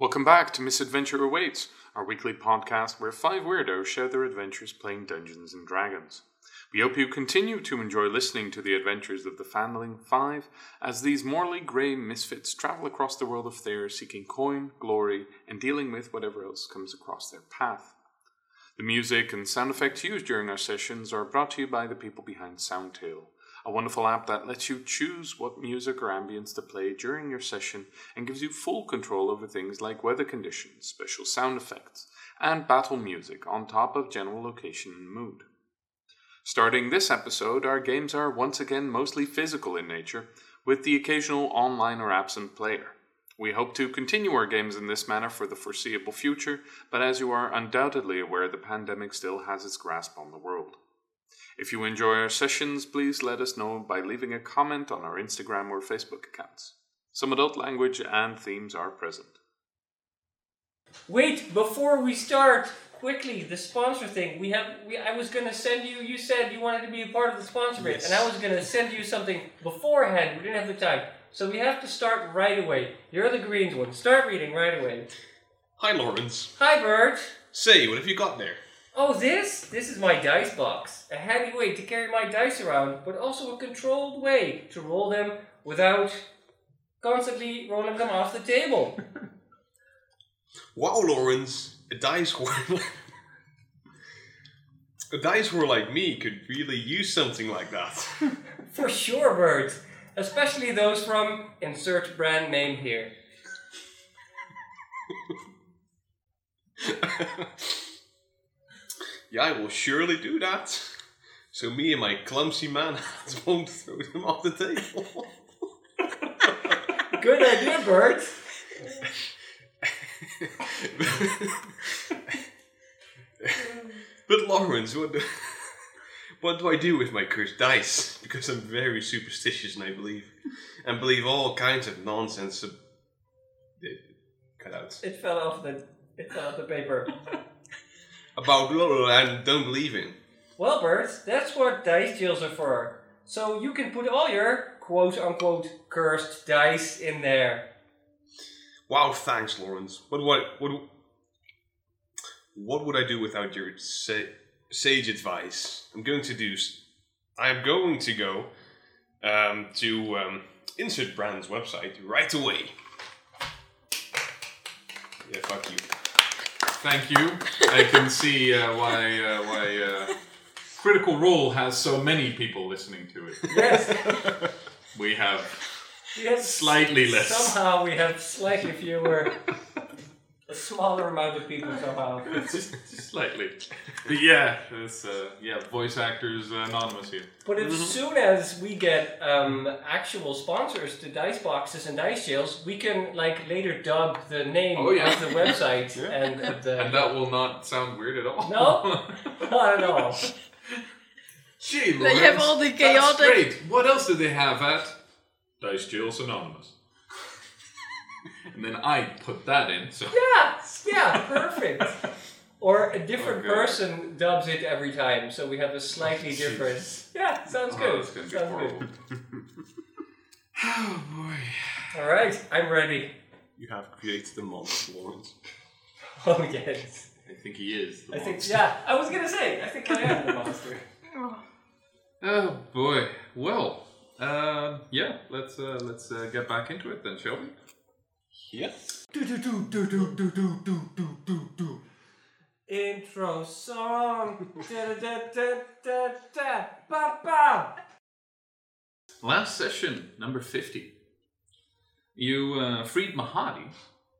Welcome back to Misadventure Awaits, our weekly podcast where five weirdos share their adventures playing Dungeons and Dragons. We hope you continue to enjoy listening to the adventures of the Fanling Five as these morally grey misfits travel across the world of Thayer seeking coin, glory, and dealing with whatever else comes across their path. The music and sound effects used during our sessions are brought to you by the people behind Soundtail, a wonderful app that lets you choose what music or ambience to play during your session and gives you full control over things like weather conditions, special sound effects, and battle music on top of general location and mood. Starting this episode, our games are once again mostly physical in nature, with the occasional online or absent player. We hope to continue our games in this manner for the foreseeable future, but as you are undoubtedly aware, the pandemic still has its grasp on the world. If you enjoy our sessions, please let us know by leaving a comment on our Instagram or Facebook accounts. Some adult language and themes are present. Wait, before we start, quickly, the sponsor thing. We have we I was gonna send you you said you wanted to be a part of the sponsor bit, and I was gonna send you something beforehand. We didn't have the time. So we have to start right away. You're the greens one. Start reading right away. Hi, Lawrence. Hi Bert. Say, what have you got there? Oh this? This is my dice box. A handy way to carry my dice around, but also a controlled way to roll them without constantly rolling them off the table. Wow, Lawrence, a dice war. a dice war like me could really use something like that. For sure, Bert. Especially those from insert brand name here. yeah, I will surely do that. So me and my clumsy man hands won't throw them off the table. Good idea, Bert. but Lawrence, what do, what do I do with my cursed dice? Because I'm very superstitious, and I believe and believe all kinds of nonsense. Ab- eh, cut out It fell off the it fell off the paper. About blah, blah, blah, and don't believe in. Well, Bert, that's what dice jails are for. So you can put all your quote unquote cursed dice in there. Wow, thanks, Lawrence. What what what what would I do without your sa- sage advice? I'm going to do. I am going to go um, to um, Insert Brand's website right away. Yeah, fuck you. Thank you. I can see uh, why uh, why uh, Critical Role has so many people listening to it. Yes. We have yes. Slightly less. Somehow we have slightly fewer a smaller amount of people somehow. just, just slightly, but yeah, it's uh, yeah, voice actors uh, anonymous here. But as soon as we get um, actual sponsors to dice boxes and dice jails, we can like later dub the name Oh, yeah. of the website Yeah. and of the And that will not sound weird at all. No? not at all. Gee, They have all the That's great. What else do they have at Dice Jails Anonymous? And then I put that in. So Yeah, yeah, perfect. Or a different Okay. person dubs it every time, so we have a slightly different. Yeah, sounds Oh, good. it's gonna be sounds horrible. good. oh boy. All right, I'm ready. You have created a monster, Lawrence. Oh yes. I think he is. The I think yeah. I was gonna say. I think I am the monster. Oh boy. Well, um, yeah. Let's uh, let's uh, get back into it then, shall we? Yeah. Do do do do do do do do do do do. Intro song. da da da da da da. Ba ba. Last session, number 50. You uh, freed Mahadi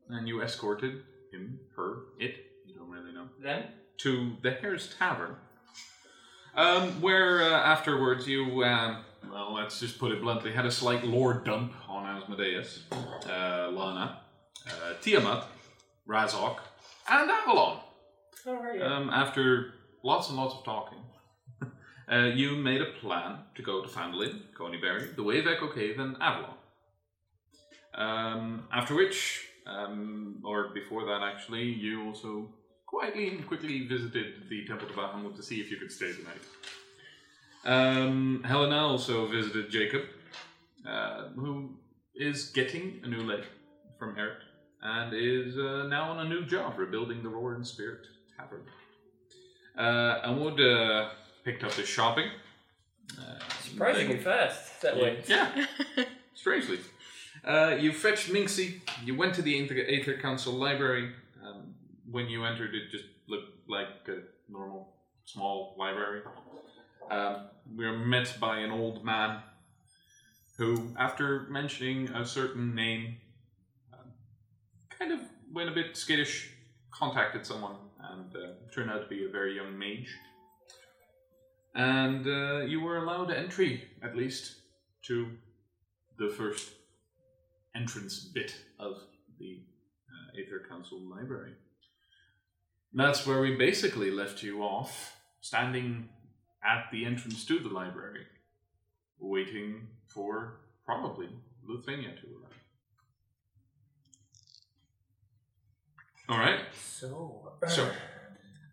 and you escorted him, her, it, you don't really know, Then to the Hare's Tavern. Um, where uh, afterwards you, um, well, let's just put it bluntly, had a slight lore dump on Asmodeus, uh, Lana, uh, Tiamat, Razok, and Avalon. all right. Yeah. Um, after lots and lots of talking, uh, you made a plan to go to Phandalin, Conyberry, the Wave Echo Cave, and Avalon. Um, after which, um, or before that actually, you also quietly and quickly visited the Temple of Bahamut to see if you could stay the night. Um, Helena also visited Jacob, uh, who is getting a new leg from Eric. and is uh, now on a new job rebuilding the Roaring Spirit Tavern. Uh, uh, picked up his shopping. Uh, Surprisingly fast that way. yeah, strangely. Uh, you fetched Minxie. You went to the Aether, Aether Council library. Um, when you entered, it just looked like a normal, small library. Um, we were met by an old man who, after mentioning a certain name, um, kind of went a bit skittish, contacted someone, and uh, turned out to be a very young mage. And uh, you were allowed entry, at least, to the first entrance bit of the uh, Aether Council library. That's where we basically left you off, standing at the entrance to the library, waiting for probably Lithuania to arrive. All right. So, So,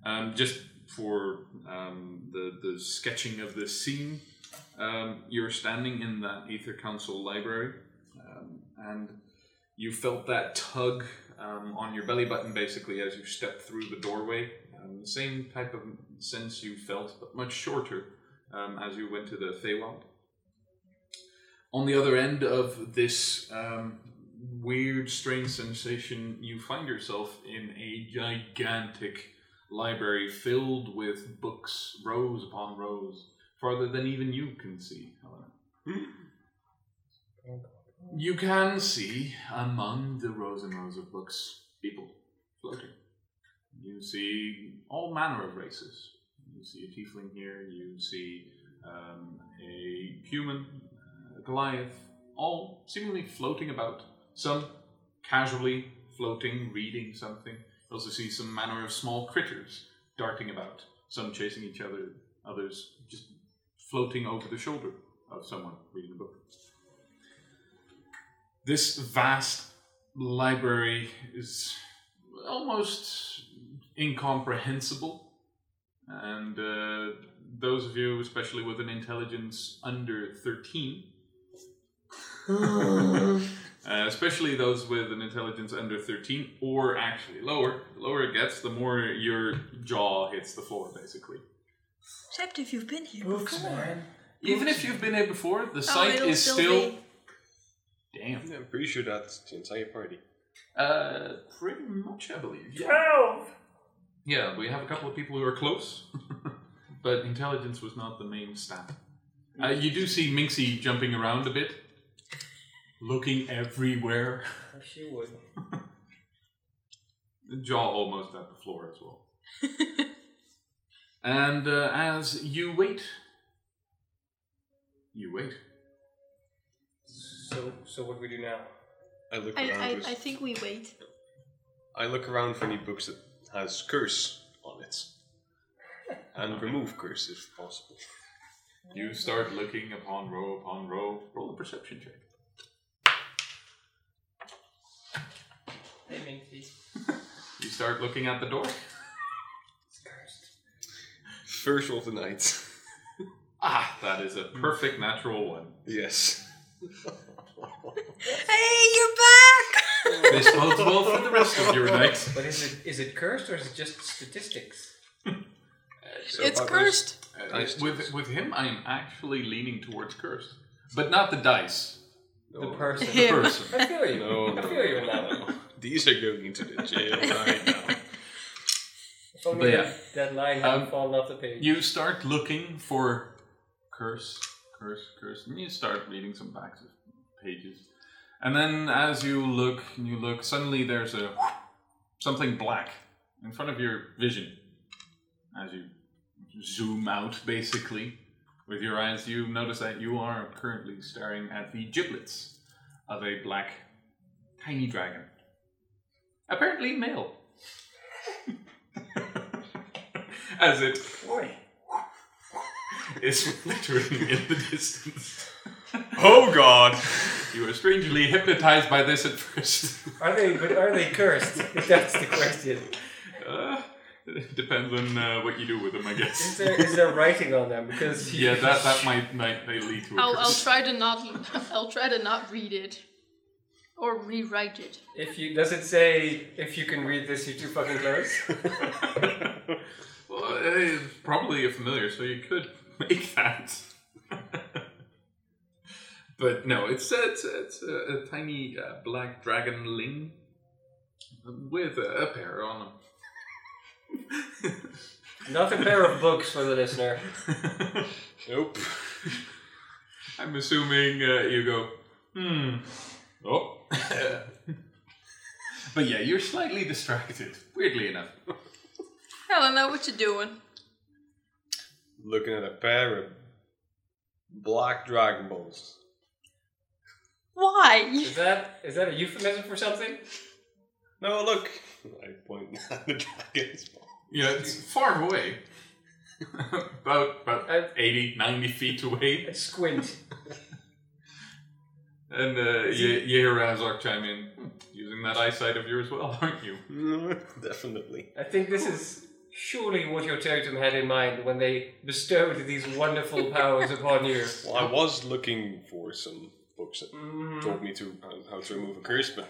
um, just for um, the the sketching of the scene, um, you're standing in that Aether Council library, um, and you felt that tug um, on your belly button basically as you stepped through the doorway. Um, the same type of sense you felt, but much shorter um, as you went to the Feywild. On the other end of this um, weird, strange sensation, you find yourself in a gigantic library filled with books, rows upon rows, farther than even you can see, Helena. You can see among the rows and rows of books people floating. You see all manner of races. You see a tiefling here, you see um, a human, a Goliath, all seemingly floating about. Some casually floating, reading something. You also see some manner of small critters darting about, some chasing each other, others just floating over the shoulder of someone reading a book. This vast library is almost incomprehensible, and uh, those of you, especially with an intelligence under 13, uh, especially those with an intelligence under 13, or actually lower, the lower it gets, the more your jaw hits the floor, basically. Except if you've been here books, before. man. Even if you've been here before, the Oh, site is still still. Damn. Yeah, I'm pretty sure that's the entire party. Uh, pretty much, I believe. Yeah. Twelve. Yeah, we have a couple of people who are close, but intelligence was not the main stat. Uh, you do see Minxie jumping around a bit, looking everywhere. She would. Jaw almost at the floor as well. and uh, as you wait, you wait. So, so what do we do now? I look I, around. I, with- I think we wait. I look around for any books that has curse on it, and remove curse if possible. You start looking upon row upon row. Roll a perception check. Hey, Minky. You start looking at the door. It's cursed. First roll of the night. Ah, that is a perfect natural one. yes. Hey, you're back! This bodes well for the rest of your night. But is it is it cursed or is it just statistics? So it's that was- cursed. Uh, with with him, I am actually leaning towards cursed, but not the dice. The No, person. The Him. person. I feel you. No, I no, feel you in that no. one. These are going into the jail right now. If only But yeah. that, that line hadn't Um, fallen off the page. You start looking for curse, curse, curse, and you start reading some backs of pages. And then, as you look and you look, suddenly there's a something black in front of your vision. As you zoom out, basically, with your eyes, you notice that you are currently staring at the giblets of a black, tiny dragon. Apparently male. As it is flittering in the distance. Oh God! You were strangely hypnotized by this at first. Are they? But are they cursed? That's the question. Uh, it depends on uh, what you do with them, I Is guess. there is there writing on them? Because Yeah, that, that might, might may lead to a I'll, I'll curse. try to not. I'll try to not read it. Or rewrite it. If you does it say if you can read this, you're too fucking close? well, it's probably a familiar, so you could make that. But no, it's it's, it's a, a tiny uh, black dragon ling with a, a pair on them. Not a pair of books for the listener. Nope. I'm assuming uh, you go, hmm. Oh. but yeah, you're slightly distracted, weirdly enough. I don't know what you're doing. Looking at a pair of black Dragon Balls. Why? Is that is that a euphemism for something? No, look. I point at the dragon's ball. Yeah, it's far away. about about Uh, 80, 90 feet away. a squint. And uh, you, you hear Razok chime in, "Hmm, using that eyesight of yours well, aren't you? Definitely. I think this is surely what your totem had in mind when they bestowed these wonderful powers upon you. Well, I was looking for some books that told me to uh, how to remove a curse, but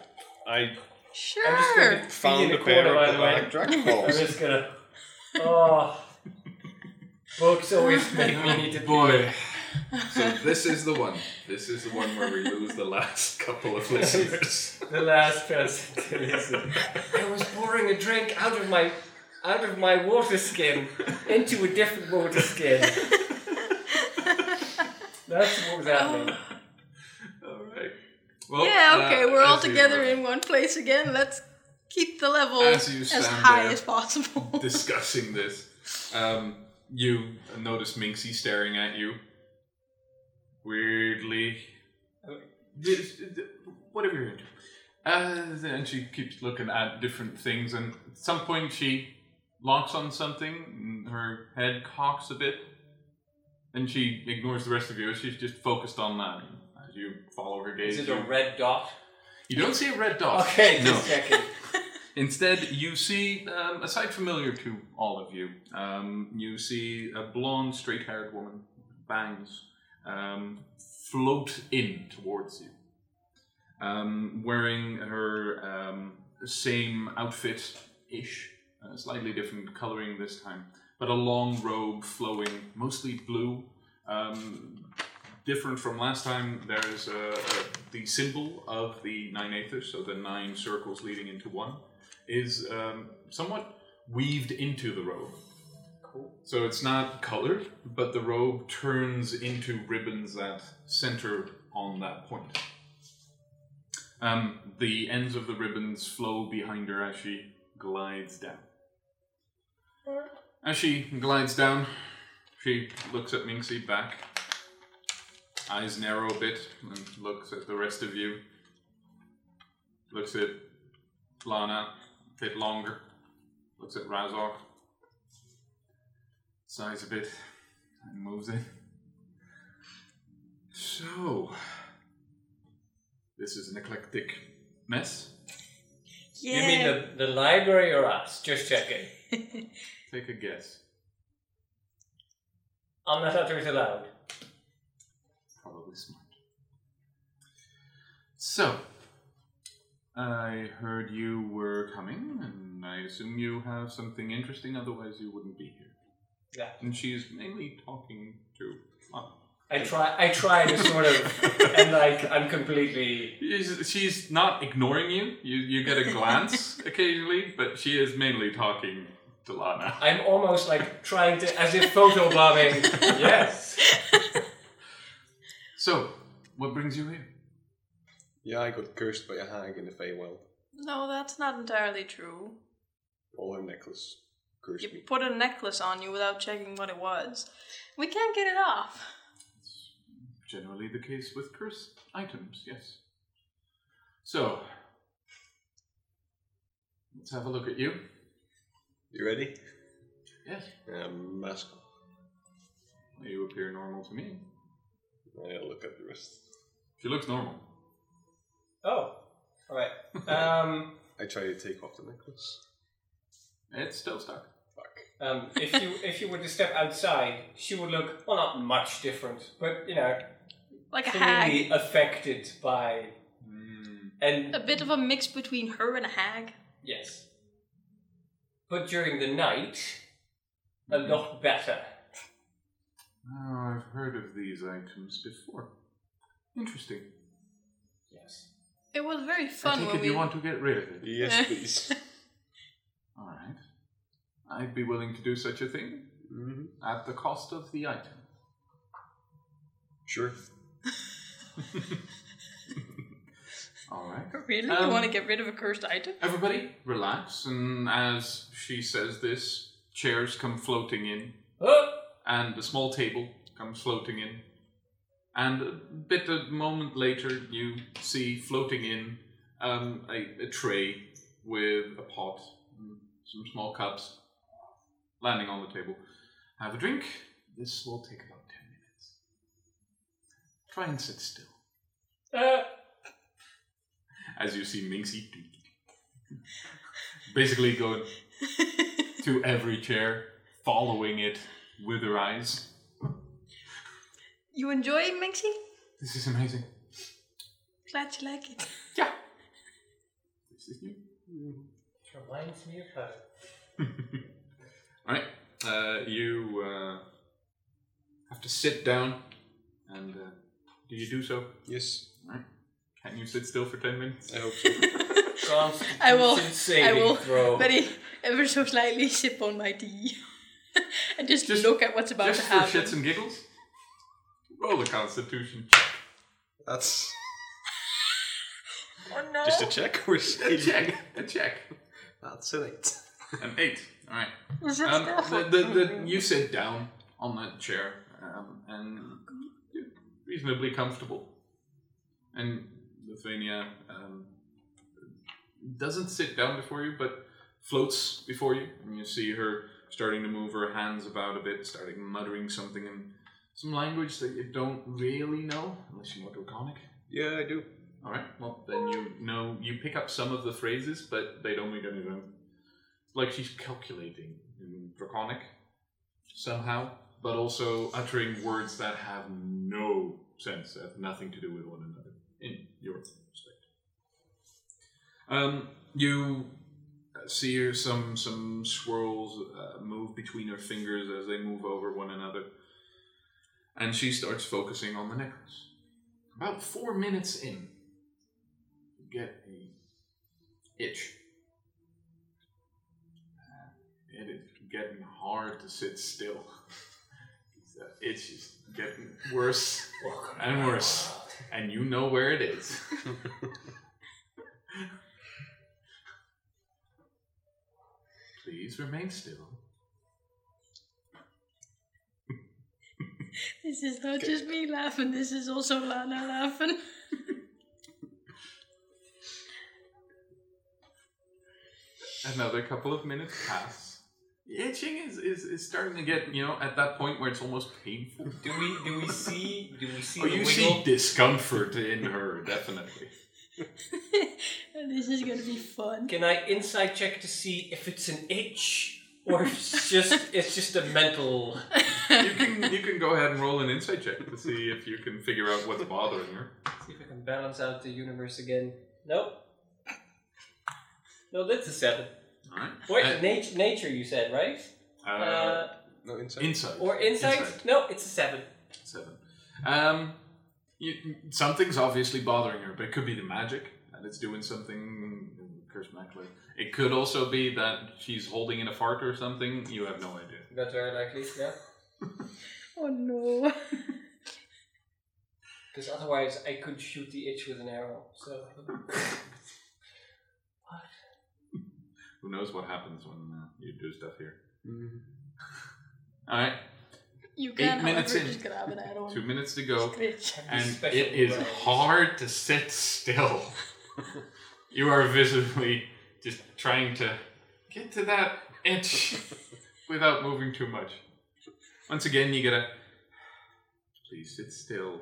I Sure. I'm just going to found a the pair of the black Dragon I'm Balls. just gonna. Oh, books always make me need to. Boy. So this is the one. This is the one where we lose the last couple of listeners. The last person to listen. I was pouring a drink out of my out of my water skin into a different water skin. That's what was happening. Well, yeah, okay, uh, we're all together in one place again. Let's keep the level As as high as possible. discussing this. Um, you notice Minxie staring at you. Weirdly. This- Whatever you're into. Uh, and she keeps looking at different things, and at some point she locks on something, and her head cocks a bit, and she ignores the rest of you. She's just focused on that. As you follow her gaze, Is it you, a red dot? you don't see a red dot. Okay, no. just checking. Instead, you see um, a sight familiar to all of you. Um, you see a blonde, straight haired woman, bangs, um, float in towards you. Um, wearing her um, same outfit ish, uh, slightly different coloring this time, but a long robe flowing, mostly blue. Um, different from last time, there's uh, uh, the symbol of the nine aethers, so the nine circles leading into one is um, somewhat weaved into the robe. Cool. So it's not colored, but the robe turns into ribbons that center on that point. Um, the ends of the ribbons flow behind her as she glides down. As she glides down, she looks at Minxie back. Eyes narrow a bit and looks at the rest of you. Looks at Lana a bit longer. Looks at Razok. Sighs a bit and moves in. So, this is an eclectic mess. yeah. You mean the, the library or us? Just checking. Take a guess. I'm not uttering it aloud. Probably smart. So, I heard you were coming, and I assume you have something interesting, otherwise, you wouldn't be here. Yeah. And she's mainly talking to. Oh, I try. I try to sort of, and like I'm completely. She's, not ignoring you. You you get a glance occasionally, but she is mainly talking to Lana. I'm almost like trying to, as if photo photobombing. yes. So, what brings you here? Yeah, I got cursed by a hag in the Feywild. no, that's not entirely true. All her necklace cursed You me. put a necklace on you without checking what it was. We can't get it off. Generally the case with cursed items, yes. So, let's have a look at you. You ready? Yes. Um, mask. You appear normal to me. I'll look at the rest. She looks normal. Oh. All right. Um. I try to take off the necklace. It's still stuck. Fuck. Um, if you if you were to step outside, she would look well, not much different, but you know, Like a hag. clearly affected by Mm. And A bit of a mix between her and a hag. yes. But during the night, a lot better. Oh, I've heard of these items before. Interesting. Yes. It was very I fun take when it we. you want to get rid of it. Yes, please. All right. I'd be willing to do such a thing hmm at the cost of the item. Sure. All right. Really? Um, you want to get rid of a cursed item? Everybody, relax. And as she says this, chairs come floating in, Oh! And a small table comes floating in. And a bit a moment later, you see floating in um, a, a tray with a pot, and some small cups, landing on the table. Have a drink. This will take about 10 minutes. Try and sit still. Uh, As you see Minxie basically going to every chair, following it with her eyes. You enjoy it, Minxie? This is amazing. Glad you like it. Yeah. This is new. reminds me of her. Alright. Uh, you uh, have to sit down, and uh, do you do so? Yes. Alright. Can you sit still for 10 minutes? I hope so. I will- saving I will throw. Very, ever so slightly sip on my tea. and just, Just- look at what's about Just to for happen. shits and giggles? Roll a constitution check. That's oh no. just a check or A check. A check. That's an eight. An 8. Alright. Is Um, still- the, the, the, you sit down on that chair um, and you're reasonably comfortable. And Lithuania um, doesn't sit down before you, but floats before you. And you see her starting to move her hands about a bit, starting muttering something in some language that you don't really know, unless you know Draconic. Yeah, I do. All right. Well, then you know you pick up some of the phrases, but they don't make any sense. Like she's calculating in Draconic somehow, but also uttering words that have no sense, have nothing to do with one another in your respect. Um, you see her some some swirls uh, move between her fingers as they move over one another, and she starts focusing on the necklace. About four minutes in, you get a itch. Uh, It is getting hard to sit still. that itch is getting worse and worse. and you know where it is. Please remain still. This is not just me laughing, this is also Lana laughing. Another couple of minutes pass. The itching is, is, is starting to get, you know, at that point where it's almost painful. Do we do we see do we see Oh, the you wiggle? see discomfort in her, definitely. And this is gonna be fun. Can I insight check to see if it's an itch or if it's just it's just a mental? You can you can go ahead and roll an insight check to see if you can figure out what's bothering her. See if I can balance out the universe again. Nope. No, that's a seven. Alright. Wait, Uh, nature, nature you said right? uh, Uh, No insight. insight. or insight? Insight. No, it's a seven. Seven. Um, you, something's obviously bothering her, but it could be the magic and it's doing something. Curse Mackler. It could also be that she's holding in a fart or something. You have no idea. That's very likely. Yeah. Oh no. Because otherwise, I could shoot the itch with an arrow. So. Who knows what happens when uh, you do stuff here? Mhm. All right, You Eight can, minutes however, in. just grab an add-on. two minutes to go, Scritch. and Special it is rounds. hard to sit still. you are visibly just trying to get to that itch without moving too much. Once again, you gotta please sit still.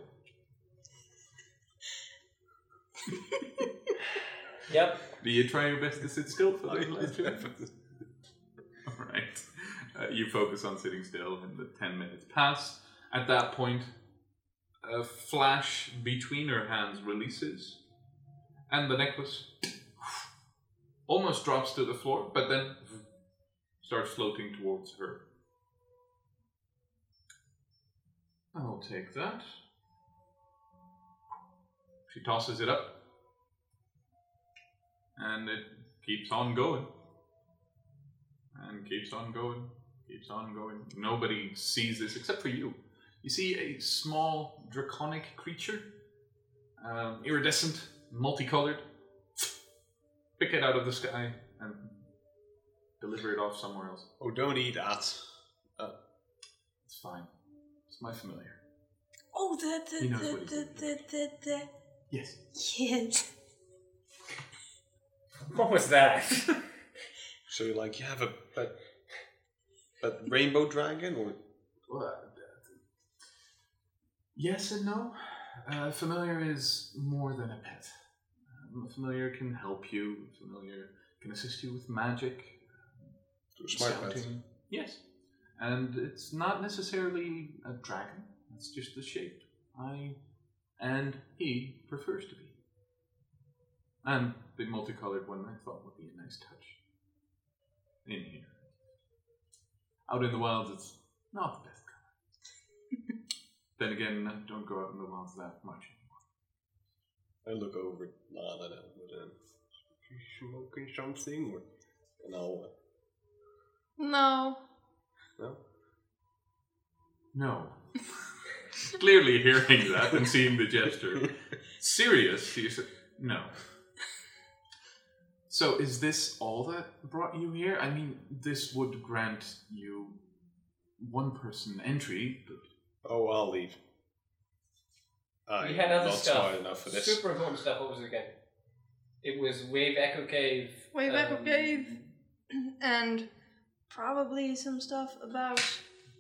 Yep. Do you try your best to sit still for those last two minutes? All right. Uh, you focus on sitting still, and the 10 minutes pass. At that point, a flash between her hands releases, and the necklace almost drops to the floor, but then starts floating towards her. I'll take that. She tosses it up, and it keeps on going, and keeps on going, keeps on going. Nobody sees this except for you. You see a small draconic creature, um, iridescent, multicolored. Pick it out of the sky and deliver it off somewhere else. Oh, don't eat that. It's fine. It's my familiar. Oh, the the He knows the what he's the, the the the Yes. yes. What was that? So you're like, you have a, a, a rainbow dragon, or Well, yes and no. Uh, familiar is more than a pet. Um, familiar can help you. Familiar can assist you with magic. smart pet? scouting. Yes. And it's not necessarily a dragon. It's just the shape I and he prefers to be. And the multicolored one I thought would be a nice touch. In here. Out in the wilds, it's not the best color. then again, I don't go out in the wilds that much anymore. I look over at Lana now, but um, smoking something, or no, No. no. No. Clearly hearing that and seeing the gesture. Serious, she said, no. So is this all that brought you here? I mean, this would grant you one person entry, but Oh, I'll leave. I'm we had other not stuff. smart enough for this. Super important stuff. What was it again? It was Wave Echo Cave. Wave Echo um, Cave. And probably some stuff about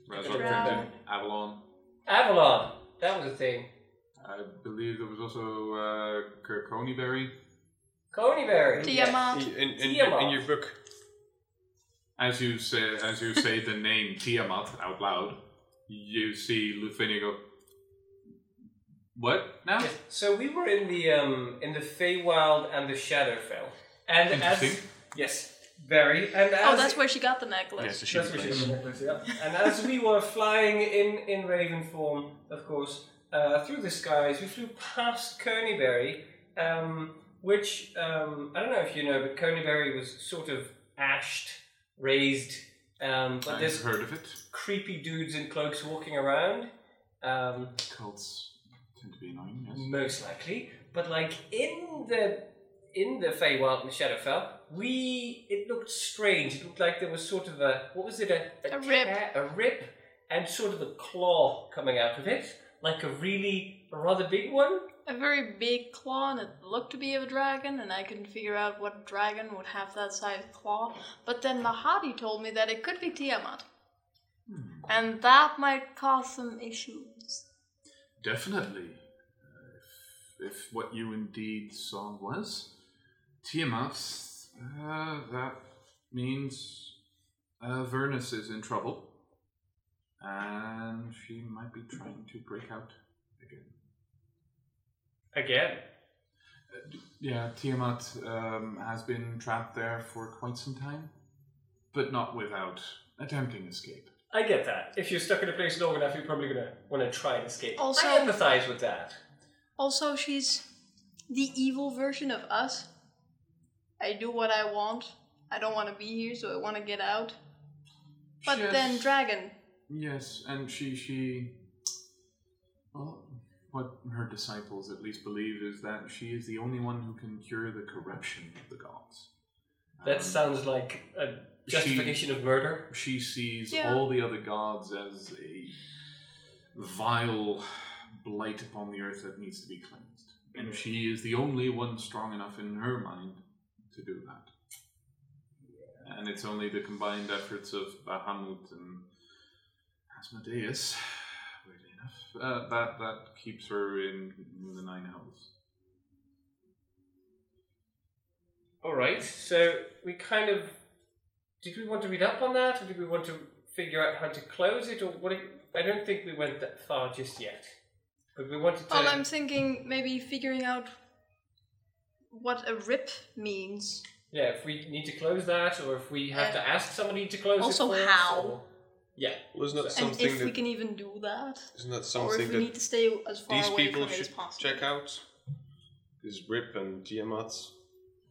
Razor Drow. Avalon. Avalon. That was a thing. I believe there was also uh, Kirkonyberry. Conyberry. Tiamat. In, in, in, Tiamat. your, in your book, As you say, as you say the name Tiamat out loud, you see Lufenia go. What now? Yes. So we were in the um in the Feywild and the Shadowfell, and as Interesting. yes, very. And as Oh, that's where she got the necklace. Yes, the sheep That's where she place. got the necklace, yeah. And as we were flying in, in raven form, of course, uh, through the skies, we flew past Conyberry, um, which um, I don't know if you know, but Conyberry was sort of ashed, raised, um, but I've there's heard of it. creepy dudes in cloaks walking around. Um, Cults tend to be annoying. Yes. most likely. But like in the in the Feywild and Shadowfell, we it looked strange. It looked like there was sort of a what was it a A rip. ta- a rip, and sort of a claw coming out of it, like a really a rather big one. A very big claw, and it looked to be of a dragon, and I couldn't figure out what dragon would have that size claw. But then Mahadi told me that it could be Tiamat. And that might cause some issues. Definitely. Uh, if, if what you indeed saw was Tiamat, uh, that means uh, Vernus is in trouble. And she might be trying to break out. Again. Uh, Yeah, Tiamat um, has been trapped there for quite some time, but not without attempting escape. I get that. If you're stuck in a place long enough, you're probably gonna want to try and escape. Also- I empathise with that. Also, she's the evil version of us. I do what I want. I don't want to be here, so I want to get out. But Yes. then dragon. Yes, and she she well what her disciples at least believe is that she is the only one who can cure the corruption of the gods. That Um, sounds like a justification of murder. she sees Yeah. all the other gods as a vile blight upon the earth that needs to be cleansed. And she is the only one strong enough in her mind to do that. And it's only the combined efforts of Bahamut and Asmodeus, weirdly enough, uh, that, that keeps her in, in the Nine Hells. All right. So we kind of did we want to read up on that, or did we want to figure out how to close it, or what? I don't think we went that far just yet. But we wanted to. Well, I'm thinking maybe figuring out what a rip means. Yeah, if we need to close that, or if we have to ask somebody to close Also it. for us, how. or- Yeah. Well, isn't that And something if we can even do that. isn't that something Or if something we that need to stay as far these away people from it as should possible. check out? This Rip and Tiamat,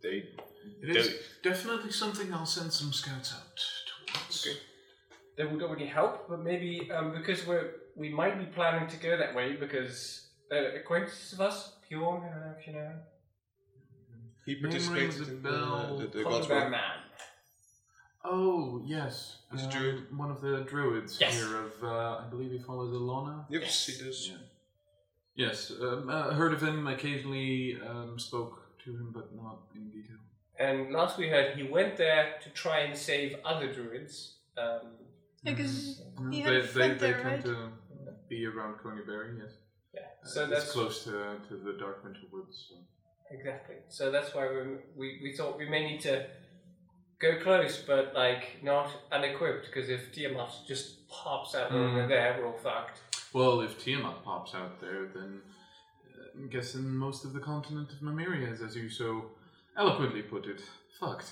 they It is definitely something I'll send some scouts out towards. Okay. That would already help, but maybe um, because we're we might be planning to go that way because uh, acquaintances of us, Bjorn, I don't know if you know, he Name rings participated a in the, bell. the, the Colin God's Bear Man. Oh yes, He's a um, druid. One of the druids Yes. here of uh, I believe he follows Alana. Yes, Yes. he does. Yeah. Yes, um, uh, heard of him. Occasionally um, spoke to him, but not in detail. And last we heard, he went there to try and save other druids. Um, Because Mm, he they, had a they, friend they there, tend right? to be around Conyberry, yes. yeah, Uh, so it's that's close to, to the Dark Winter Woods. So. exactly. So that's why we, we we thought we may need to go close, but like not unequipped, because if Tiamat just pops out when we're Mm. there, we're all fucked. Well, if Tiamat pops out there, then uh, I'm guessing most of the continent of Mamiria is, as you so eloquently put it, fucked.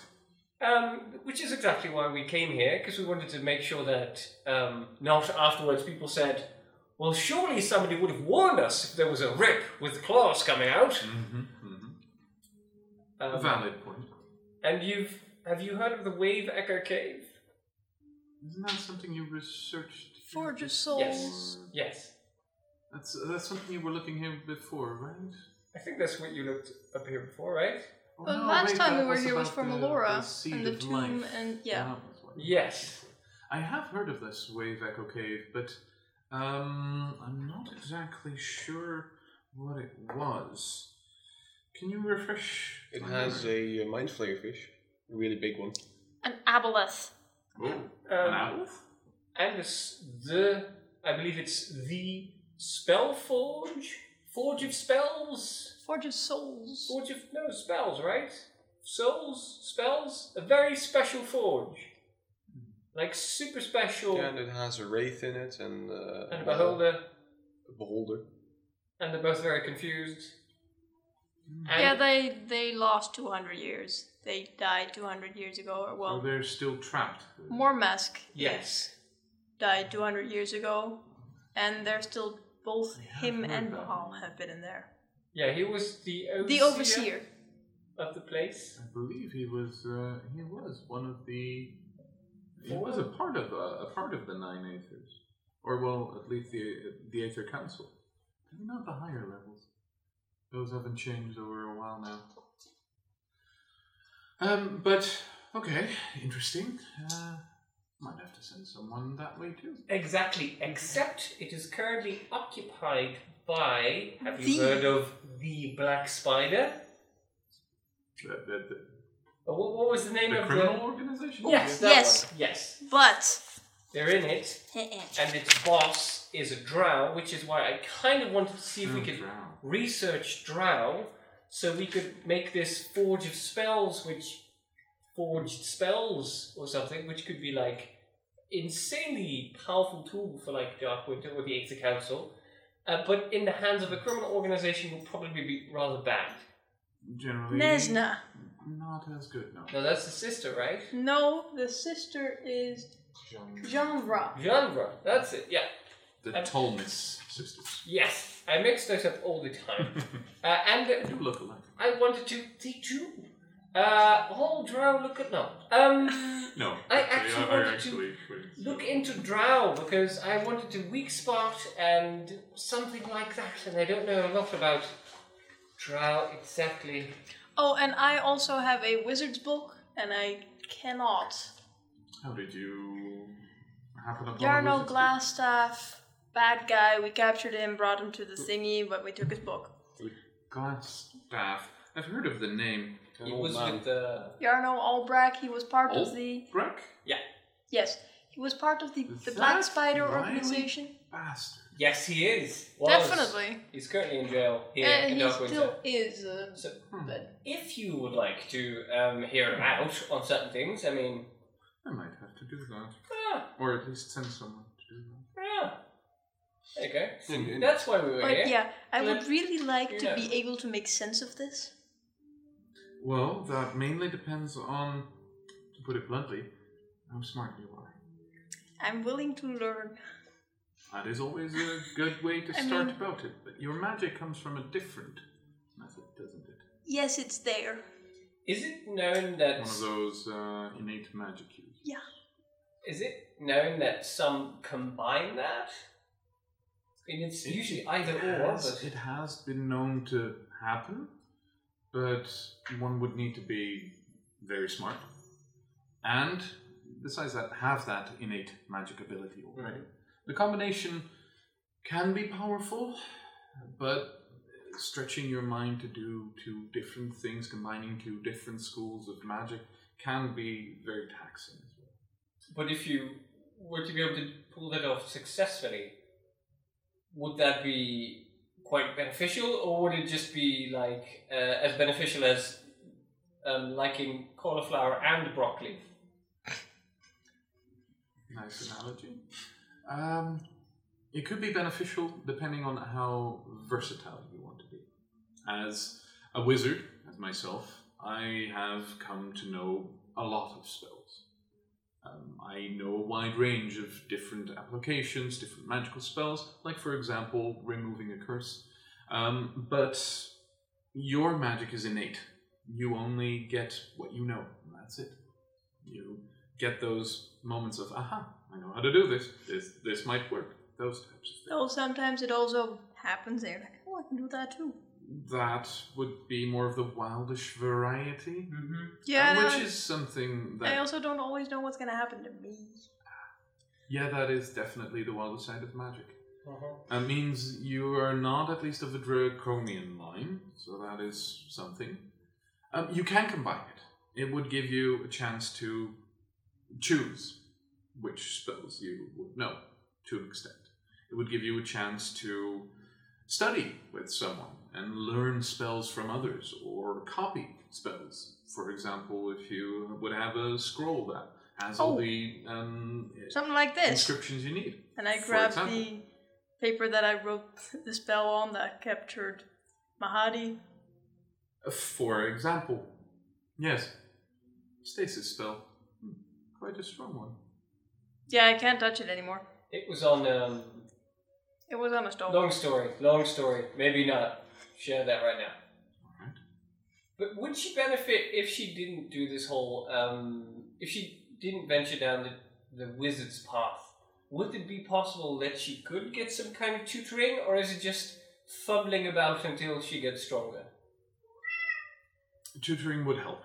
Um, which is exactly why we came here, because we wanted to make sure that um, not afterwards people said, well, surely somebody would have warned us if there was a rip with claws coming out. Mm-hmm, mm-hmm. Um, A valid point. And you've have you heard of the Wave Echo Cave? Isn't that something you researched? Forge of Souls. Yes. Yes. That's that's something you were looking here before, right? I think that's what you looked up here before, right? Oh, Well, no, last wait, time we were here was for Melora the- the and the tomb Life. and yeah. That was what- Yes. I have heard of this Wave Echo Cave, but um, I'm not exactly sure what it was. Can you refresh? It has memory? a uh, mind flayer fish, a really big one. An aboleth. Oh, Um, an owl? And this, the I believe it's the Spell Forge, Forge of Spells, Forge of Souls. Forge of no spells, right? Souls, spells, a very special forge, like super special, Yeah, and it has a wraith in it and, uh, and a beholder, a beholder. and they're both very confused. And Yeah, they they lost 200 years. They died 200 years ago. Or Oh, well, they're still trapped. Mormesk yes, died 200 years ago, and they're still both I have him and that. Bahal have been in there. yeah, he was the overseer, The overseer. of the place. I believe he was. Uh, he was one of the. He was a part of a, a part of the nine Aethers, or well, at least the the Aether Council. Maybe not the higher levels. Those haven't changed over a while now. Um, but okay, interesting. Uh, might have to send someone that way too. Exactly, except it is currently occupied by. Have you The- heard of the Black Spider? The, the, the, Or what, what was the name the of criminal the? organization. Yes, that Yes. one. Yes, But they're in it, and its boss is a drow, which is why I kind of wanted to see if we Oh, could drow. research drow, so we could make this forge of spells, which forged spells or something, which could be like insanely powerful tool for like Dark Winter or the Aether Council. Uh, but in the hands of a criminal organization would probably be rather bad. Generally, Nezznar. not as good. No. No, that's the sister, right? No, the sister is Janvra. Genre, that's it, yeah. The Um, Tolmis sisters. Yes, I mix those up all the time. uh, and uh, They do look alike. I wanted to, teach you. Uh, all drow look at, no. Um, No, I actually wanted to wait. look into drow because I wanted to weak spot and something like that, and I don't know a lot about drow exactly. Oh, and I also have a wizard's book, and I cannot. How did you happen upon Iarno Wizard's Glasstaff, bad guy. We captured him, brought him to the thingy, but we took his book. Book? Glass staff. I've heard of the name. An It was man. with the Iarno Albrek, he was part of the. Breck? Yeah. Yes, he was part of the, the That Black Spider wily organization. Bastard. yes, he is. Was. Definitely. He's currently in jail here and in he Dark Winter. still is. Uh, So, Hmm. but if you would like to um, hear him out on certain things, I mean, I might have to do that. ah, Or at least send someone to do that. ah. There you go. And- and- That's why we were but here. yeah, I Flip would really like your to be able to make sense of this. Well, that mainly depends on, to put it bluntly, how smart you are. I'm willing to learn. That is always a good way to I start mean- about it. But your magic comes from a different method, doesn't it? Yes, it's there. Is it known that One of those uh, innate magic cues. Yeah. is it known that some combine that? It's It- usually either it or, has, but it has been known to happen, but one would need to be very smart, and besides that, have that innate magic ability already. The combination can be powerful, but stretching your mind to do two different things, combining two different schools of magic, can be very taxing as well. But if you were to be able to pull that off successfully, would that be quite beneficial, or would it just be like uh, as beneficial as um, liking cauliflower and broccoli? Nice analogy. Um, it could be beneficial depending on how versatile you want to be. As a wizard, as myself, I have come to know a lot of spells. Um, I know a wide range of different applications, different magical spells, like, for example, removing a curse. Um, but your magic is innate. You only get what you know, and that's it. You get those moments of aha i know how to do this this this might work those types of things Though sometimes it also happens there. Like, oh, I can do that too. That would be more of the wildish variety Mm-hmm. Yeah, no, which is something that I also don't always know what's gonna happen to me. yeah that is definitely the wilder side of magic Uh-huh. that means you are not at least of a draconian line so that is something um, you can combine it it would give you a chance to choose which spells you would know to an extent. It would give you a chance to study with someone and learn spells from others or copy spells. For example, if you would have a scroll that has all Oh. the um, Something like this. inscriptions you need. And I for grabbed the paper that I wrote the spell on that captured Mahadi. Uh, For example, yes, stasis spell. Hmm, Quite a strong one. Yeah, I can't touch it anymore. It was on. Um, It was on a stone. long story. Long story. Maybe not. Share that right now. Alright. But would she benefit if she didn't do this whole? Um, if she didn't venture down the, the wizard's path, would it be possible that she could get some kind of tutoring, or is it just fumbling about until she gets stronger? tutoring would help.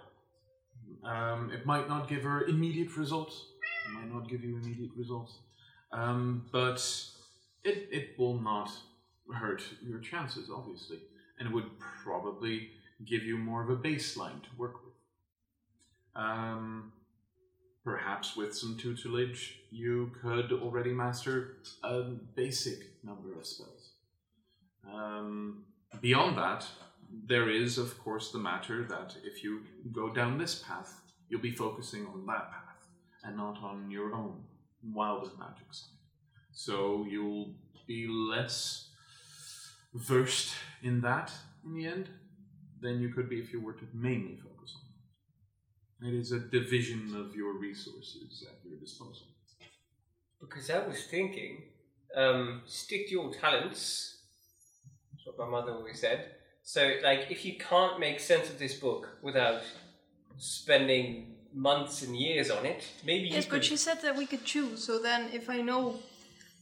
Um, it might not give her immediate results. It might not give you immediate results. Um, but it, it will not hurt your chances, obviously. And would probably give you more of a baseline to work with. Um, perhaps with some tutelage, you could already master a basic number of spells. Um, beyond that, there is, of course, the matter that if you go down this path, you'll be focusing on that path and not on your own wilder magic side. So you'll be less versed in that in the end than you could be if you were to mainly focus on that. It is a division of your resources at your disposal. Because I was thinking, um, stick to your talents. That's what my mother always said. So, like, if you can't make sense of this book without spending months and years on it, maybe Yes, you but she said that we could choose. So then, if I know,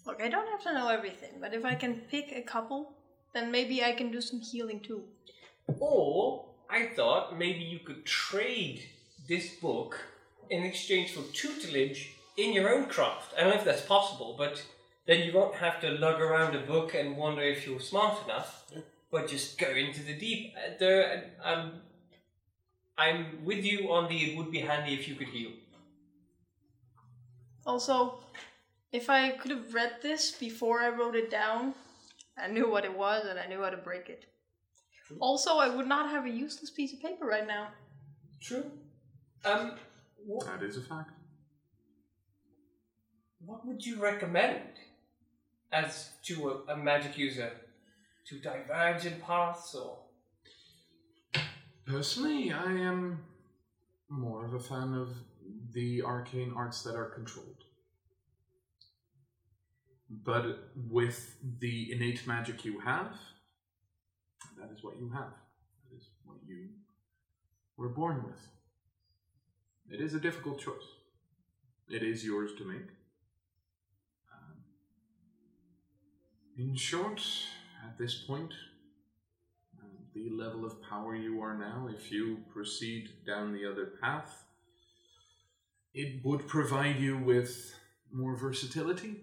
look, I don't have to know everything, but if I can pick a couple, then maybe I can do some healing too. Or I thought maybe you could trade this book in exchange for tutelage in your own craft. I don't know if that's possible, but then you won't have to lug around a book and wonder if you're smart enough, but just go into the deep. Uh, There, um, I'm with you on the. It would be handy if you could heal. Also, if I could have read this before I wrote it down, I knew what it was and I knew how to break it. Also, I would not have a useless piece of paper right now. True. Um, what, That is a fact. what would you recommend as to a, a magic user to diverge in paths or? Personally, I am more of a fan of the arcane arts that are controlled. But with the innate magic you have, that is what you have. That is what you were born with. It is a difficult choice. It is yours to make. Um, in short, at this point, uh, the level of power you are now, if you proceed down the other path, it would provide you with more versatility,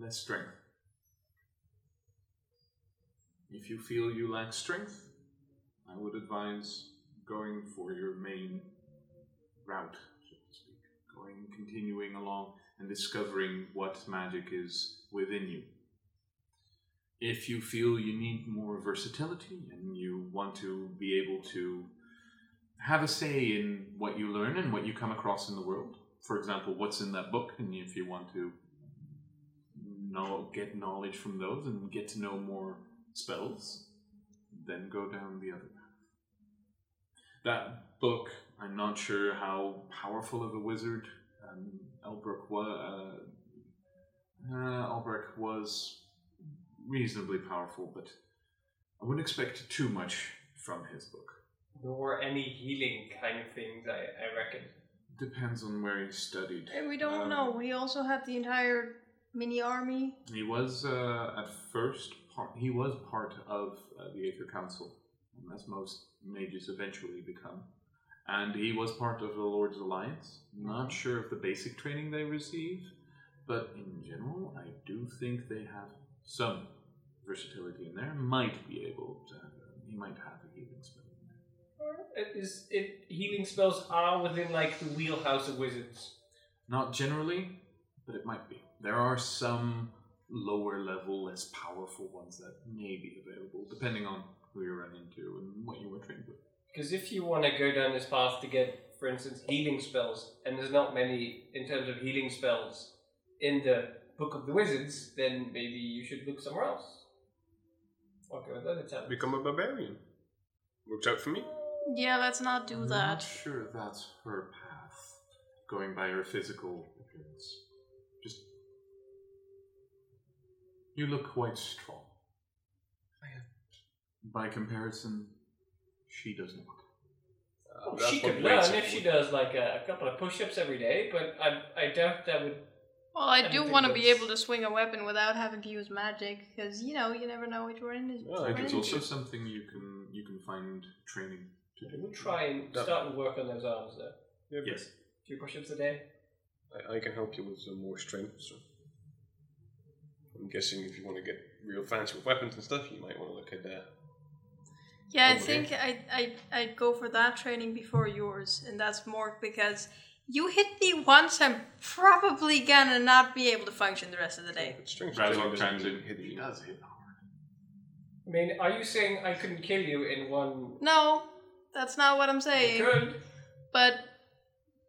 less strength. If you feel you lack strength, I would advise going for your main route, so to speak. Going, continuing along and discovering what magic is within you. If you feel you need more versatility and you want to be able to have a say in what you learn and what you come across in the world, for example, what's in that book, and if you want to know, get knowledge from those and get to know more spells, then go down the other path. That book, I'm not sure how powerful of a wizard um, Albrek was. Uh, uh, Albrek was reasonably powerful, but I wouldn't expect too much from his book. Nor any healing kind of things, I, I reckon. Depends on where he studied. And we don't Um, know. He also had the entire mini army. He was uh, at first part. He was part of uh, the Aether Council, as most mages eventually become, and he was part of the Lord's Alliance. Not sure of the basic training they receive, but in general, I do think they have some versatility in there. Might be able to. Have, he might have a healing spell. in. It is it healing spells are within like the wheelhouse of wizards. Not generally, but it might be. There are some lower level, less powerful ones that may be available, depending on who you run into and what you were trained with. Because if you want to go down this path to get, for instance, healing spells, and there's not many in terms of healing spells in the Book of the Wizards, then maybe you should look somewhere else. Okay, with other talents. Become a barbarian. Works out for me. Yeah, let's not do I'm that. not sure that's her path, going by her physical appearance. You look quite strong. By comparison, she does not. Uh, Oh, that's she what could weights learn it if she does like a, a couple of push-ups every day, but I, I doubt that would. Well, I I do don't want to be that's- able to swing a weapon without having to use magic, because you know you never know what you're in. Yeah, I think It's also something you can you can find training to do. We'll try and That- start and work on those arms though. Yes. A few push-ups a day. I, I can help you with some more strength. So I'm guessing if you want to get real fancy with weapons and stuff, you might want to look at that. Yeah, I think I I I'd go for that training before yours, and that's more because you hit me once, I'm probably gonna not be able to function the rest of the day. But strength Razor training doesn't times really it. hit He you. does hit hard. I mean, are you saying I couldn't kill you in one? No, that's not what I'm I saying. could. But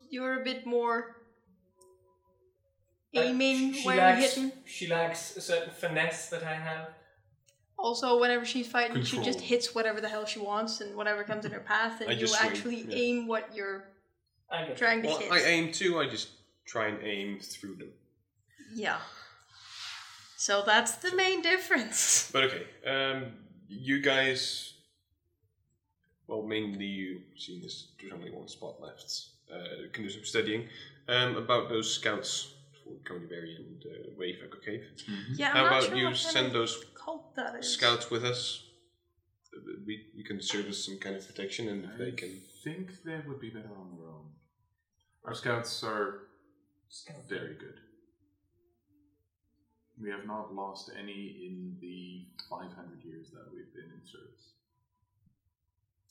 you're a bit more Uh, aiming she where you're lacks, hitting. She lacks a certain finesse that I have. Also, whenever she's fighting, she just hits whatever the hell she wants and whatever comes in her path, and I you just swing, actually yeah. aim what you're I trying to Well, hit. I aim too. I just try and aim through them. Yeah. So that's the main difference. But okay, um, you guys. Well, mainly you, seeing as there's only one spot left, uh, can do some studying um, about those scouts for Conyberry and uh, Wave Echo Cave. Yeah, I'm How not about sure you what kind send those cult that is. scouts with us? Uh, We, can serve as some kind of protection, and if they can. I think they would be better on their own. Our scouts are very good. We have not lost any in the 500 years that we've been in service.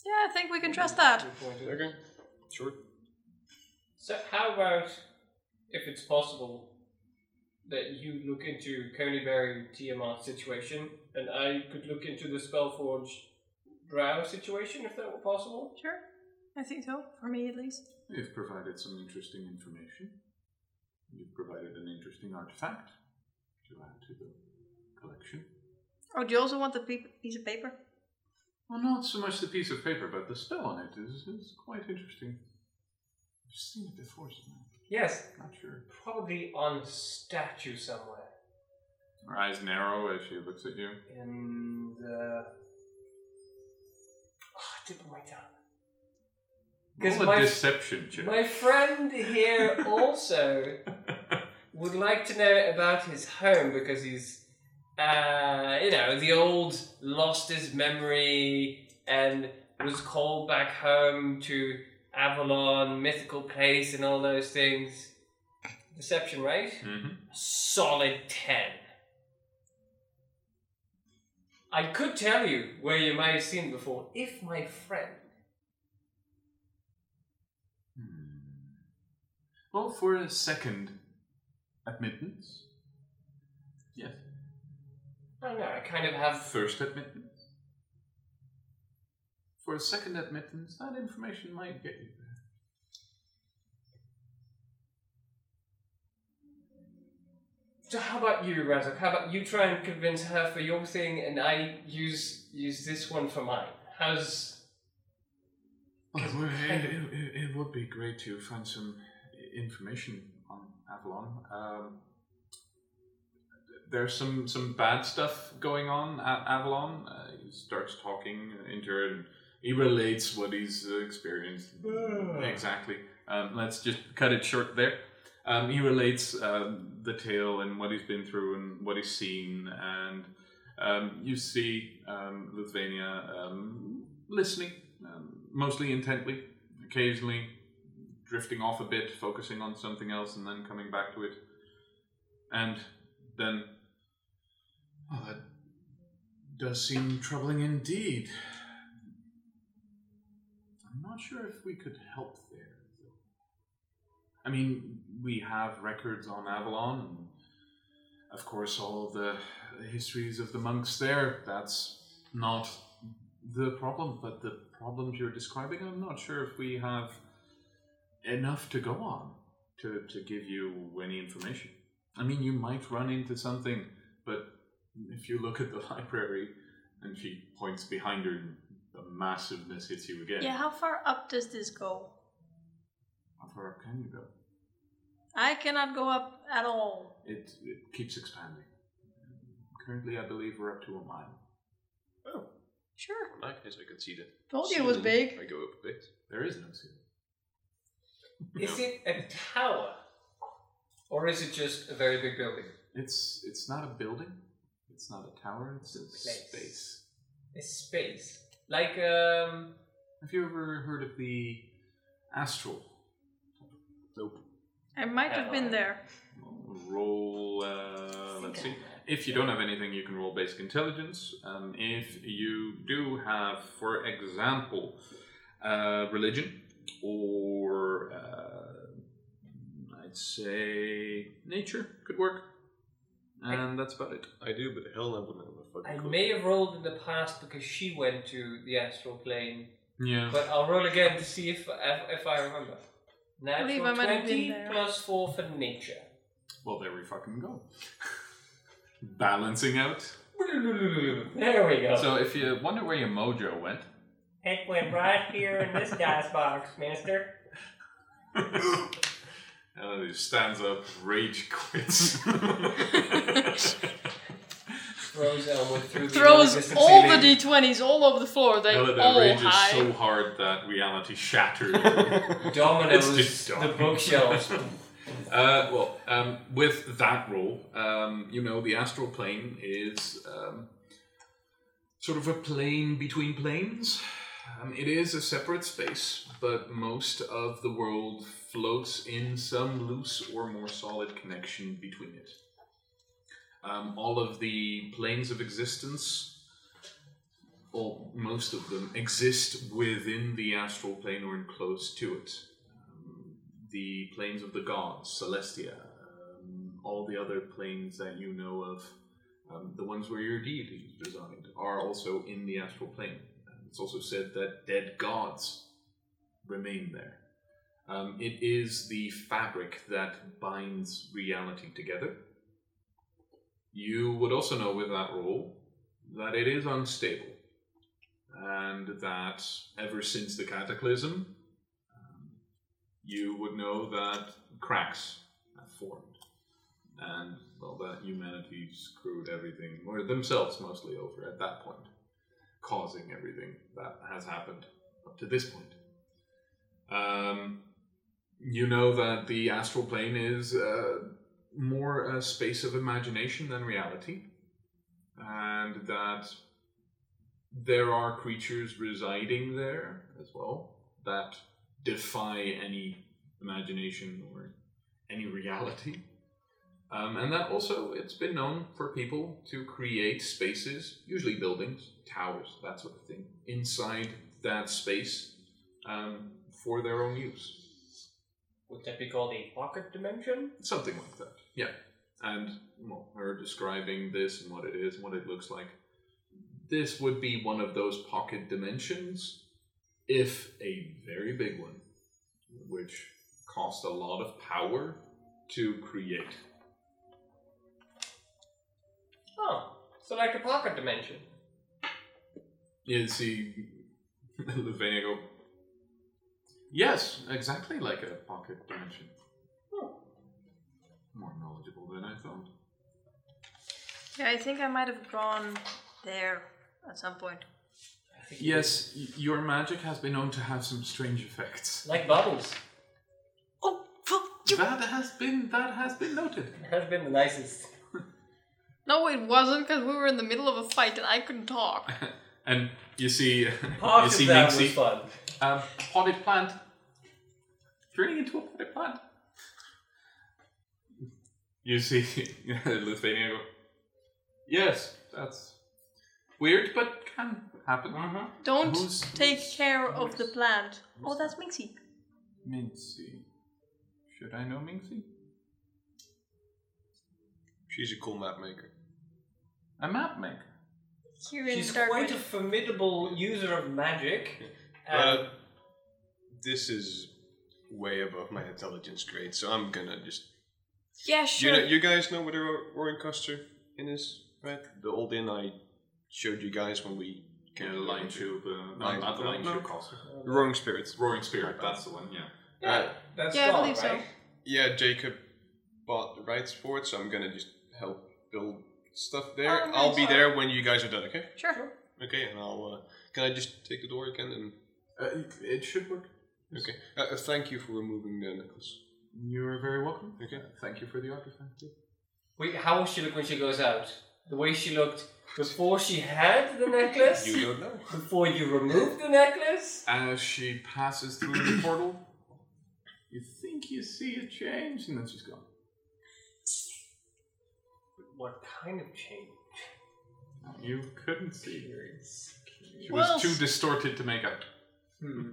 Yeah, I think we can trust that. Good. Okay, sure. So how about if it's possible that you look into Conyberry Tiamat situation, and I could look into the Spellforge Drow situation, if that were possible? Sure. I think so, for me at least. You've provided some interesting information. You've provided an interesting artifact to add to the collection. Oh, do you also want the pe- piece of paper? Well, not so much the piece of paper, but the spell on it is, is quite interesting. I've seen it before somewhere. Yes, Not sure. probably on statue somewhere. Her eyes narrow as she looks at you. And uh, oh, tip of my tongue. Because Roll a my, deception check. my friend here also would like to know about his home because he's, uh, you know, the old lost his memory and was called back home to Avalon, mythical place, and all those things. Deception, right? hmm Solid 10. I could tell you where you might have seen it before if my friend. Well, for a second admittance. Yes. I don't know, I kind of have. First admittance. For a second admittance, that information might get you there. So how about you, Razok? How about you try and convince her for your thing, and I use use this one for mine? How's Well, it, would- it, it, it would be great to find some information on Avalon. Um, there's some, some bad stuff going on at Avalon. Uh, he starts talking into her and he relates what he's uh, experienced. Exactly. Um, let's just cut it short there. Um, he relates um, the tale and what he's been through and what he's seen, and um, you see um, Lithuania um, listening, um, mostly intently, occasionally drifting off a bit, focusing on something else, and then coming back to it. And then, well, that does seem troubling indeed. Sure if we could help there. I mean, we have records on Avalon, and of course, all the histories of the monks there. That's not the problem, but the problems you're describing, I'm not sure if we have enough to go on to, to give you any information. I mean, you might run into something, but if you look at the library, and she points behind her, and massiveness hits you again. Yeah, how far up does this go? How far up can you go? I cannot go up at all. It, it keeps expanding. Currently, I believe we're up to a mile. Oh, sure. In that case, I can see that. Told you it was ceiling. big. I go up a bit. There is no ceiling. Is it a tower? Or is it just a very big building? It's it's not a building. It's not a tower. It's a Place. space. A space. Like, um. Have you ever heard of the astral? Nope. I might have been there. Roll. Uh, let's see. If you don't have anything, you can roll basic intelligence. Um, if you do have, for example, uh, religion, or uh, I'd say nature could work, and that's about it. I do, but hell, I wouldn't have a fucking I clue. may have rolled in the past because she went to the astral plane, Yeah. but I'll roll again to see if if, if I remember. believe Natural I might have been 20 plus 4 for nature. Well, there we fucking go. Balancing out. There we go. So if you wonder where your mojo went, it went right here in this dice box, mister. uh, he stands up, rage quits. Throws Elwood through the Throws non-existent all the d20s all over the floor. They Elodie all rages high. so hard that reality shattered. dominoes the bookshelves. Uh, well, um, with that roll, um, you know, the astral plane is um, sort of a plane between planes. Um, it is a separate space, but most of the world floats in some loose or more solid connection between it. Um, all of the planes of existence, or most of them, exist within the astral plane or enclosed to it um, the planes of the gods, Celestia, um, all the other planes that you know of, um, the ones where your deities reside, are also in the astral plane. It's also said that dead gods remain there. Um, it is the fabric that binds reality together. You would also know with that role that it is unstable. and that ever since the cataclysm, um, you would know that cracks have formed, and well, that humanity screwed everything, or themselves mostly over at that point, causing everything that has happened up to this point. Um, you know that the astral plane is uh, more a space of imagination than reality, and that there are creatures residing there as well that defy any imagination or any reality. Um, and that also, it's been known for people to create spaces, usually buildings, towers, that sort of thing, inside that space um, for their own use. Would that be called a pocket dimension? Something like that, yeah. And well, her describing this and what it is and what it looks like. This would be one of those pocket dimensions, if a very big one, which cost a lot of power to create. Oh, so like a pocket dimension. You see Luvenia go, Yes, exactly like a pocket dimension. Oh. More knowledgeable than I thought. Yeah, I think I might have gone there at some point. Yes, y- your magic has been known to have some strange effects. Like bubbles. Oh, fuck you! That has been that has been noted. It has been the nicest. No, it wasn't because we were in the middle of a fight and I couldn't talk. And you see, Half you of see that was Minxie, fun. Um, potted plant, turning into a potted plant. You see Lithuania go, yes, that's weird, but can happen. Mm-hmm. Don't Who's- take who's- care of the plant. Oh, that's Minxie. Minxie. Should I know Minxie? She's a cool map maker. A map maker. Here in She's quite a Ridge. formidable user of magic. Uh, this is way above my intelligence grade, so I'm gonna just. Yeah, You, sure. know, you guys know where the Roaring Coster Inn is, right? The old inn I showed you guys when we Yeah, the Lion Tube. Uh, no, Lion- not the no, Lion no. Tube Coster. The Roaring Spirits. Roaring Spirit, that's the one, yeah. yeah, that's Yeah, I gone, believe so. Yeah, Jacob bought the rights for it, so I'm gonna just help build stuff there. Oh. I'll be there when you guys are done, okay? Sure. Okay, and I'll. Uh, can I just take the door again? And Uh, it should work. okay. Uh, uh, thank you for removing the necklace. You're very welcome. Okay. Uh, thank you for the artifact. Wait, how will she look when she goes out? The way she looked before she had the necklace? You don't know. Before you removed the necklace? As she passes through the portal, you think you see a change, and then she's gone. What kind of change? You couldn't see her. She Well, was too distorted to make out. Hmm.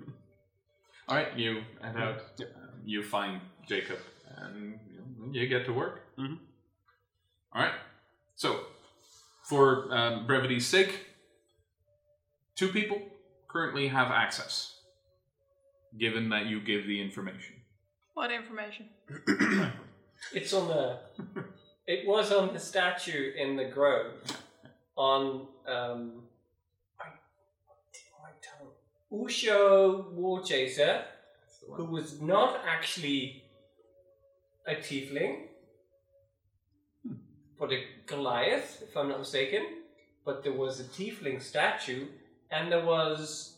All right, you head out. Yep. Um, you find Jacob, and you, know, you get to work. Mhm. All right. So, for um, brevity's sake, two people currently have access, given that you give the information. What information? It's on the. It was on the statue in the grove. On um. I, my. Usho War Chaser, who was not actually a tiefling, but a Goliath, if I'm not mistaken. But there was a tiefling statue, and there was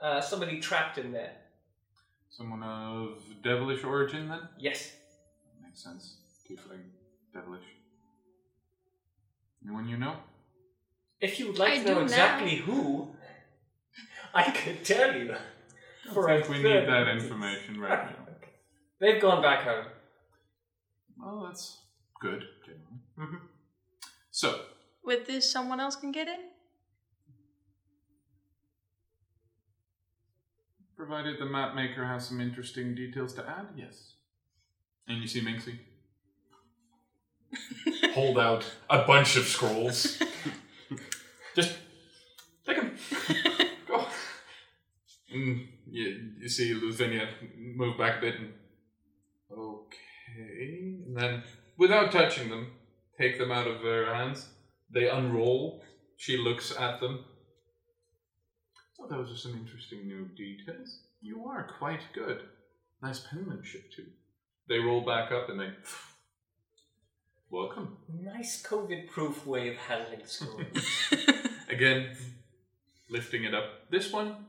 uh, somebody trapped in there. Someone of devilish origin, then? Yes. Makes sense. Tiefling, devilish. Anyone you know? If you would like I to know do exactly who, I could tell you. I For I a think we third. need that information right now. They've gone back home. Well, that's good, generally. Mhm. So, With this, someone else can get in? provided the map maker has some interesting details to add, yes. And you see Minxie? Hold out a bunch of scrolls. Just take them. And you, you see Luthenia move back a bit and. Okay. And then, without touching them, take them out of their hands. They unroll. She looks at them. So those are some interesting new details. You are quite good. Nice penmanship too. They roll back up and they. Welcome. Nice COVID-proof way of handling scrolls. Again, lifting it up. This one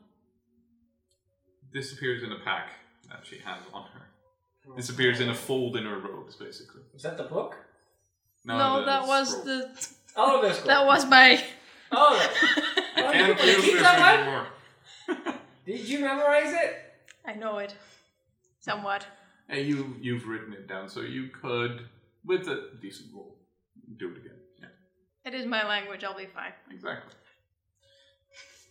disappears in a pack that she has on her. Disappears in a fold in her robes, basically. Is that the book? no, the that was scroll. the. Oh, there's That was my. Oh, I can't you use keep this that one? anymore. did you memorize it? I know it. Somewhat. Hey, you you've written it down, so you could, with a decent roll, do it again. Yeah, It is my language, I'll be fine. exactly.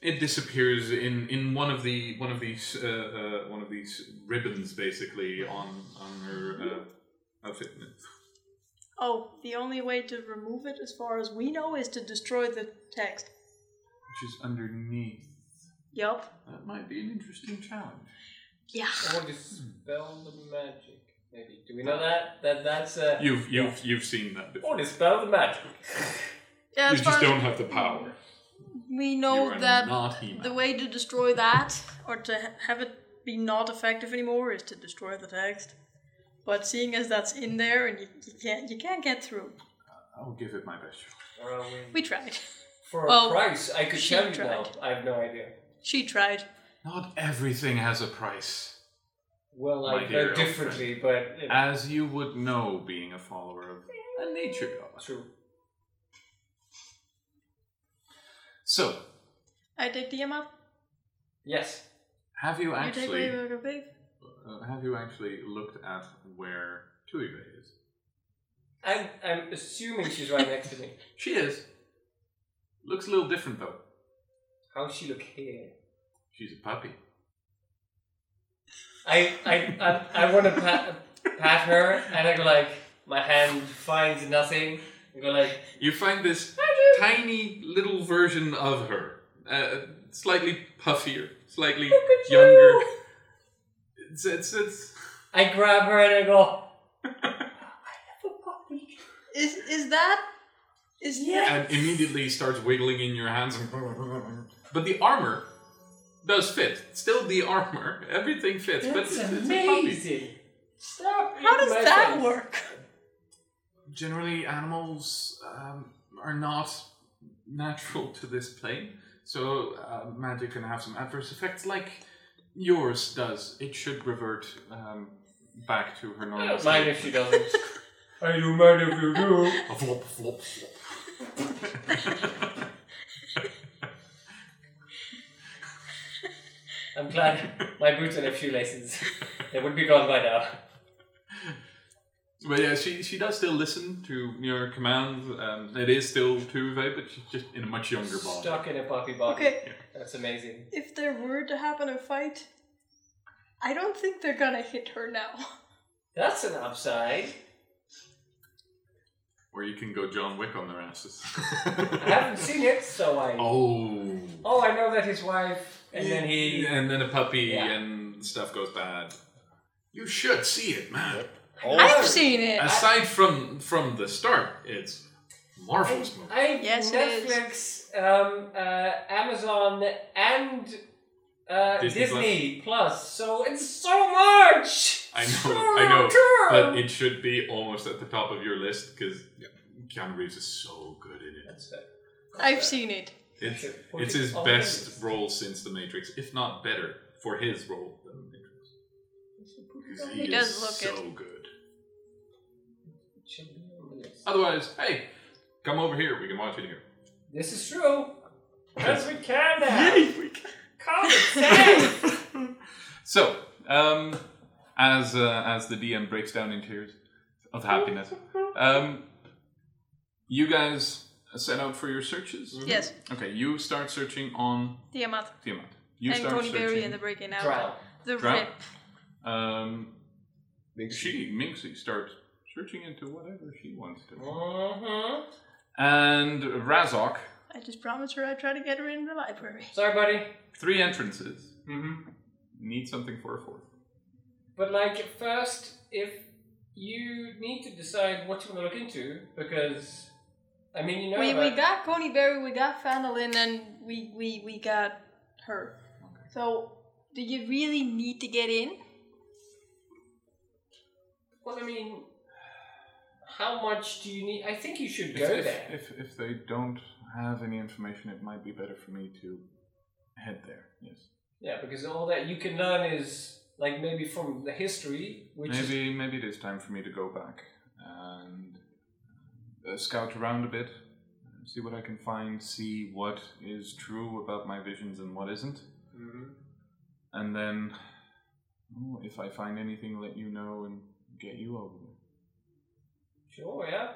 It disappears in, in one of the one of these uh, uh, one of these ribbons, basically on on her uh, outfit. Oh, the only way to remove it, as far as we know, is to destroy the text. Which is underneath. Yep. That might be an interesting challenge. Yeah. Or dispel the magic. Maybe. Do we know that? That that's uh. You've you've you've seen that before. Or dispel the magic. Yeah, you just don't have the power. We You know are that not the way to destroy that, or to have it be not effective anymore, is to destroy the text. But seeing as that's in there and you, you can't you can't get through, I'll give it my best shot. Or, we tried. For Well, a oh, price, I could she tell you now. tried. I have no idea. She tried. Not everything has a price. Well, I dear heard old differently, but you know, As you would know, being a follower of a nature god. true. So, I take the amount. Yes. have you You take actually away the uh, have you actually looked at where Tuive is? I'm I'm assuming she's right next to me. She is. Looks a little different though. How does she look here? She's a puppy. I I I, I want to pat pat her, and I go like my hand finds nothing. I go like You find this tiny little version of her, uh, slightly puffier, slightly Look at younger. you. It's, it's, it's I grab her and I go. I have a puppy. Is is that? Is yeah. and immediately starts wiggling in your hands. But the armor does fit. Still the armor. Everything fits. but That's it's, it's a puppy. amazing. Stop. How does that face. work? Generally, animals um, are not natural to this plane. So uh, magic can have some adverse effects, like yours does. It should revert um, back to her I normal don't mind state. if she doesn't. I don't mind if you do. A flop, flop, flop. I'm glad my boots and have shoelaces. They would be gone by now. But yeah, she she does still listen to your commands. Um, it is still Tuve, but she's just in a much younger body. Stuck in a puppy body. Okay, That's amazing. if there were to happen a fight, I don't think they're gonna hit her now. That's an upside. Or you can go John Wick on their asses. I haven't seen it, so I. oh. Oh, I know that his wife, and then he. and then a puppy Yeah. and stuff goes bad. You should see it, man. I've seen it. Aside from from the start, it's marvelous movie. I Yes, it Netflix, um, uh, Amazon, and uh, Disney Disney, Plus. So it's so much. I know, So I know, much. but it should be almost at the top of your list because Keanu Reeves is so good in it. That's it. I've seen it. It's Put it's it his on best the list. role since The Matrix, if not better for his role than The Matrix. Because he, He is does look so it. good. Otherwise, hey, come over here. We can watch it here. This is true. Yes, we can now. Come safe. So, um, as uh, as the DM breaks down in tears of happiness, um, you guys set out for your searches. Yes, Okay, you start searching on Tiamat Tiamat. You and start Conyberry and the Breaking Out. Drow. The Drow? Rip. um, she Minxie starts searching into whatever she wants to, Mm-hmm. and Razok. I just promised her I'd try to get her in the library. Sorry, buddy. Three entrances. Mm-hmm. Need something for a fourth. But like first, if you need to decide what you want to look into, because I mean, you know, we, we got Conyberry, we got Phandalin, and we, we, we got her. So, do you really need to get in? Well, I mean, how much do you need? I think you should go if, there. if, if they don't have any information, it might be better for me to head there. Yes. Yeah, because all that you can learn is like maybe from the history, which is maybe maybe it is time for me to go back and uh, scout around a bit, see what I can find, see what is true about my visions and what isn't, Mhm. and then oh, if I find anything, let you know and get you over there. Sure, yeah.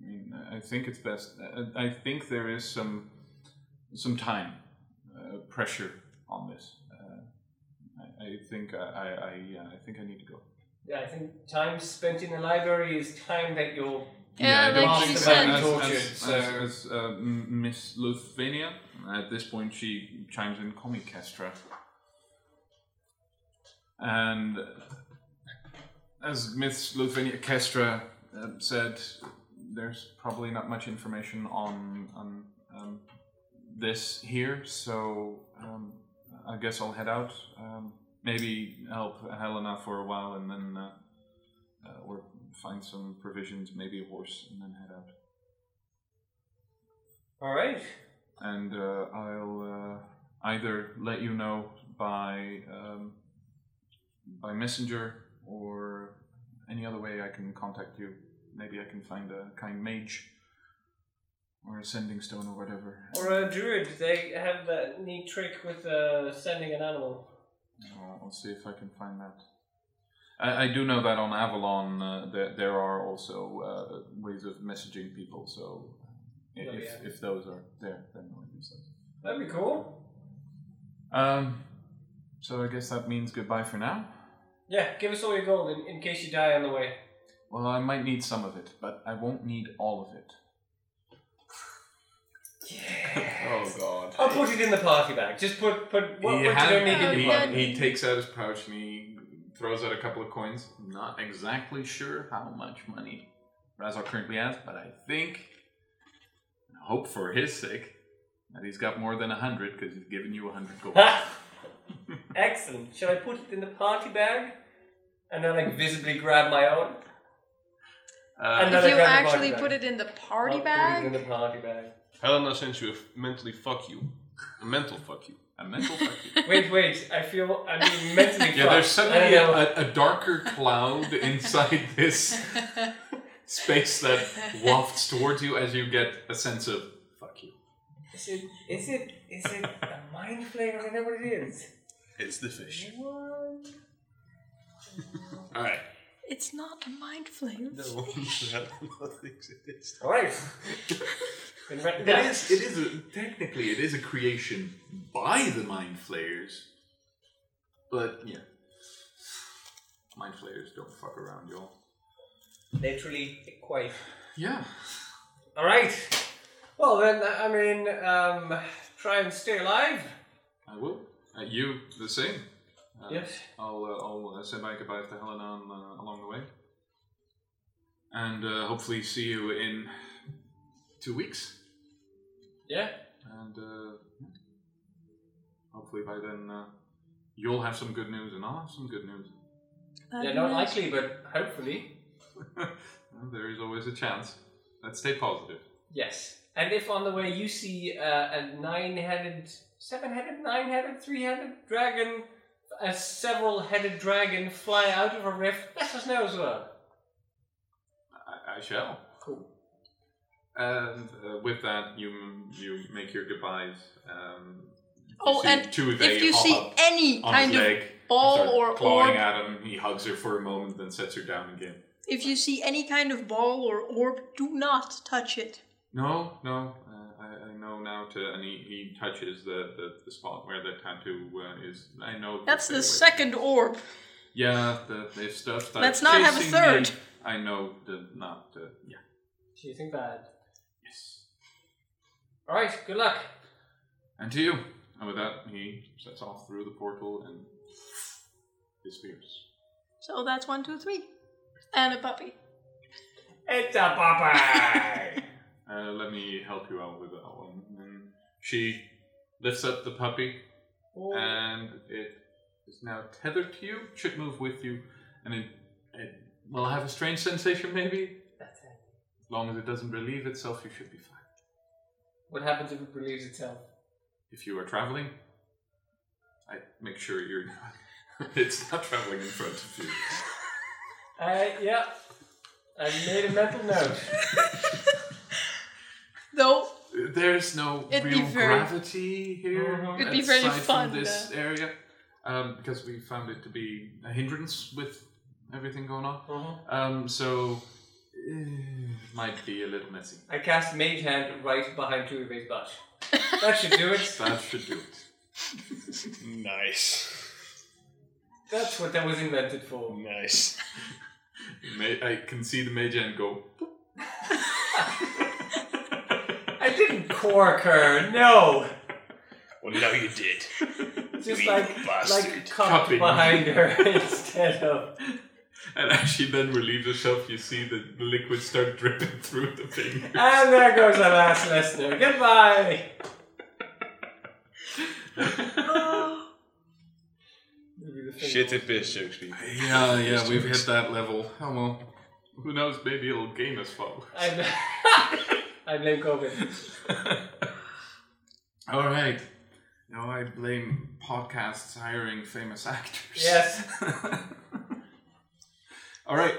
I mean, I I think it's best. I I think there is some some time uh, pressure on this. Uh, I, I think I I, I, yeah, I think I need to go. Yeah, I think time spent in the library is time that you'll. Yeah, I like she said. as, Tortured, as, so- as, as, uh, Miss Luthvania, at this point she chimes in, call me Kestra. And as Miss Luthvania Kestra uh, said, there's probably not much information on, on um, this here, so um, I guess I'll head out. Um, maybe help Helena for a while and then uh, uh, or find some provisions, maybe a horse, and then head out. All right. And uh, I'll uh, either let you know by um, by messenger or any other way I can contact you. Maybe I can find a kind mage or a sending stone or whatever. Or a druid. They have that neat trick with uh, sending an animal. I'll, I'll see if I can find that. I, I do know that on Avalon uh, there, there are also uh, ways of messaging people, so uh, Oh, if, yeah. if those are there, then I'll use those. That'd be cool. Um, so I guess that means goodbye for now. Yeah, give us all your gold in, in case you die on the way. Well, I might need some of it, but I won't need all of it. Oh god. I'll put it in the party bag. Just put put what, He what you had- don't need in he- the party. he takes out his pouch and he throws out a couple of coins. Not exactly sure how much money Razor currently has, but I think, I hope for his sake, that he's got more than a hundred because he's given you a hundred gold. Excellent. Shall I put it in the party bag? And then like visibly grab my own? Uh, And then If I you grab the actually party bag. put it in the party I'll bag, Put it in the party bag. Helena sends you a f- mentally fuck you. A mental fuck you. a mental fuck you. Wait, wait. I feel I'm being mentally Yeah, there's. I suddenly don't know. a, a darker cloud inside this space that wafts towards you as you get a sense of fuck you. Is it? Is it? Is it a mind flayer? I know what it is. It's the fish. What? All right. it's not a mind flame. No, Helena thinks it is. All right. Been written It down. is. It is a, technically it is a creation by the mind flayers, but yeah, mind flayers don't fuck around, y'all. Literally quite. Yeah. All right. Well then, I mean, um, try and stay alive. I will. Uh, you the same. Uh, Yes. I'll uh, I'll uh, say my goodbyes to Helena on, uh, along the way, and uh, hopefully see you in two weeks. Yeah. And uh, hopefully by then uh, you'll have some good news, and I'll have some good news. Yeah, not likely, but hopefully. There is always a chance. Let's stay positive. Yes. And if on the way you see uh, a nine-headed, seven-headed, nine-headed, three-headed dragon, a several-headed dragon fly out of a rift, let us know as well. I, I shall. Cool. And uh, with that, you you make your goodbyes. Um, you Oh, see and Tuve if you see any kind of leg, ball start or clawing orb, at him, he hugs her for a moment, then sets her down again. if you see any kind of ball or orb, do not touch it. No, no, uh, I, I know now to, and he, he touches the, the, the spot where the tattoo uh, is. I know. That's the away. second orb. Yeah, the, the stuff. starts Let's not have a third. me. I know the not. Uh, yeah. Do you think bad? Yes. All right. Good luck. And to you. And with that, he sets off through the portal and disappears. So that's one, two, three. And a puppy. It's a Popeye. Uh, let me help you out with that one. And she lifts up the puppy, Oh. and it is now tethered to you. Should move with you, and it, it will have a strange sensation, maybe. That's it. As long as it doesn't relieve itself, you should be fine. What happens if it relieves itself? If you are traveling, I make sure you're not. it's not traveling in front of you. I yeah. I made a mental note. Though There's no It'd real very- gravity here. Mhm. It'd be very aside fun, from this uh, area, um, because we found it to be a hindrance with everything going on. Mhm. Um, so eh, might be a little messy. I cast Mage Hand right behind Tuive's butt. That should do it. That should do it. Nice. That's what that was invented for. Nice. I can see the mage hand go. I didn't cork her, no. Well, no, you did. Just You like bastard. like cupped Cupping. behind her instead of. And as she then relieves herself, you see the, the liquid start dripping through the fingers. And there goes our last listener. Goodbye. Maybe the Shit was- and piss jokes, people. Yeah, yeah, we've hit that level. Oh well. Who knows? Maybe it'll gain us followers. I, I blame COVID. All right. Now I blame podcasts hiring famous actors. Yes. All right.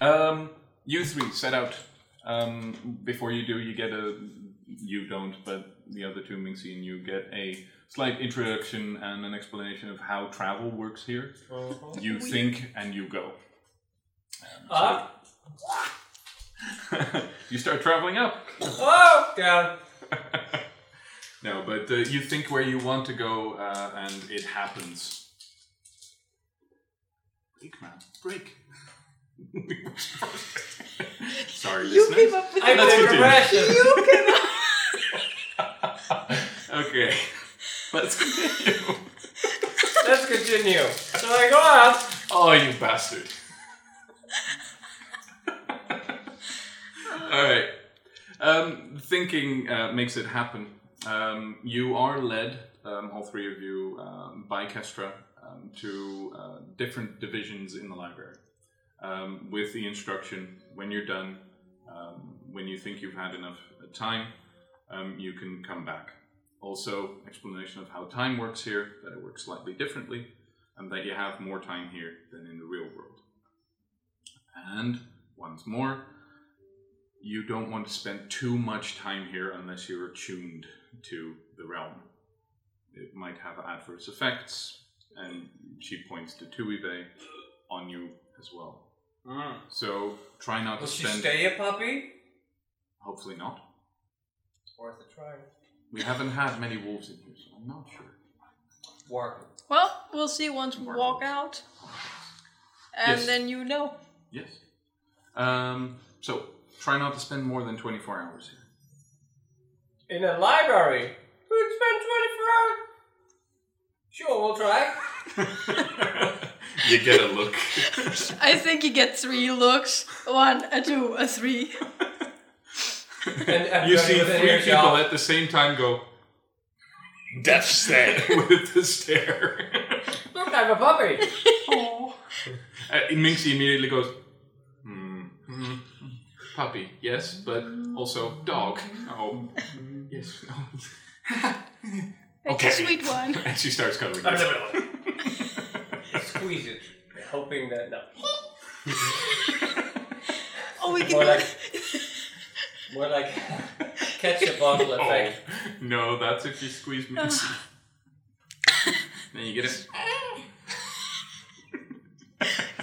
Um, you three set out. Um, before you do, you get a. You don't, but the other two, Minxie and you, get a slight introduction and an explanation of how travel works here. You think and you go. Um, so- Up. you start traveling up. Oh, down. no, but uh, you think where you want to go, uh, and it happens. Break, man, break. Sorry, you listeners. came up with I Let's blame continue. aggression. You came up. Okay, let's continue. Let's continue. So I go out. Oh, you bastard! All right. Um, thinking uh, makes it happen. Um, you are led, um, all three of you, um, by Kestra um, to uh, different divisions in the library, um, with the instruction: when you're done, when you think you've had enough uh, time, you can come back. Also, explanation of how time works here, that it works slightly differently, and that you have more time here than in the real world. And once more, you don't want to spend too much time here unless you're attuned to the realm. It might have adverse effects, and she points to Tuive on you as well. So try not Will to she spend. stay a puppy? Hopefully not. Worth a try. We haven't had many wolves in here, so I'm not sure. Working. Well, we'll see once we walk out, and Yes. then you know. Yes. Um, so try not to spend more than 24 hours here. In a library? Who'd spend 24 hours? Sure, we'll try. you get a look. I think you get three looks. One, a two, a three. And everybody you see three earshot. people at the same time go Death stare. with the stare. Look, I'm a puppy. uh, Minxie immediately goes, hmm, hmm, puppy, yes, but also dog. Mm. Oh, yes, no. It's Okay. a sweet one. and she starts cuddling. Squeeze it, hoping that no. Oh, we More can. like more like catch ketchup bottle Oh, effect. no, that's if you squeeze Minxie. then you get it.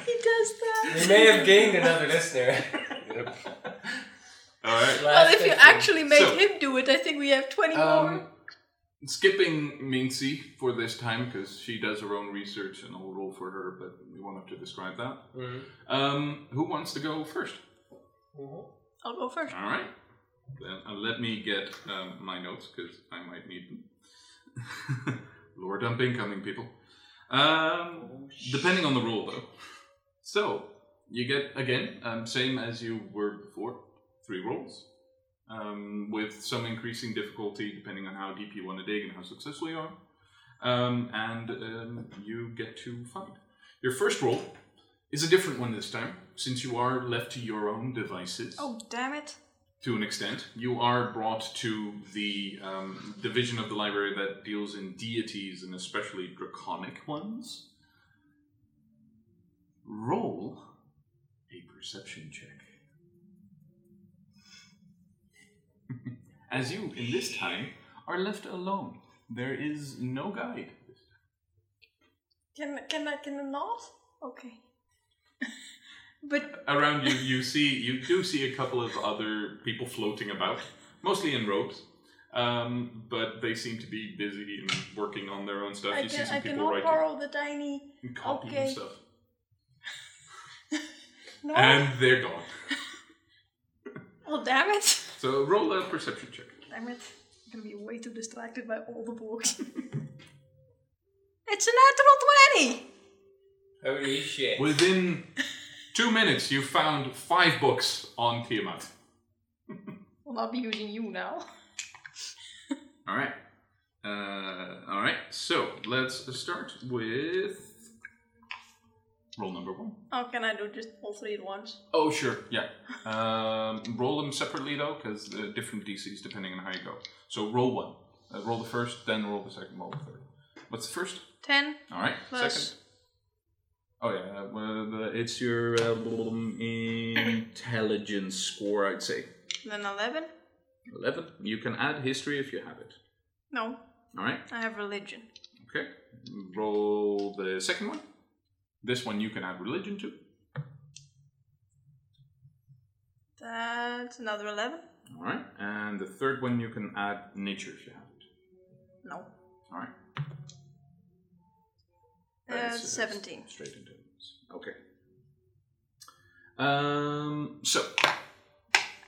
he does that. We may have gained another listener. All right. Well, if you actually make So- him do it, I think we have 20 Um, more. skipping Minxie for this time because she does her own research and I'll roll for her, but we won't have to describe that. Um, who wants to go first? I'll go first. All right. Then uh, let me get um, my notes because I might need them. Lore dump incoming, people. Um, depending on the rule, though. So you get again, um, same as you were before, three rolls. um, with some increasing difficulty depending on how deep you want to dig and how successful you are. Um, and um, you get to find. Your first roll is a different one this time, since you are left to your own devices Oh, damn it. to an extent. You are brought to the um, division of the library that deals in deities and especially draconic ones. Roll a perception check. As you, in this time, are left alone. There is no guide. Can, can I, can I not? Okay. but, Around you, you see, you do see a couple of other people floating about, mostly in robes. Um, but they seem to be busy and working on their own stuff. I, you see can, some I people cannot writing borrow the tiny. and copying okay. stuff. No. And they're gone. oh, damn it. So roll a perception check. Damn it. I'm gonna be way too distracted by all the books. it's a natural 20! Holy shit. Within two minutes, you found five books on Tiamat. Well, I'll be using you now. All right. Uh, all right. So let's start with roll number one. Oh, can I do just all three at once? Oh, sure. Yeah. Um, roll them separately though, because uh, different DCs depending on how you go. So roll one. Uh, roll the first, then roll the second, roll the third. What's the first? 10 All right. plus. Second. Oh yeah. Uh, well, the, it's your uh, intelligence score, I'd say. Then 11? Eleven. You can add history if you have it. No, All right. I have religion. Okay. Roll the second one. This one you can add religion to. That's another 11? All right. And the third one you can add nature if you have it. No. All right. Uh, That's, uh, 17. Straight into it. Okay. Um, so,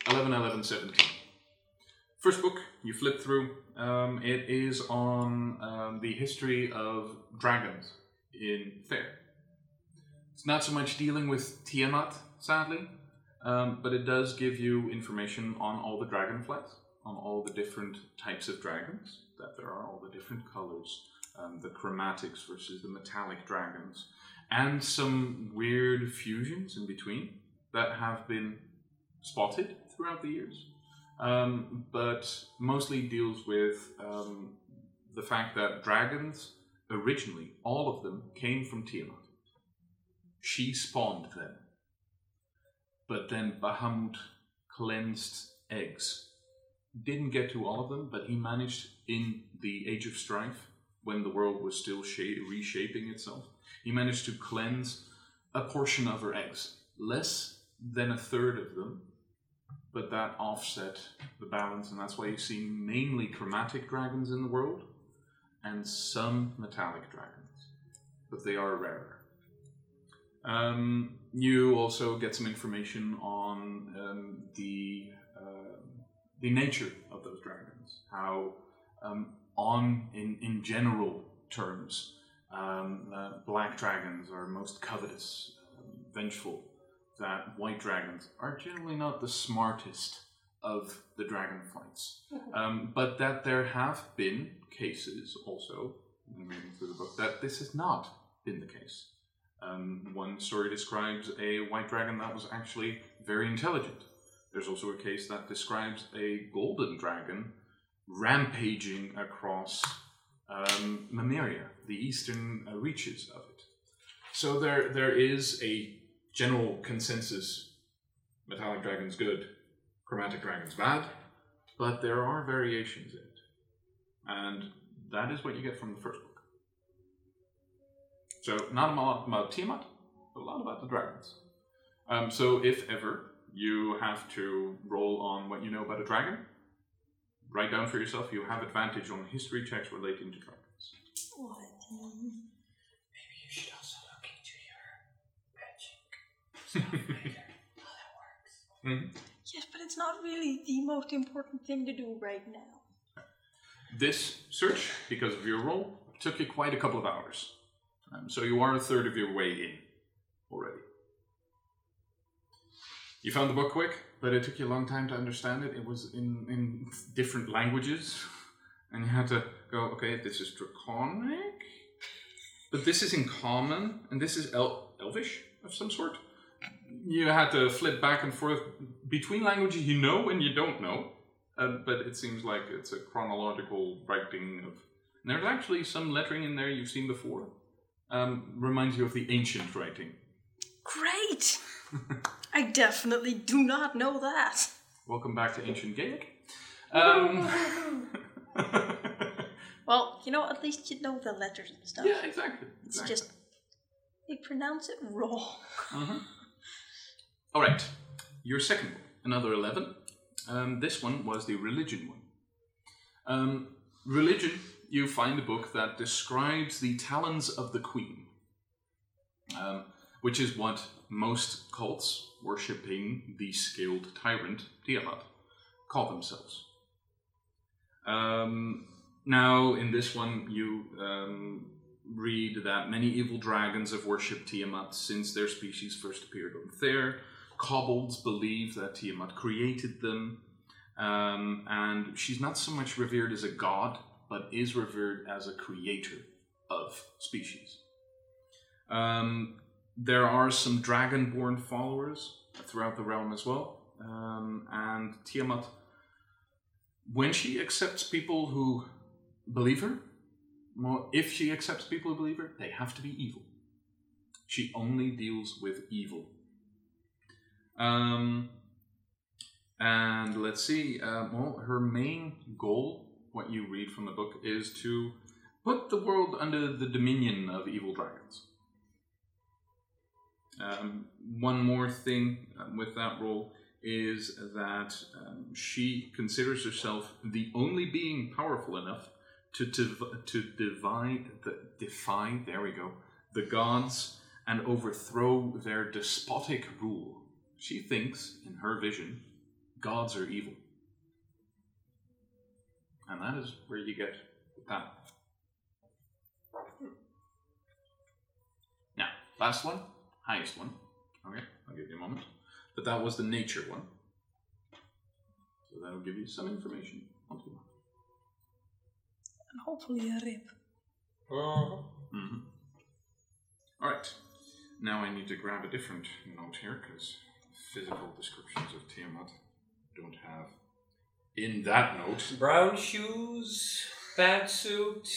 11, 11, 17. First book you flip through, um, it is on um, the history of dragons in Thair. It's not so much dealing with Tiamat, sadly, um, but it does give you information on all the dragonflies, on all the different types of dragons, that there are all the different colors, um, the chromatics versus the metallic dragons, and some weird fusions in between that have been spotted throughout the years. Um, but mostly deals with um, the fact that dragons, originally, all of them came from Tiamat. She spawned them. But then Bahamut cleansed eggs. Didn't get to all of them, but he managed in the Age of Strife, when the world was still sha- reshaping itself, he managed to cleanse a portion of her eggs. Less than a third of them, but that offset the balance, and that's why you see mainly chromatic dragons in the world and some metallic dragons, but they are rarer. Um, you also get some information on um, the uh, the nature of those dragons, how um, on in in general terms, um, uh, black dragons are most covetous, um, vengeful. That white dragons are generally not the smartest of the dragon fights, um, but that there have been cases also, in reading through the book, that this has not been the case. Um, one story describes a white dragon that was actually very intelligent. There's also a case that describes a golden dragon rampaging across um, the eastern uh, reaches of it. So there, there is a general consensus: metallic dragons good, chromatic dragons bad, but there are variations in it, and that is what you get from the first book. So not a lot about Tiamat, but a lot about the dragons. Um, so if ever you have to roll on what you know about a dragon, write down for yourself. You have advantage on history checks relating to dragons. What? Maybe you should also look into your magic stuff later. How that works. Yes, but it's not really the most important thing to do right now. This search, because of your role, took you quite a couple of hours. Um, so you are a third of your way in already. You found the book quick, but it took you a long time to understand it. It was in, in different languages, and you had to go, okay, this is Draconic, but this is in Common, and this is El- Elvish of some sort. You had to flip back and forth between languages you know and you don't know, uh, but it seems like it's a chronological writing of. And there's actually some lettering in there you've seen before. Um, reminds you of the ancient writing. Great! I definitely do not know that. Welcome back to ancient Gaelic. Um, Well, you know, at least you know the letters and stuff. yeah, exactly. It's exactly. just they pronounce it wrong. Mhm. All right, your second one, another 11. Um, this one was the religion one. Um, religion, you find a book that describes the talons of the queen, um, which is what most cults worshipping the skilled tyrant Tiamat call themselves. Um, now, in this one, you um, read that many evil dragons have worshipped Tiamat since their species first appeared on Thair. Kobolds believe that Tiamat created them, um, and she's not so much revered as a god, but is revered as a creator of species. Um, there are some dragonborn followers throughout the realm as well, um, and Tiamat, when she accepts people who believe her, well, if she accepts people who believe her, they have to be evil. She only deals with evil. Um, and let's see, uh, well, her main goal, what you read from the book, is to put the world under the dominion of evil dragons. Um, one more thing um, with that role is that um, she considers herself the only being powerful enough to div- to divide the defy there we go the gods and overthrow their despotic rule. She thinks, in her vision, gods are evil, and that is where you get that. Now, last one, highest one. Okay, I'll give you a moment. But that was the nature one. So that'll give you some information on Tiamat. And hopefully a rip. Uh-huh. Mm-hmm. All right. Now I need to grab a different note here because physical descriptions of Tiamat don't have in that note. Brown shoes, bad suit,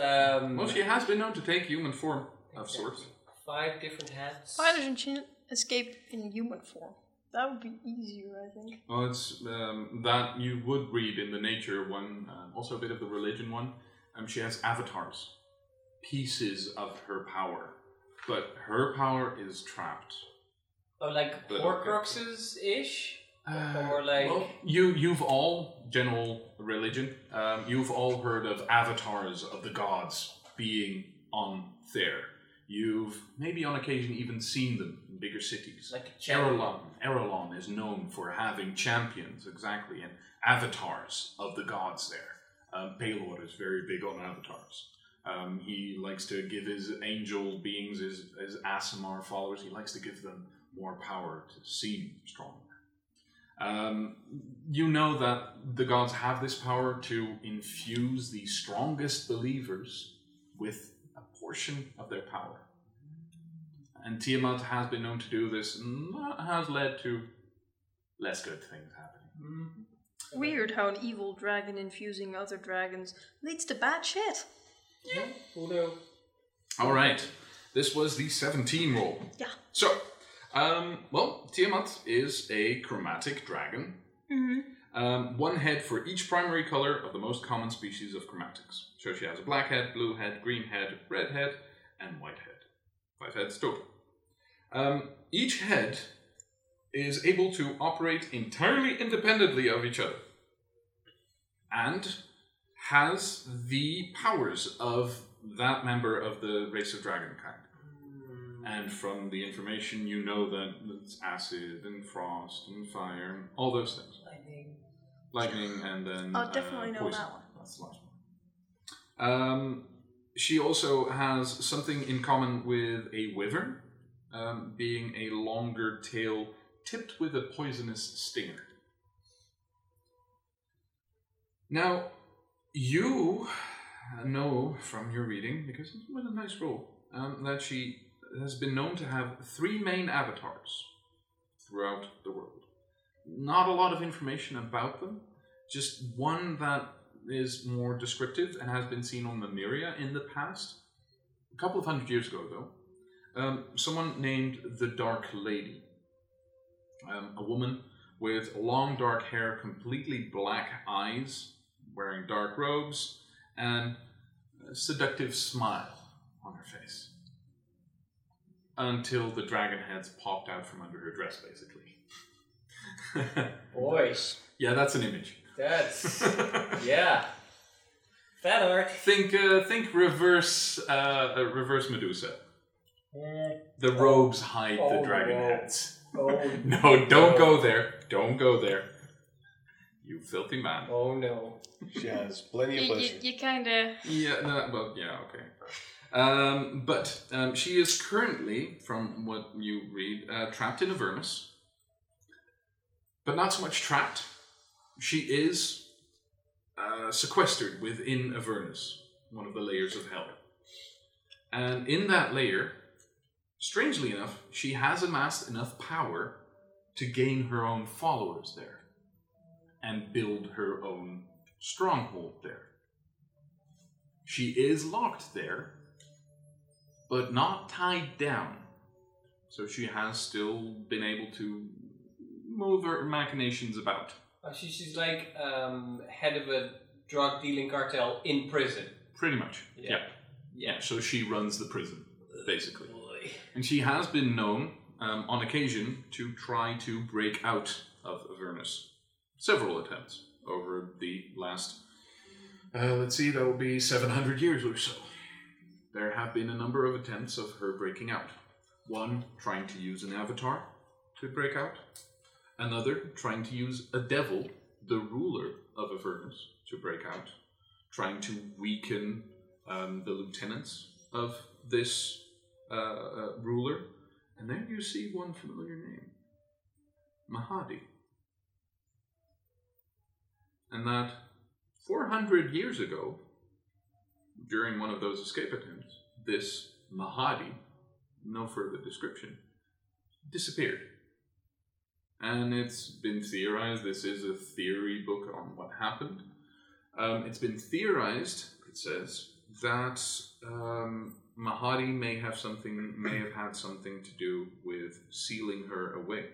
um, Well, she has been known to take human form of sorts. five different hats. Why doesn't she escape in human form? That would be easier, I think. Well, it's um, that you would read in the nature one, uh, also a bit of the religion one. Um, she has avatars, pieces of her power, but her power is trapped. Oh, like But- Horcruxes ish? Uh, Or like- well, you you've all general religion. Um, you've all heard of avatars of the gods being on there. You've maybe on occasion even seen them in bigger cities. Like. Erelon, Erelon is known for having champions, exactly, and avatars of the gods there. Um, Balor is very big on avatars. Um, he likes to give his angel beings, his, his Aasimar followers, he likes to give them more power to seem stronger. Um, you know that the gods have this power to infuse the strongest believers with a portion of their power. And Tiamat has been known to do this, and that has led to less good things happening. Weird how an evil dragon infusing other dragons leads to bad shit. Yeah, who? All right, this was the 17 roll. Yeah. So, um, well, Tiamat is a chromatic dragon. Mm-hmm. Um, one head for each primary color of the most common species of chromatics. So she has a black head, blue head, green head, red head, and white head. Five heads total. Um, each head is able to operate entirely independently of each other and has the powers of that member of the race of dragon kind. And from the information, you know that it's acid and frost and fire and all those things. Lightning. Lightning and then. I'll definitely uh, know that one. That's the last one. Um, she also has something in common with a wyvern, um, being a longer tail tipped with a poisonous stinger. Now, you know from your reading, because it was a nice roll, um, that she has been known to have three main avatars throughout the world. Not a lot of information about them, just one that is more descriptive and has been seen on the Myria in the past. A couple of hundred years ago, though. Um, someone named the Dark Lady. Um, a woman with long dark hair, completely black eyes, wearing dark robes, and a seductive smile on her face. Until the dragon heads popped out from under her dress, basically. Boys, yeah, that's an image. that's yeah. That art. Think, uh, think reverse, uh, uh, reverse Medusa. Mm, The robes hide the Oh, dragon no. heads. Oh, No, don't No. go there. Don't go there. You filthy man. oh no. She has plenty You, of you, pleasure. you kind of. Yeah, no, well, yeah, okay. Um, but um, she is currently, from what you read, uh, trapped in Avernus. But not so much trapped. She is uh, sequestered within Avernus, one of the layers of hell. And in that layer, strangely enough, she has amassed enough power to gain her own followers there and build her own stronghold there. She is locked there, but not tied down. So she has still been able to move her machinations about. Oh, she, she's like um, head of a drug dealing cartel in prison. Pretty much. Yeah. Yeah. Yeah, so she runs the prison, basically. Boy. And she has been known, um, on occasion, to try to break out of Avernus. Several attempts over the last, uh, let's see, that will be 700 years or so. There have been a number of attempts of her breaking out. One trying to use an avatar to break out, another trying to use a devil, the ruler of Avernus, to break out, trying to weaken um, the lieutenants of this uh, uh, ruler. And there you see one familiar name Mahadi. And that 400 years ago, during one of those escape attempts, this Mahadi, no further description, disappeared. And it's been theorized, this is a theory book on what happened. Um, it's been theorized, it says, that um, Mahadi may have something, may have had something to do with sealing her away,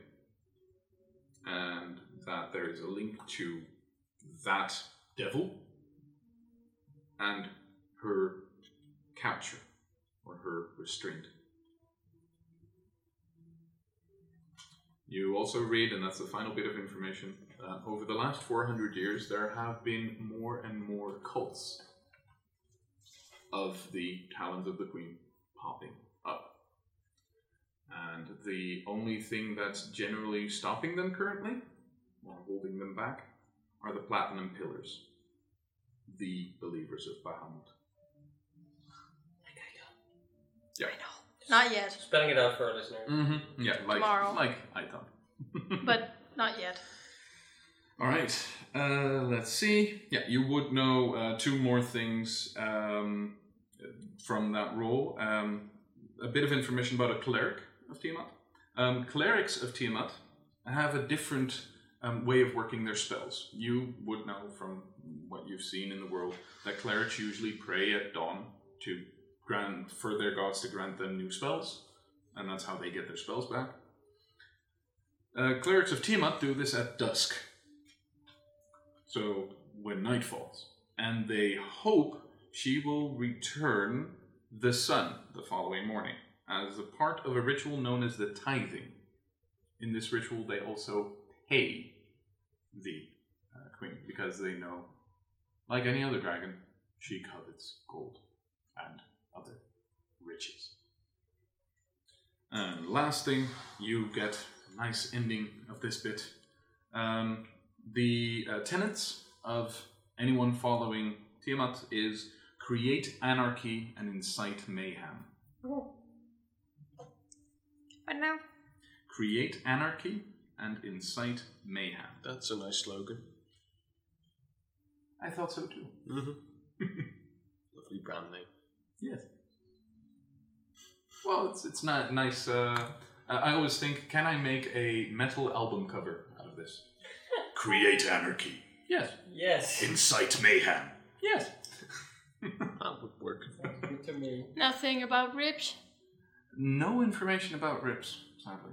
and that there is a link to that devil and her capture or her restraint. You also read, and that's the final bit of information, uh, over the last 400 years, there have been more and more cults of the Talons of the Queen popping up. And the only thing that's generally stopping them currently, or holding them back, are the Platinum Pillars, the believers of Bahamut. Yeah. I know. Not yet, Spelling it out for our listeners. Mm-hmm. Yeah, like, Tomorrow. like I thought. but not yet. All right. Uh, let's see. Yeah, you would know uh, two more things um, from that role. Um, a bit of information about a cleric of Tiamat. Um, clerics of Tiamat have a different um, way of working their spells. You would know from what you've seen in the world that clerics usually pray at dawn to grant for their gods to grant them new spells, and that's how they get their spells back. Uh, clerics of Tiamat do this at dusk. So when night falls, and they hope she will return the sun the following morning as a part of a ritual known as the tithing. In this ritual, they also pay the uh, queen because they know, like any other dragon, she covets gold and other riches. And last thing, you get a nice ending of this bit. Um, the uh, tenets of anyone following Tiamat is create anarchy and incite mayhem. But now, Create anarchy and incite mayhem. That's a nice slogan. I thought so too. Mm-hmm. Lovely brand name. Yes. Well, it's it's not nice. Uh, I I always think, can I make a metal album cover out of this? Create anarchy. Yes. Yes. Incite mayhem. Yes. That would work. Good to me. Nothing about ribs. No information about rips, sadly.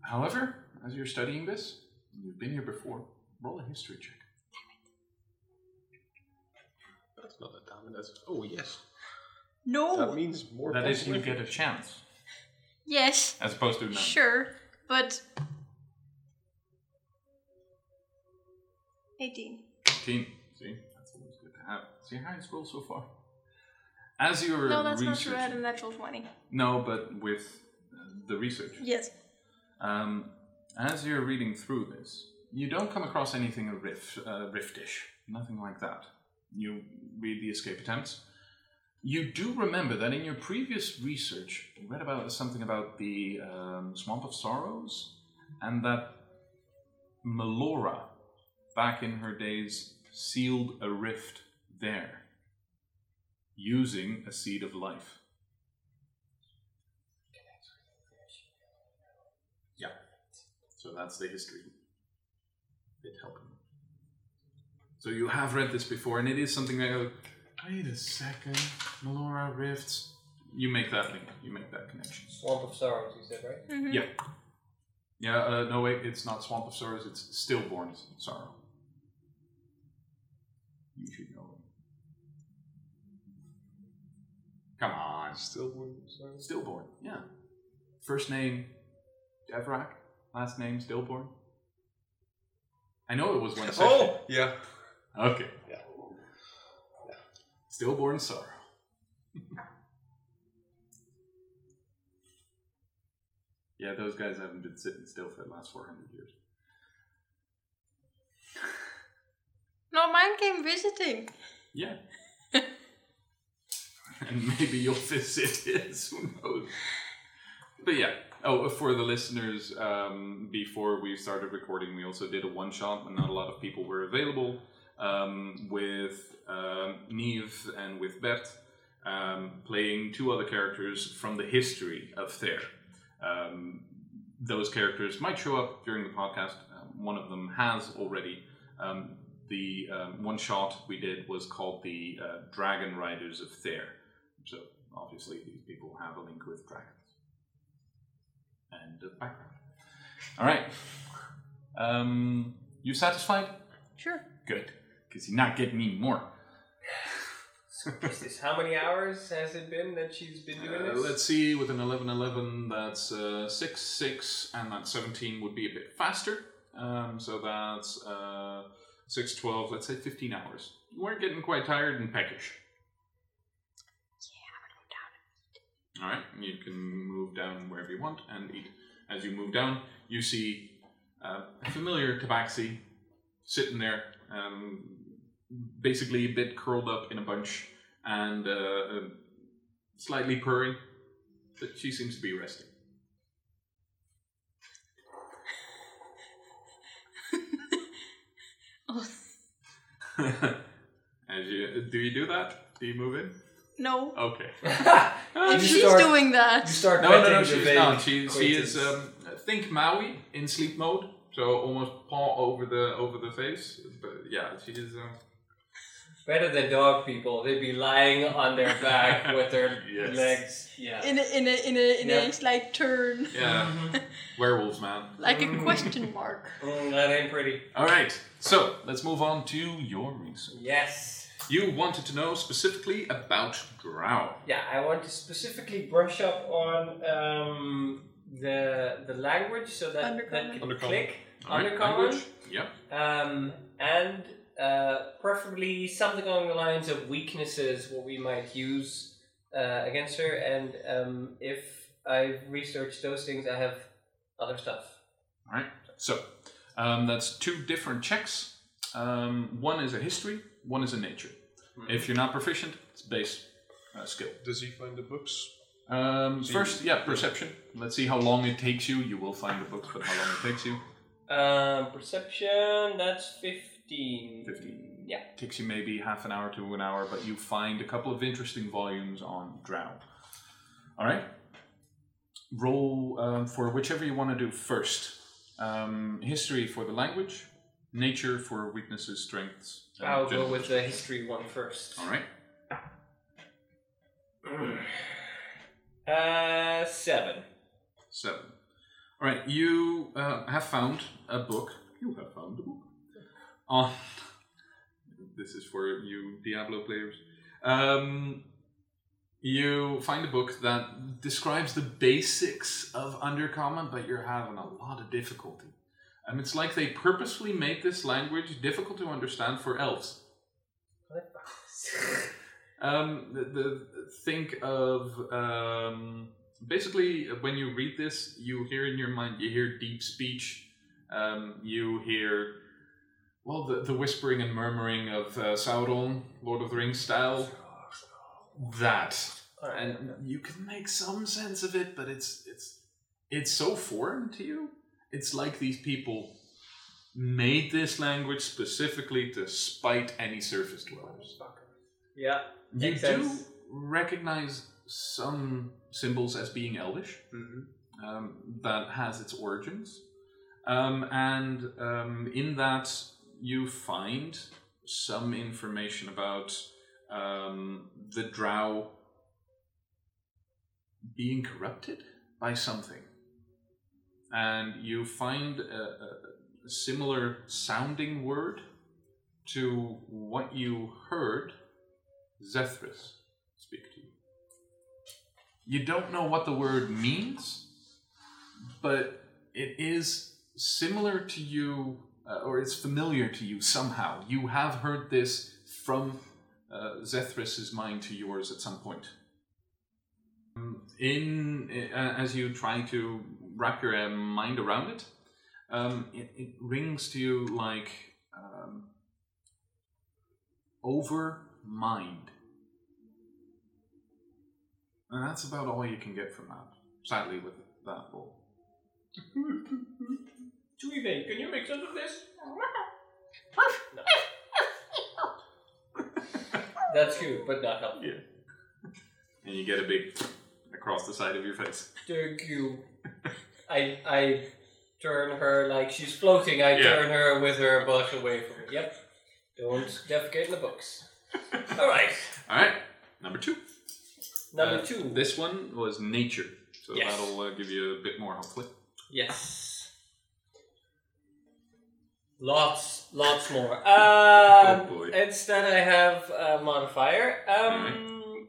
However, as you're studying this, you've been here before. Roll a history check. That's not a damn. That's oh yes. No. That means more. That is, you possible get a chance, yes. as opposed to none. Sure, but. 18. 15. See, that's always good to have. See how it's scroll so far. As you're No, that's not researching, true. I had a natural 20. no, but with uh, the research. Yes. Um, as you're reading through this, you don't come across anything riff, uh, riftish, nothing like that. You read the escape attempts. You do remember that in your previous research, you read about something about the um, Swamp of Sorrows, and that Melora, back in her days, sealed a rift there, using a seed of life. Yeah. So that's the history. It helped me. So you have read this before, and it is something that go, wait a second, Melora Rifts. You make that link. You make that connection. Swamp of Sorrows, you said, right? Mm-hmm. Yeah. Yeah, uh, no, wait, it's not Swamp of Sorrows, it's Stillborn Sorrow. You should know it. Come on. Stillborn. Sorry. Stillborn, yeah. First name, Devrak. Last name, Stillborn. I know it was one section. Oh yeah. Okay. Yeah. Stillborn Sorrow. yeah, those guys haven't been sitting still for the last 400 years. No, mine came visiting. Yeah. and maybe you'll visit his, who knows. But yeah. Oh, for the listeners, um, before we started recording, we also did a one shot when not a lot of people were available um, with um, Neve and with Bert um, playing two other characters from the history of Thair. Um, those characters might show up during the podcast. Um, one of them has already. Um, the um, one shot we did was called the uh, Dragon Riders of Thair. So obviously these people have a link with dragons. And the background. All right. Um, you satisfied? Sure. Good, because you're not getting any more. This, how many hours has it been that she's been doing Uh, this? let's see, with an 11 11, that's uh, 6 6, and that 17 would be a bit faster. Um, so that's uh, 6 12, let's say 15 hours. You weren't getting quite tired and peckish. Yeah, I'm going down and eat. All right, you can move down wherever you want and eat. As you move down, you see uh, a familiar tabaxi sitting there, um, basically a bit curled up in a bunch and uh, uh, slightly purring, but she seems to be resting. Oh, As you do you do that? Do you move in? no. Okay. If she's start- doing You that. start No, no, no, she's not. She, she is um, think Maui in sleep mode, so almost paw over the over the face. But yeah, she is. Uh, better than dog people. They'd be lying on their back with their Yes. legs. Yeah. In a, in a, in a, in Yeah. a slight turn. yeah, werewolves, man. Like a question mark. Mm, that ain't pretty. All right, so let's move on to your research. Yes. You wanted to know specifically about Drow. Yeah, I want to specifically brush up on um, the the language so that that Undercommon. can Undercommon. click. All right, Undercommon. language. Yep. Um, and uh, preferably something along the lines of weaknesses, what we might use uh, against her. And um, if I've researched those things, I have other stuff. All right. So um, that's two different checks. Um, one is a history. One is a nature. If you're not proficient, it's base uh, skill. Does he find the books? Um, first, yeah, perception. Let's see how long it takes you. You will find the books, but how long it takes you? Um, perception. That's fifteen. 15. 15. Yeah. Takes you maybe half an hour to an hour, but you find a couple of interesting volumes on Drow. All right. Roll um, for whichever you want to do first. Um, history for the language, nature for weaknesses, strengths. and I'll go with the history one first. All right. Uh, seven. Seven. All right. You uh, have found a book. You have found a book. On. This is for you Diablo players. Um, you find a book that describes the basics of Undercommon, but you're having a lot of difficulty. And it's like they purposefully made this language difficult to understand for elves. Um, the, the think of um, basically when you read this, you hear in your mind, you hear deep speech, um, you hear well the, the whispering and murmuring of uh, Sauron, Lord of the Rings style. That and you can make some sense of it, but it's it's it's so foreign to you. It's like these people made this language specifically to spite any surface dwellers. Yeah. You do sense. recognize some symbols as being Elvish. Mm-hmm. Um, that has its origins, um, and um, in that you find some information about um, the Drow being corrupted by something, and you find a, a, similar sounding word to what you heard Zethris speak to you. You don't know what the word means, but it is similar to you, uh, or it's familiar to you somehow. You have heard this from uh, Zethris's mind to yours at some point. Um, In uh, as you try to wrap your uh, mind around it, um, it, it rings to you like um, over mind. And that's about all you can get from that. Sadly, with that roll. Tweevane, can you make sense of this? No. That's cute, but not helpful. And you get a big across the side of your face. Thank you. I I turn her like she's floating. I Yeah. turn her with her butt away from me. Yep. Don't defecate in the books. All right. All right, number two. Number Uh, two. This one was nature, so Yes. that'll uh, give you a bit more hopefully. Yes. Lots, lots more. Um, Oh, boy. Instead, I have a modifier. Um,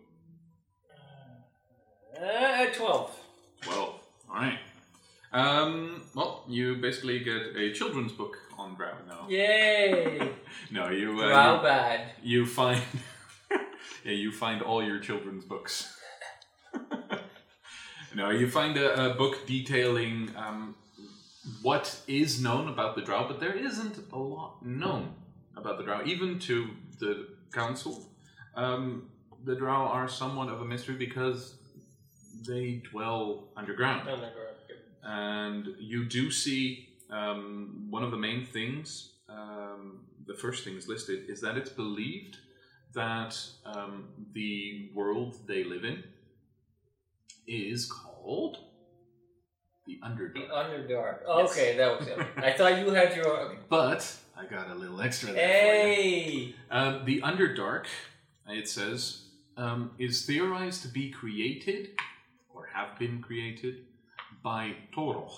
uh, twelve. Twelve. All right. Um, well, you basically get a children's book on Drow now. Yay! No, you uh, Wow, bad. you find yeah you find all your children's books no you find a, a book detailing um, what is known about the drow but there isn't a lot known about the drow even to the council um, the drow are somewhat of a mystery because they dwell underground Underground. and you do see um, one of the main things um, the first thing is listed is that it's believed that um, the world they live in is called the Underdark. The Underdark. Yes. Okay, that was it. I thought you had your. Okay. But I got a little extra there Hey! Um, the Underdark, it says, um, is theorized to be created or have been created by Toroch.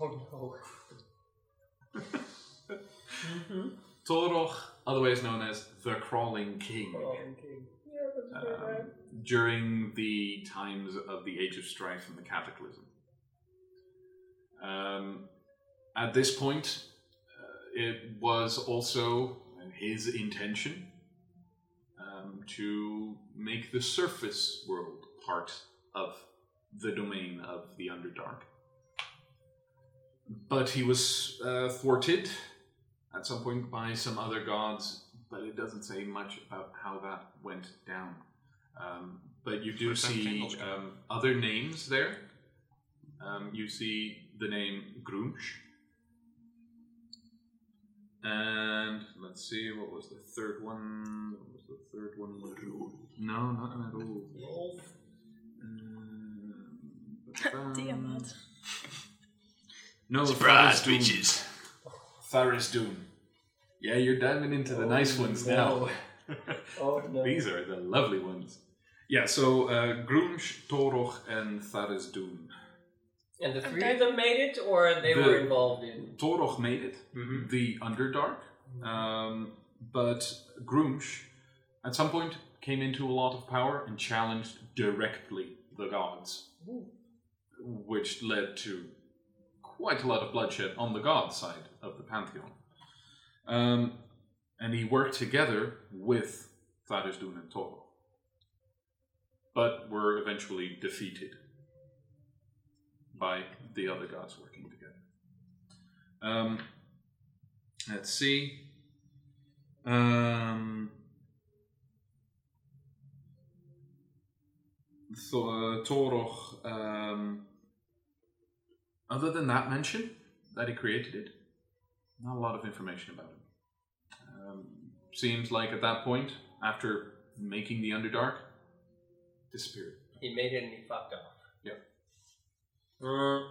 Oh no. mm-hmm. Toroch, otherwise known as the Crawling King. Oh, okay. Yeah, um, during the times of the Age of Strife and the Cataclysm. Um, at this point, uh, it was also his intention um, to make the surface world part of the domain of the Underdark. But he was uh, thwarted at some point by some other gods, but it doesn't say much about how that went down. Um, but you do see um, other names there. Um, you see the name Gruumsh. And let's see, what was the third one? What was the third one? No, not at all. Um, Tiamat. No, Surprise, Faris Doom. bitches. Faris Doom. Yeah, you're diving into the nice ones now. Oh no. These are the lovely ones. Yeah, so uh, Gruumsh, Toroch, and Faris Doom. And the three Okay. of them made it, or they The- were involved in. Toroch made it, Mhm. the Underdark, um, but Gruumsh at some point came into a lot of power and challenged directly the gods, which led to quite a lot of bloodshed on the god side of the pantheon. Um, and he worked together with Tharizdun and Toroch, but were eventually defeated by the other gods working together. Um, let's see. Um, Th- uh, Toroch, um, other than that mention that he created it, not a lot of information about him. Um, seems like at that point, after making the Underdark, disappeared. He made it and he fucked off. Mm.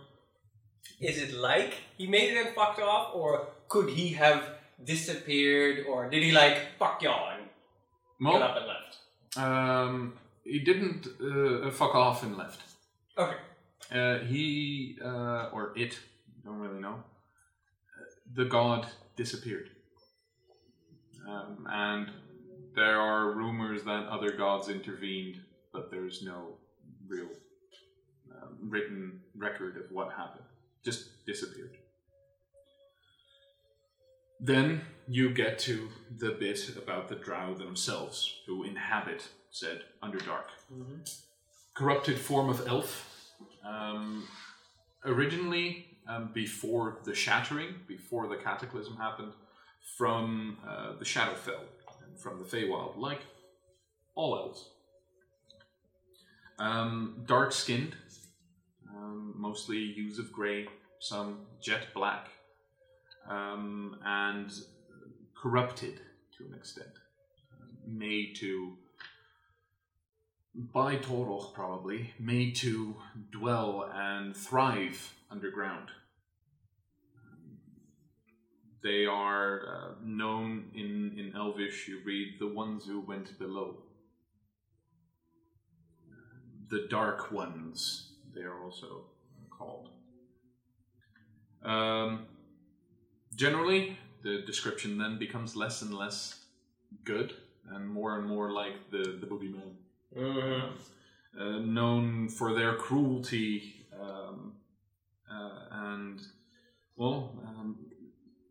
Is it like he made it and fucked off, or could he have disappeared, or did he like fuck y'all and got up and left? Um, he didn't uh, fuck off and left. Okay. Uh, he uh, or it, don't really know. Uh, the god disappeared, um, and there are rumors that other gods intervened, but there's no real written record of what happened. Just disappeared. Then you get to the bit about the drow themselves, who inhabit said Underdark. Corrupted form of elf. Um, originally, um, before the shattering, before the cataclysm happened, from uh, the Shadowfell, and from the Feywild, like all elves. Um, dark skinned, um, mostly hues of grey, some jet black, um, and corrupted to an extent. Um, made to, by Toroch probably, made to dwell and thrive underground. They are uh, known in, in Elvish, you read, the ones who went below. The Dark Ones, they are also called. Um, generally, the description then becomes less and less good and more and more like the, the boogeyman. Mhm. Uh, known for their cruelty um, uh, and, well, um,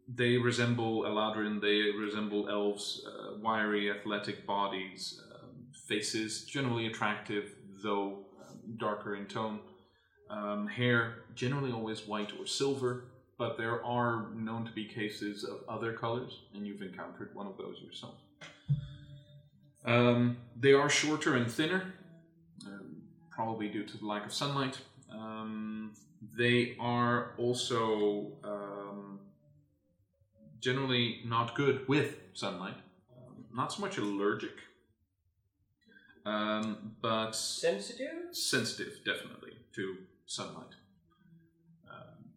they resemble Eladrin, they resemble elves, uh, wiry, athletic bodies, um, faces generally attractive, though um, darker in tone. Um, hair generally always white or silver, but there are known to be cases of other colors, and you've encountered one of those yourself. Um, they are shorter and thinner, um, probably due to the lack of sunlight. Um, they are also um, generally not good with sunlight, um, not so much allergic, um, but Sensitive? sensitive, definitely, to sunlight. Um,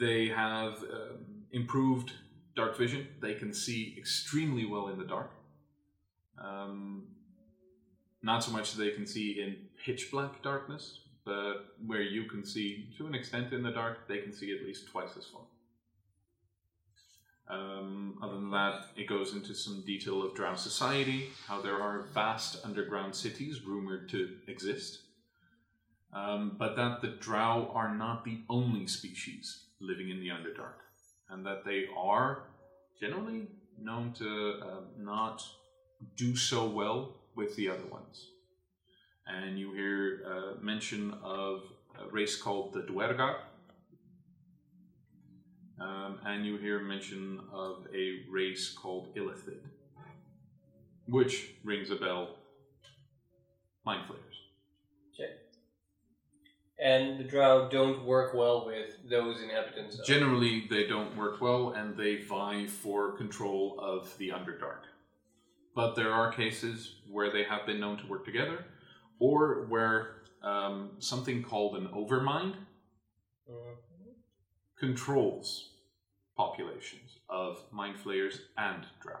they have um, improved dark vision. They can see extremely well in the dark. Um, not so much they can see in pitch black darkness, but where you can see to an extent in the dark, they can see at least twice as far. Um, other than that, it goes into some detail of Drow society, how there are vast underground cities rumored to exist, um, but that the Drow are not the only species living in the Underdark, and that they are generally known to uh, not do so well with the other ones. And you hear uh, mention of a race called the Duergar, um, and you hear mention of a race called Illithid, which rings a bell mind flayers. And the drow don't work well with those inhabitants. of- Generally, they don't work well and they vie for control of the Underdark. But there are cases where they have been known to work together, or where um, something called an overmind Mhm. controls populations of mind flayers and drow.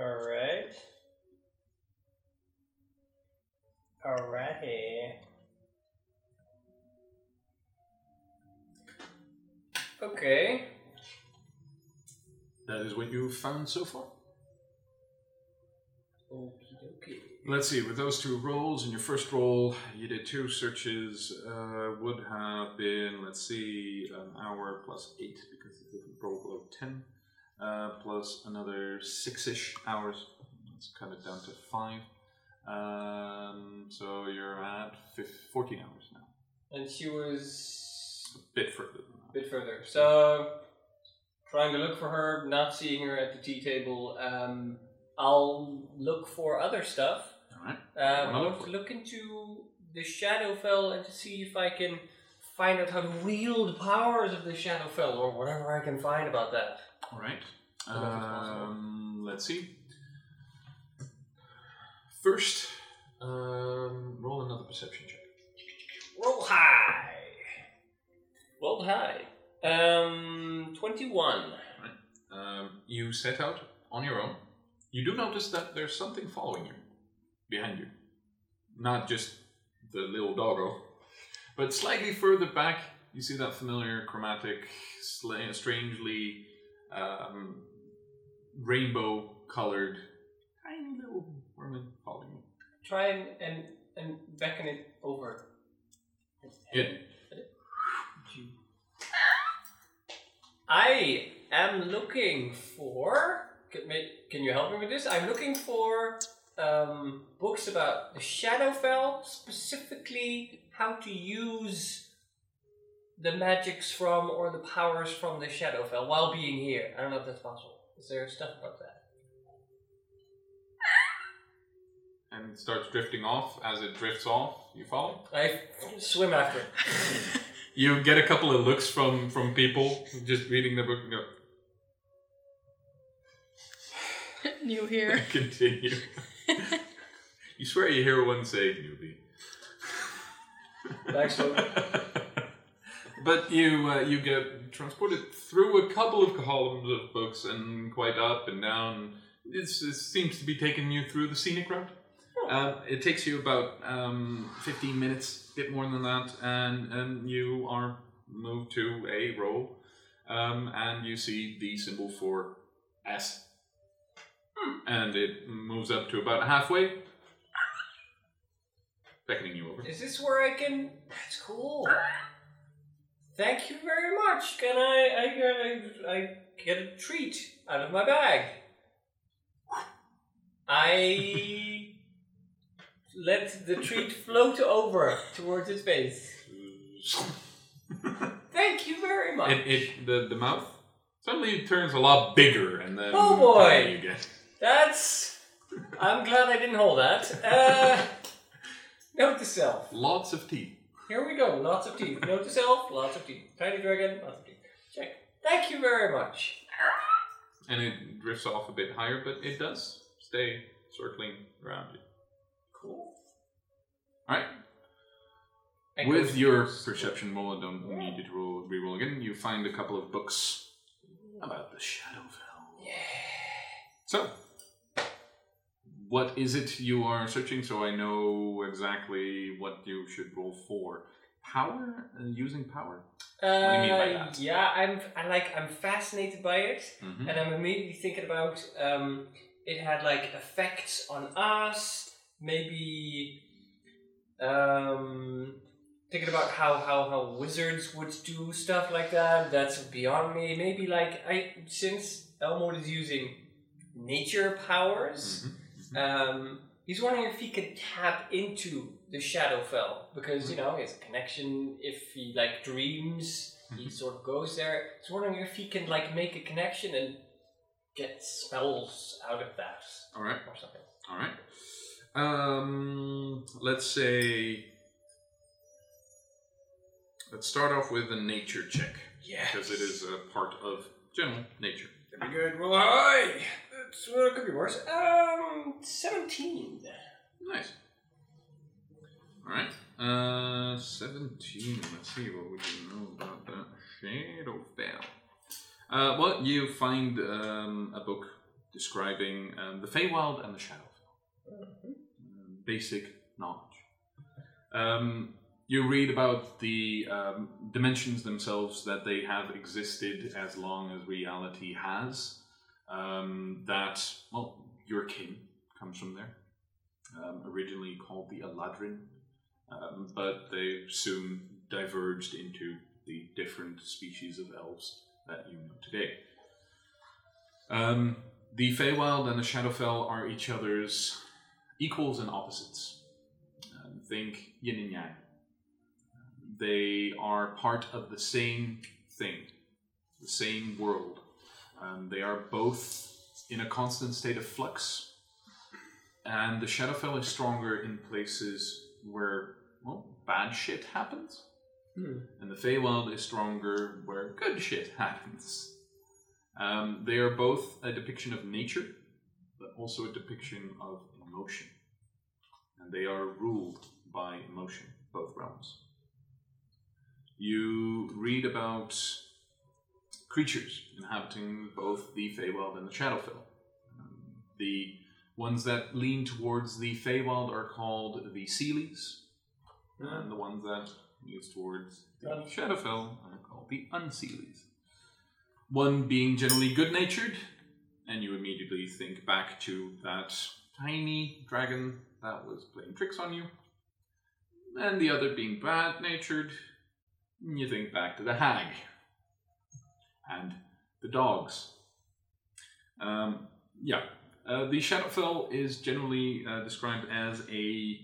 Alright. Alrighty. Okay. That is what you've found so far. Okie dokie. Let's see, with those two rolls, in your first roll, you did two searches, uh, would have been, let's see, an hour plus eight, because it didn't roll below 10, uh, plus another six ish hours. Let's cut it down to five. Um, so you're at fif- 14 hours now. And she was A bit further a bit further. So, trying to look for her, not seeing her at the tea table. Um, I'll look for other stuff. Alright. Um, I look want to look into the Shadowfell and to see if I can find out how to wield powers of the Shadowfell or whatever I can find about that. Alright. I don't know if it's possible. Um, let's see. First, um, roll another perception check. Roll high. Roll high. Um, twenty-one. Right. Um, you set out on your own. You do notice that there's something following you behind you. Not just the little doggo, but slightly further back, you see that familiar chromatic, sla- strangely um, rainbow colored, tiny little woman following you. Try and and and beckon it over. It, I am looking for. Can, may- can you help me with this? I'm looking for um, books about the Shadowfell, specifically how to use the magics from or the powers from the Shadowfell while being here. I don't know if that's possible. Is there stuff about that? and starts drifting off. As it drifts off, you follow. I swim after it. You get a couple of looks from from people just reading the book and go, New here. continue. you swear you hear one say newbie. Thanks, Luke. But you uh, you get transported through a couple of columns of books and quite up and down. It's, it seems to be taking you through the scenic route. Uh, it takes you about um, 15 minutes, a bit more than that, and, and you are moved to a row, um, and you see the symbol for S. And it moves up to about halfway, beckoning you over. Is this where I can? That's cool. Thank you very much. Can I? I get a, I get a treat out of my bag. I let the treat float over towards its face. Thank you very much. It, it the, the mouth suddenly turns a lot bigger, and then Oh, boy. tiny again. That's. I'm glad I didn't hold that. Uh, note to self. Lots of teeth. Here we go. Lots of teeth. Note to self. Lots of teeth. Tiny dragon. Lots of teeth. Check. Thank you very much. and it drifts off a bit higher, but it does stay circling around you. Cool. All right. With your perception roll, I don't need you to roll, re-roll again. You find a couple of books about the Shadowfell. Yeah. So, what is it you are searching? So I know exactly what you should roll for. Power, uh, using power. Uh, do you mean by that? Yeah, I'm. I like. I'm fascinated by it, Mhm. and I'm immediately thinking about. Um, it had like effects on us. Maybe. Um, thinking about how how how wizards would do stuff like that. That's beyond me. Maybe like I since Elmwood is using nature powers. Mhm. Um, he's wondering if he could tap into the Shadowfell because you know he has a connection. If he like dreams he sort of goes there. He's wondering if he can like make a connection and get spells out of that All right. or something. All right. Um, let's say. Let's start off with a nature check Yeah. because it is a part of general nature. Very good. Roll high. Well, it could be worse. Um, seventeen. Nice. All right. Uh, seventeen. Let's see what would you know about that Shadowfell. Uh, well, you find um, a book describing um, the Feywild and the Shadowfell. Um, basic knowledge. Um, you read about the um, dimensions themselves that they have existed as long as reality has. Um, that well, your king comes from there. Um, originally called the Eladrin, um, but they soon diverged into the different species of elves that you know today. Um, the Feywild and the Shadowfell are each other's equals and opposites. Um, think yin and yang. They are part of the same thing, the same world. Um, they are both in a constant state of flux, and the Shadowfell is stronger in places where, well, bad shit happens. And the Feywild is stronger where good shit happens. Um, they are both a depiction of nature, but also a depiction of emotion. And they are ruled by emotion, both realms. You read about creatures inhabiting both the Feywild and the Shadowfell. Um, the ones that lean towards the Feywild are called the Seelies, and the ones that lean towards the Shadowfell are called the Unseelies. One being generally good natured, and you immediately think back to that tiny dragon that was playing tricks on you, and the other being bad natured, you think back to the hag and the dogs. Um, yeah, uh, the Shadowfell is generally uh, described as a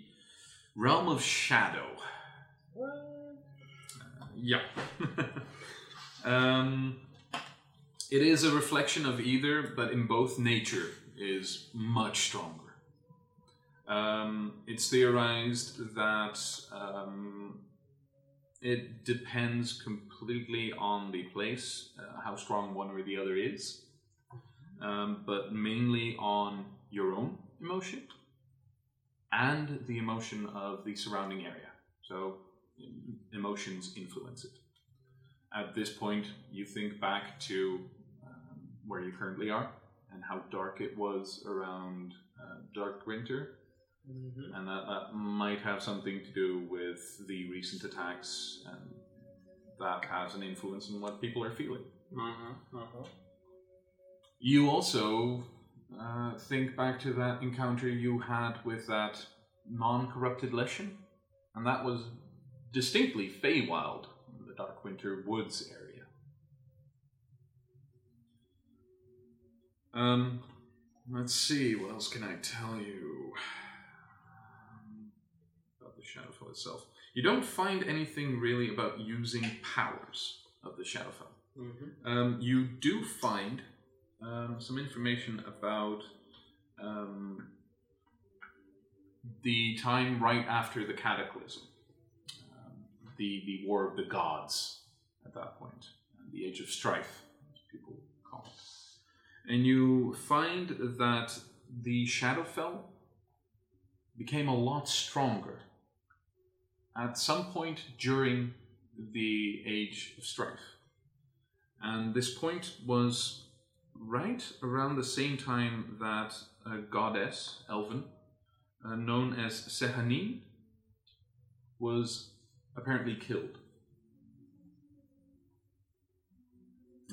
realm of shadow. Yeah. um, it is a reflection of either, but in both nature is much stronger. Um, it's theorized that um, it depends completely on the place, uh, how strong one or the other is, um, but mainly on your own emotion and the emotion of the surrounding area. So emotions influence it. At this point, you think back to um, where you currently are and how dark it was around uh, Dark Winter, and that, that might have something to do with the recent attacks, and that has an influence on what people are feeling. You also uh, think back to that encounter you had with that non-corrupted Leshen, and that was distinctly Feywild, in the Dark Winter Woods area. Um, let's see, what else can I tell you itself? You don't find anything really about using powers of the Shadowfell. Um, you do find um, some information about um, the time right after the Cataclysm, um, the the War of the Gods at that point, and the Age of Strife, as people call it, and you find that the Shadowfell became a lot stronger at some point during the Age of Strife. And this point was right around the same time that a goddess, Elven, uh, known as Sehanin, was apparently killed.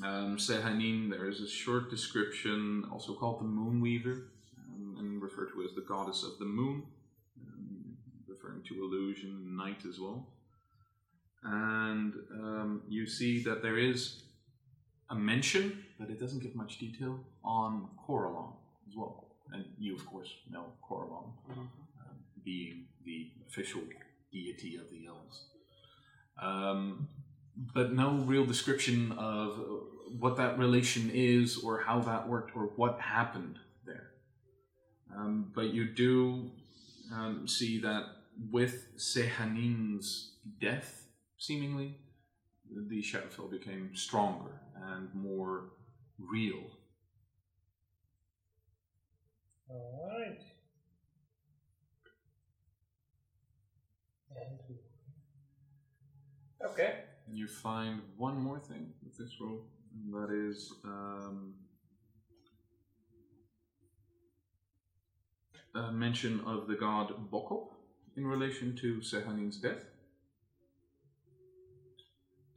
Um, Sehanin, there is a short description, also called the Moonweaver, um, and referred to as the goddess of the moon, referring to illusion, and night as well. And um, you see that there is a mention, but it doesn't give much detail, on Corellon as well. And you, of course, know Corellon, um, being the official deity of the elves. Um, but no real description of uh, what that relation is or how that worked or what happened there. Um, but you do um, see that with Sehanin's death, seemingly, the Shadowfell became stronger and more real. Alright. And Okay. You find one more thing with this roll, and that is um, a mention of the god Bokop in relation to Sehanin's death.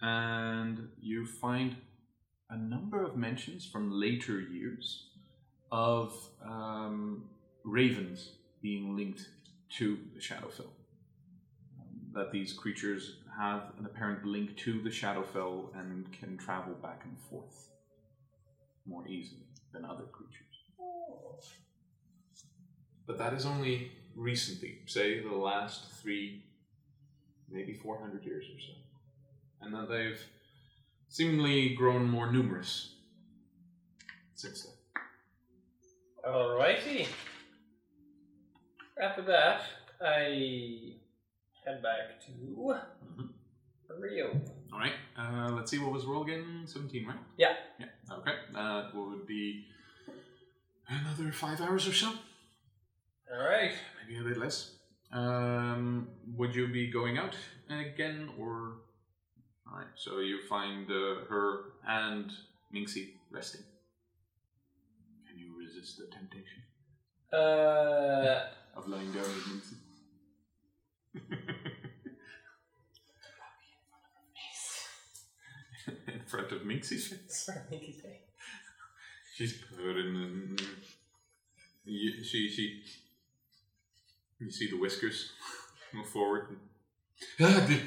And you find a number of mentions from later years of um, ravens being linked to the Shadowfell. Um, that these creatures have an apparent link to the Shadowfell and can travel back and forth more easily than other creatures. But that is only recently, say the last three, maybe 400 years or so. And that they've seemingly grown more numerous since then. Alrighty. After that, I head back to Rio. All right, uh, let's see what was roll again. 17, right? Yeah. Yeah, okay. That would be another five hours or so. Alright. Maybe a bit less. Um, would you be going out again, or? All right. So you find uh, her and Minxie resting. Can you resist the temptation Uh, of lying down with Minxie? In front of Minxie's face. She's purring and she she. You see the whiskers move forward. And, ah,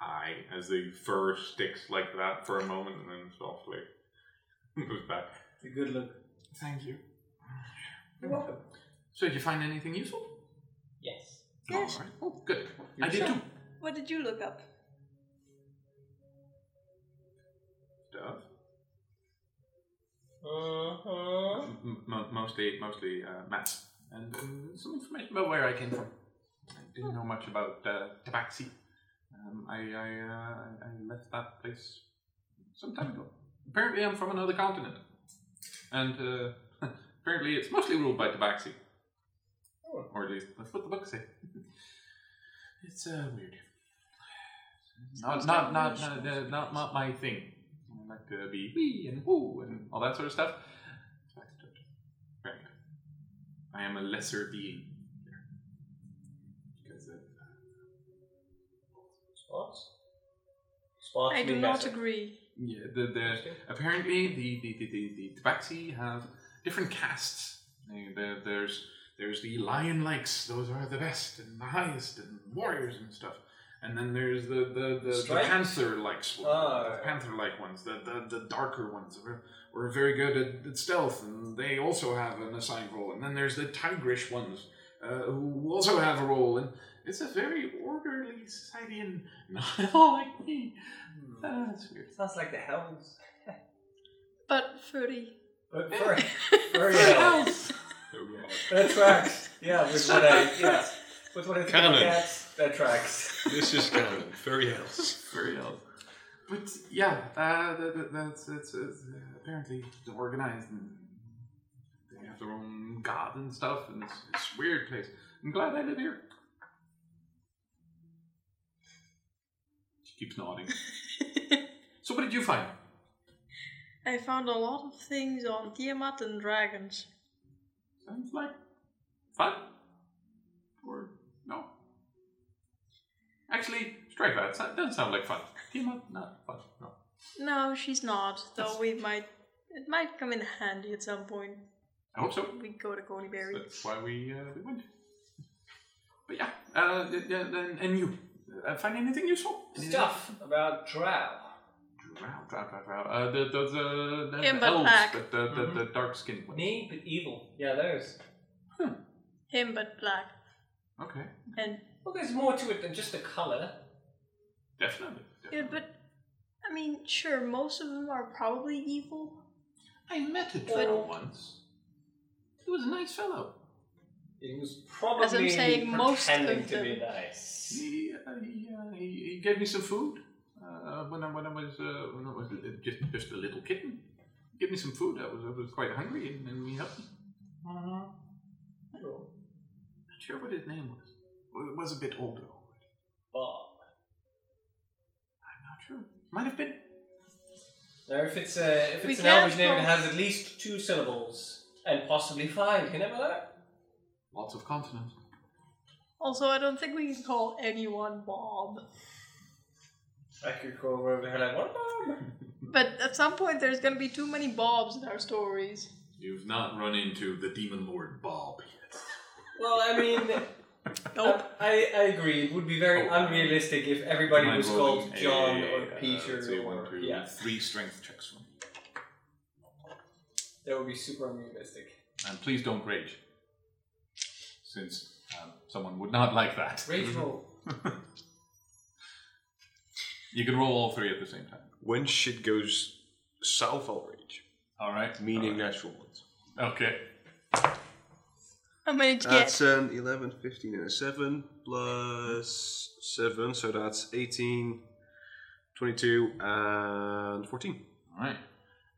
Hi, as the fur sticks like that for a moment and then softly moves back. it's a good look. Thank you. You're welcome. So, did you find anything useful? Yes. Yes. All right. Oh, good. I did Sure. too. What did you look up? Uh-huh. Mo- mostly, mostly uh, maps and um, some information about where I came from. I didn't know much about uh, Tabaxi. Um, I I, uh, I left that place some time ago. Apparently, I'm from another continent, and uh, apparently, it's mostly ruled by Tabaxi, Oh. or at least that's what the books say. it's uh, weird. Not not not not, uh, not not my thing. I like to be wee and woo and all that sort of stuff. Very. I am a lesser being. here. Because of, uh, Spots? Spots I do not better. agree. yeah, the, the, apparently the the, the, the, the Tabaxi have different castes. There- there's there's the lion likes, those are the best and the highest and warriors and stuff. And then there's the the, the, the Stripes? panther likes Ah. panther like ones, the, the the darker ones were, were very good at, at stealth and they also have an assigned role. And then there's the tigrish ones uh, who also have a role and it's a very orderly society and not at all like me. Ah, that's weird. Sounds like the Hells. But furry. But furry. furry Hells. That tracks. Yeah, with what I, yeah. With what I think Canon. cats, that tracks. This is canon. Very else. Very odd. But yeah, uh, that, that, that's, that's, that's uh, apparently organized and they have their own god and stuff, and it's, it's a weird place. I'm glad I live here. She keeps nodding. so, what did you find? I found a lot of things on Tiamat and dragons. Sounds like fun? Actually, strike that. That doesn't sound like fun. Tiamat, not fun. No. No, she's not. Though we might. It might come in handy at some point. I hope so. We go to Conyberry. That's why we uh, we went. But yeah, uh, yeah, and, and you uh, find anything useful? Anything- Stuff about Drow. Drow, drow, drow, drow. Uh, the those uh, the, Him the but elves, black. but the the, the dark skinned ones. Me, but evil. Yeah, there's. Him but black. Okay. And Well, there's more to it than just the color. Definitely. Yeah, definitely. but I mean, sure, most of them are probably evil. I met a But- troll once. He was a nice fellow. He was probably As I'm saying, most pretending of to be nice. He, uh, he, uh, he, he gave me some food uh, when, I, when I was uh, when I was just just a little kitten. He gave me some food. I was I was quite hungry, and, and he helped me. Uh-huh. Not sure what his name was. Well, It was a bit older. already. Bob. I'm not sure. Might have been. Now, if it's uh, if We it's an can't Elvish name, it has at least two syllables and possibly five. You never know. Lots of consonants. Also, I don't think we can call anyone Bob. I could call wherever the hell I want. Bob. But at some point, there's gonna be too many Bobs in our stories. You've not run into the demon lord Bob yet. Well, I mean, Nope. I, I agree. It would be very Oh, unrealistic if everybody Mind was rolling called John a, or uh, Peter let's see, or one, two, yeah. three strength checks for me. That would be super unrealistic. And please don't rage, since um, someone would not like that. Rage roll. You can roll all three at the same time. When shit goes south, I'll rage. All right. Meaning All right. natural ones. Okay. How many did you That's get? an 11, 15, and a 7 plus 7, so that's 18, 22, and 14. All right.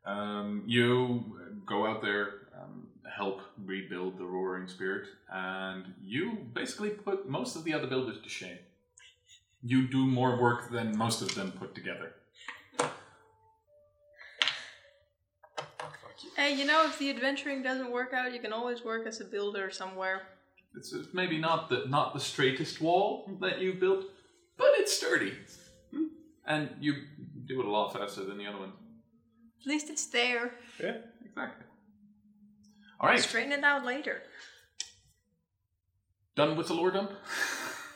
Um, you go out there, um, help rebuild the Roaring Spirit, and you basically put most of the other builders to shame. You do more work than most of them put together. Hey, you know, if the adventuring doesn't work out, you can always work as a builder somewhere. It's uh, maybe not the not the straightest wall that you've built, but it's sturdy, Hmm. and you do it a lot faster than the other one. At least it's there. Yeah, exactly. All right. Straighten it out later. Done with the lore dump.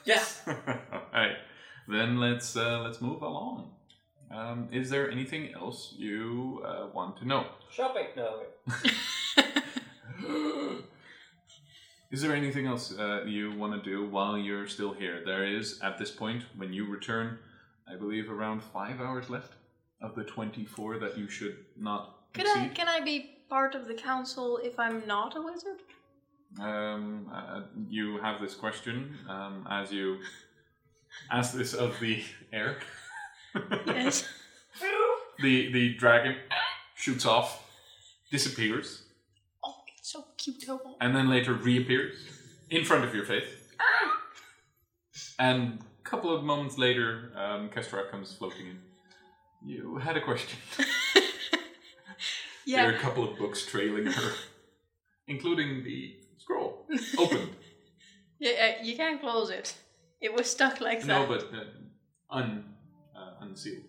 Yes. Alright, then let's uh, let's move along. Um, is there anything else you uh, want to know? Shopping. No. wait. Is there anything else uh, you want to do while you're still here? There is, at this point, when you return, I believe around five hours left of the 24 that you should not Could I, can I be part of the council if I'm not a wizard? Um, uh, you have this question um, as you ask this of the air. Yes. the the dragon shoots off, disappears, oh, it's so cute, and then later reappears in front of your face. And a couple of moments later, um, Kestra comes floating in. You had a question. There are Yeah. a couple of books trailing her, including the scroll opened. Yeah, uh, you can't close it. It was stuck like that. no, but uh, un unsealed.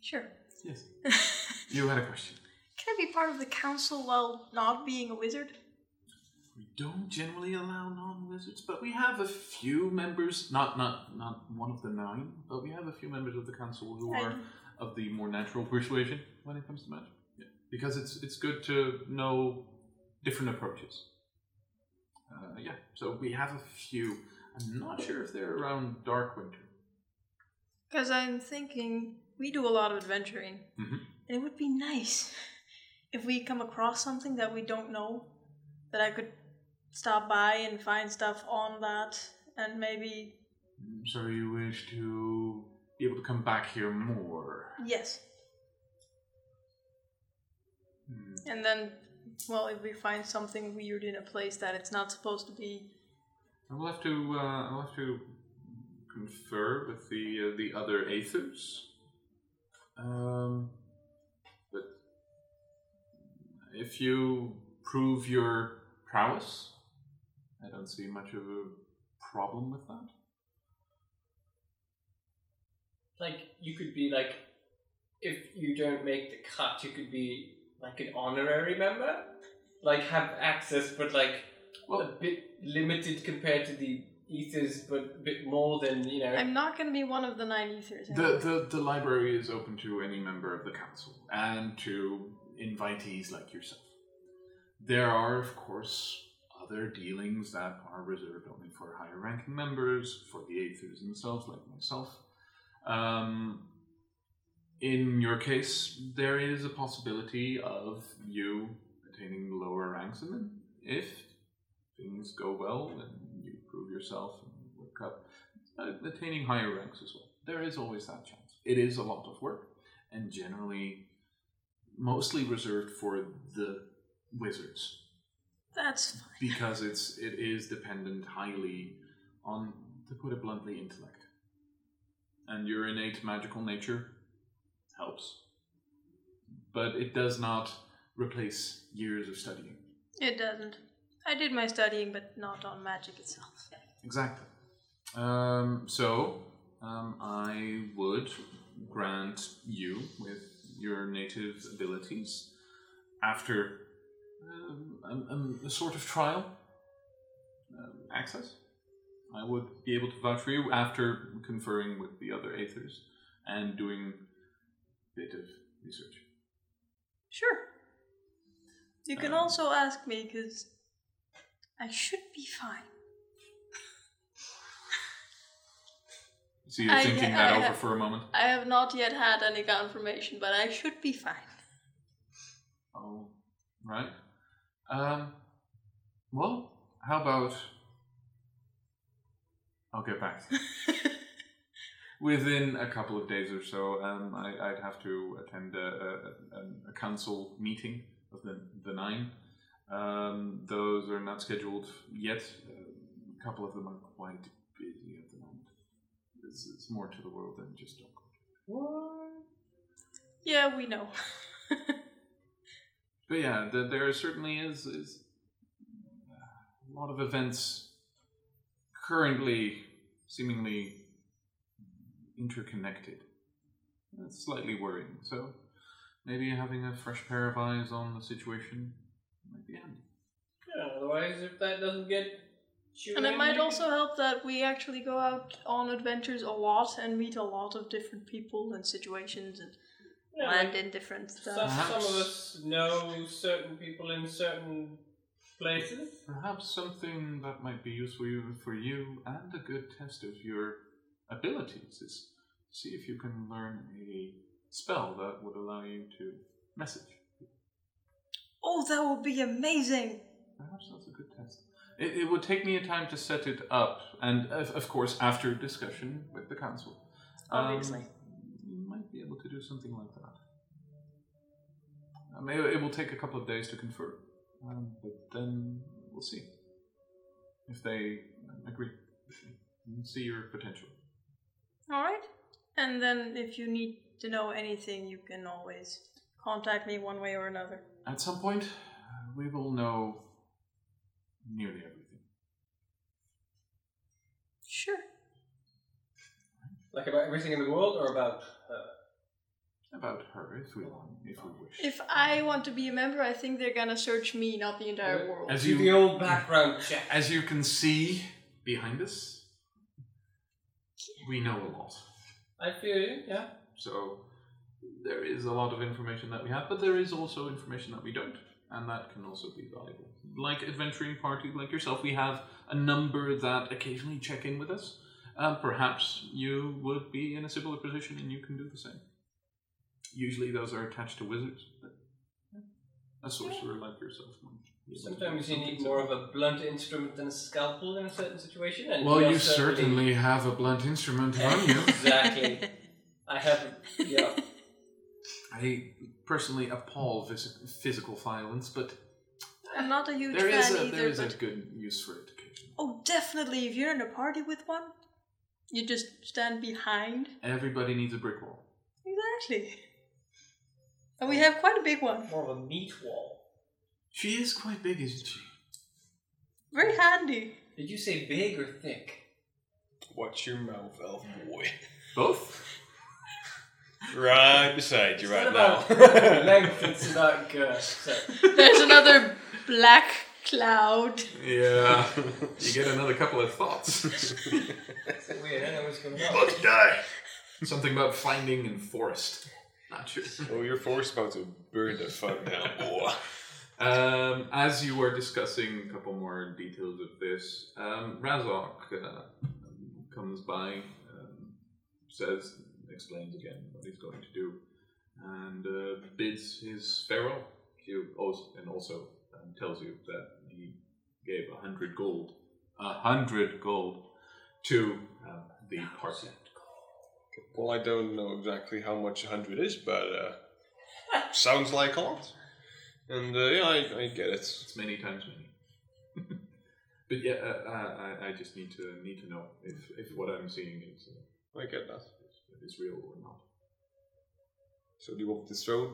Sure. Yes. You had a question. Can I be part of the council while not being a wizard? We don't generally allow non-wizards, but we have a few members. Not not not one of the nine, but we have a few members of the council who are of the more natural persuasion when it comes to magic. Yeah. Because it's it's good to know different approaches. Uh, yeah, so we have a few. I'm not sure if they're around Dark Winter. Because I'm thinking we do a lot of adventuring, Mhm. and it would be nice if we come across something that we don't know, that I could stop by and find stuff on that, and maybe So you wish to be able to come back here more. yes, Hmm. and then well, if we find something weird in a place that it's not supposed to be, I will have to. Uh, I'll have to confer with the uh, the other Aethers. Um, but if you prove your prowess, I don't see much of a problem with that. Like you could be like, if you don't make the cut, you could be like an honorary member, like have access, but like a bit limited compared to the Aethers, but a bit more than you know. I'm not going to be one of the nine Aethers. the, the the library is open to any member of the council and to invitees like yourself. There are, of course, other dealings that are reserved only for higher ranking members, for the Aethers themselves, like myself. Um, in your case, there is a possibility of you attaining lower ranks, and then if things go well and you prove yourself and work up, uh, attaining higher ranks as well. There is always that chance. It is a lot of work, and generally, mostly reserved for the wizards That's fine. because it's it is dependent highly on, to put it bluntly, intellect. And your innate magical nature helps, but it does not replace years of studying. It doesn't. I did my studying, but not on magic itself. Exactly. Um, so um, I would grant you with your native abilities after um, um, a sort of trial um, access. I would be able to vouch for you after conferring with the other Aethers and doing a bit of research. Sure. You can Um, also ask me, because I should be fine. So you're I- thinking I that over have- for a moment? I have not yet had any confirmation, but I should be fine. Oh, right. Um, well, how about I'll get back. to you. Within a couple of days or so, um, I, I'd have to attend a, a, a, a council meeting of the, the nine. Um, those are not scheduled yet. Uh, a couple of them are quite busy at the moment. It's, it's more to the world than just Dock. Yeah, we know. But yeah, the, there certainly is is a lot of events currently seemingly interconnected. That's slightly worrying. So maybe having a fresh pair of eyes on the situation might be handy. Yeah, otherwise, if that doesn't get you And it might also help that we actually go out on adventures a lot and meet a lot of different people and situations and Yeah, land like in different some, stuff. some of us know certain people in certain places. Perhaps something that might be useful for you and a good test of your abilities is see if you can learn a spell that would allow you to message. Oh, that would be amazing! Perhaps that's a good test. It, it would take me a time to set it up, and of, of course, after discussion with the council. Um, Obviously. you might be able to do something like that. Um, it, it will take a couple of days to confer, um, but then we'll see if they agree and see your potential. Alright. And then if you need to know anything, you can always contact me one way or another. At some point, we will know nearly everything. Sure. Like about everything in the world, or about. Uh, About her, if we want, if we wish. If I want to be a member, I think they're gonna search me, not the entire world. As you the old background check. As you can see behind us, we know a lot. I feel you, yeah. So there is a lot of information that we have, but there is also information that we don't, and that can also be valuable. Like adventuring party, like yourself, we have a number that occasionally check in with us. Uh, perhaps you would be in a similar position and you can do the same. Usually those are attached to wizards, but a sorcerer like yourself might. be able to do Sometimes you need more of a blunt instrument than a scalpel in a certain situation. And Well, you are certainly have a blunt instrument on you. Exactly. I have. Yeah. I personally appall phys- physical violence, but I'm not a huge there is fan a either, there is a good use for it occasionally. oh, definitely. If you're in a party with one, you just stand behind. Everybody needs a brick wall. Exactly. And we um, have quite a big one. More of a meat wall. She is quite big, isn't she? Very handy. Did you say big or thick? Watch your mouth, elf boy. Both? Right beside you right now. not about length, it's not good. So, There's another black cloud. Yeah. you get another couple of thoughts. it's weird, I know what's going on. Must die. Something about finding in forest. Not sure. oh, your force about to burn the fuck down, boy. Um, as you are discussing a couple more details of this, um, Razok uh, comes by, um, says, explains again what he's going to do, and uh, bids his farewell. You also, and also um, tells you that he gave a hundred gold, a hundred gold, to um, the party. Well, I don't know exactly how much a hundred is, but uh, sounds like a lot. And uh, yeah, I, I get it. It's many times many. but yeah, uh, uh, I, I just need to need to know if, if what I'm seeing is, uh, I get that. Is, real or not. So do you want to throw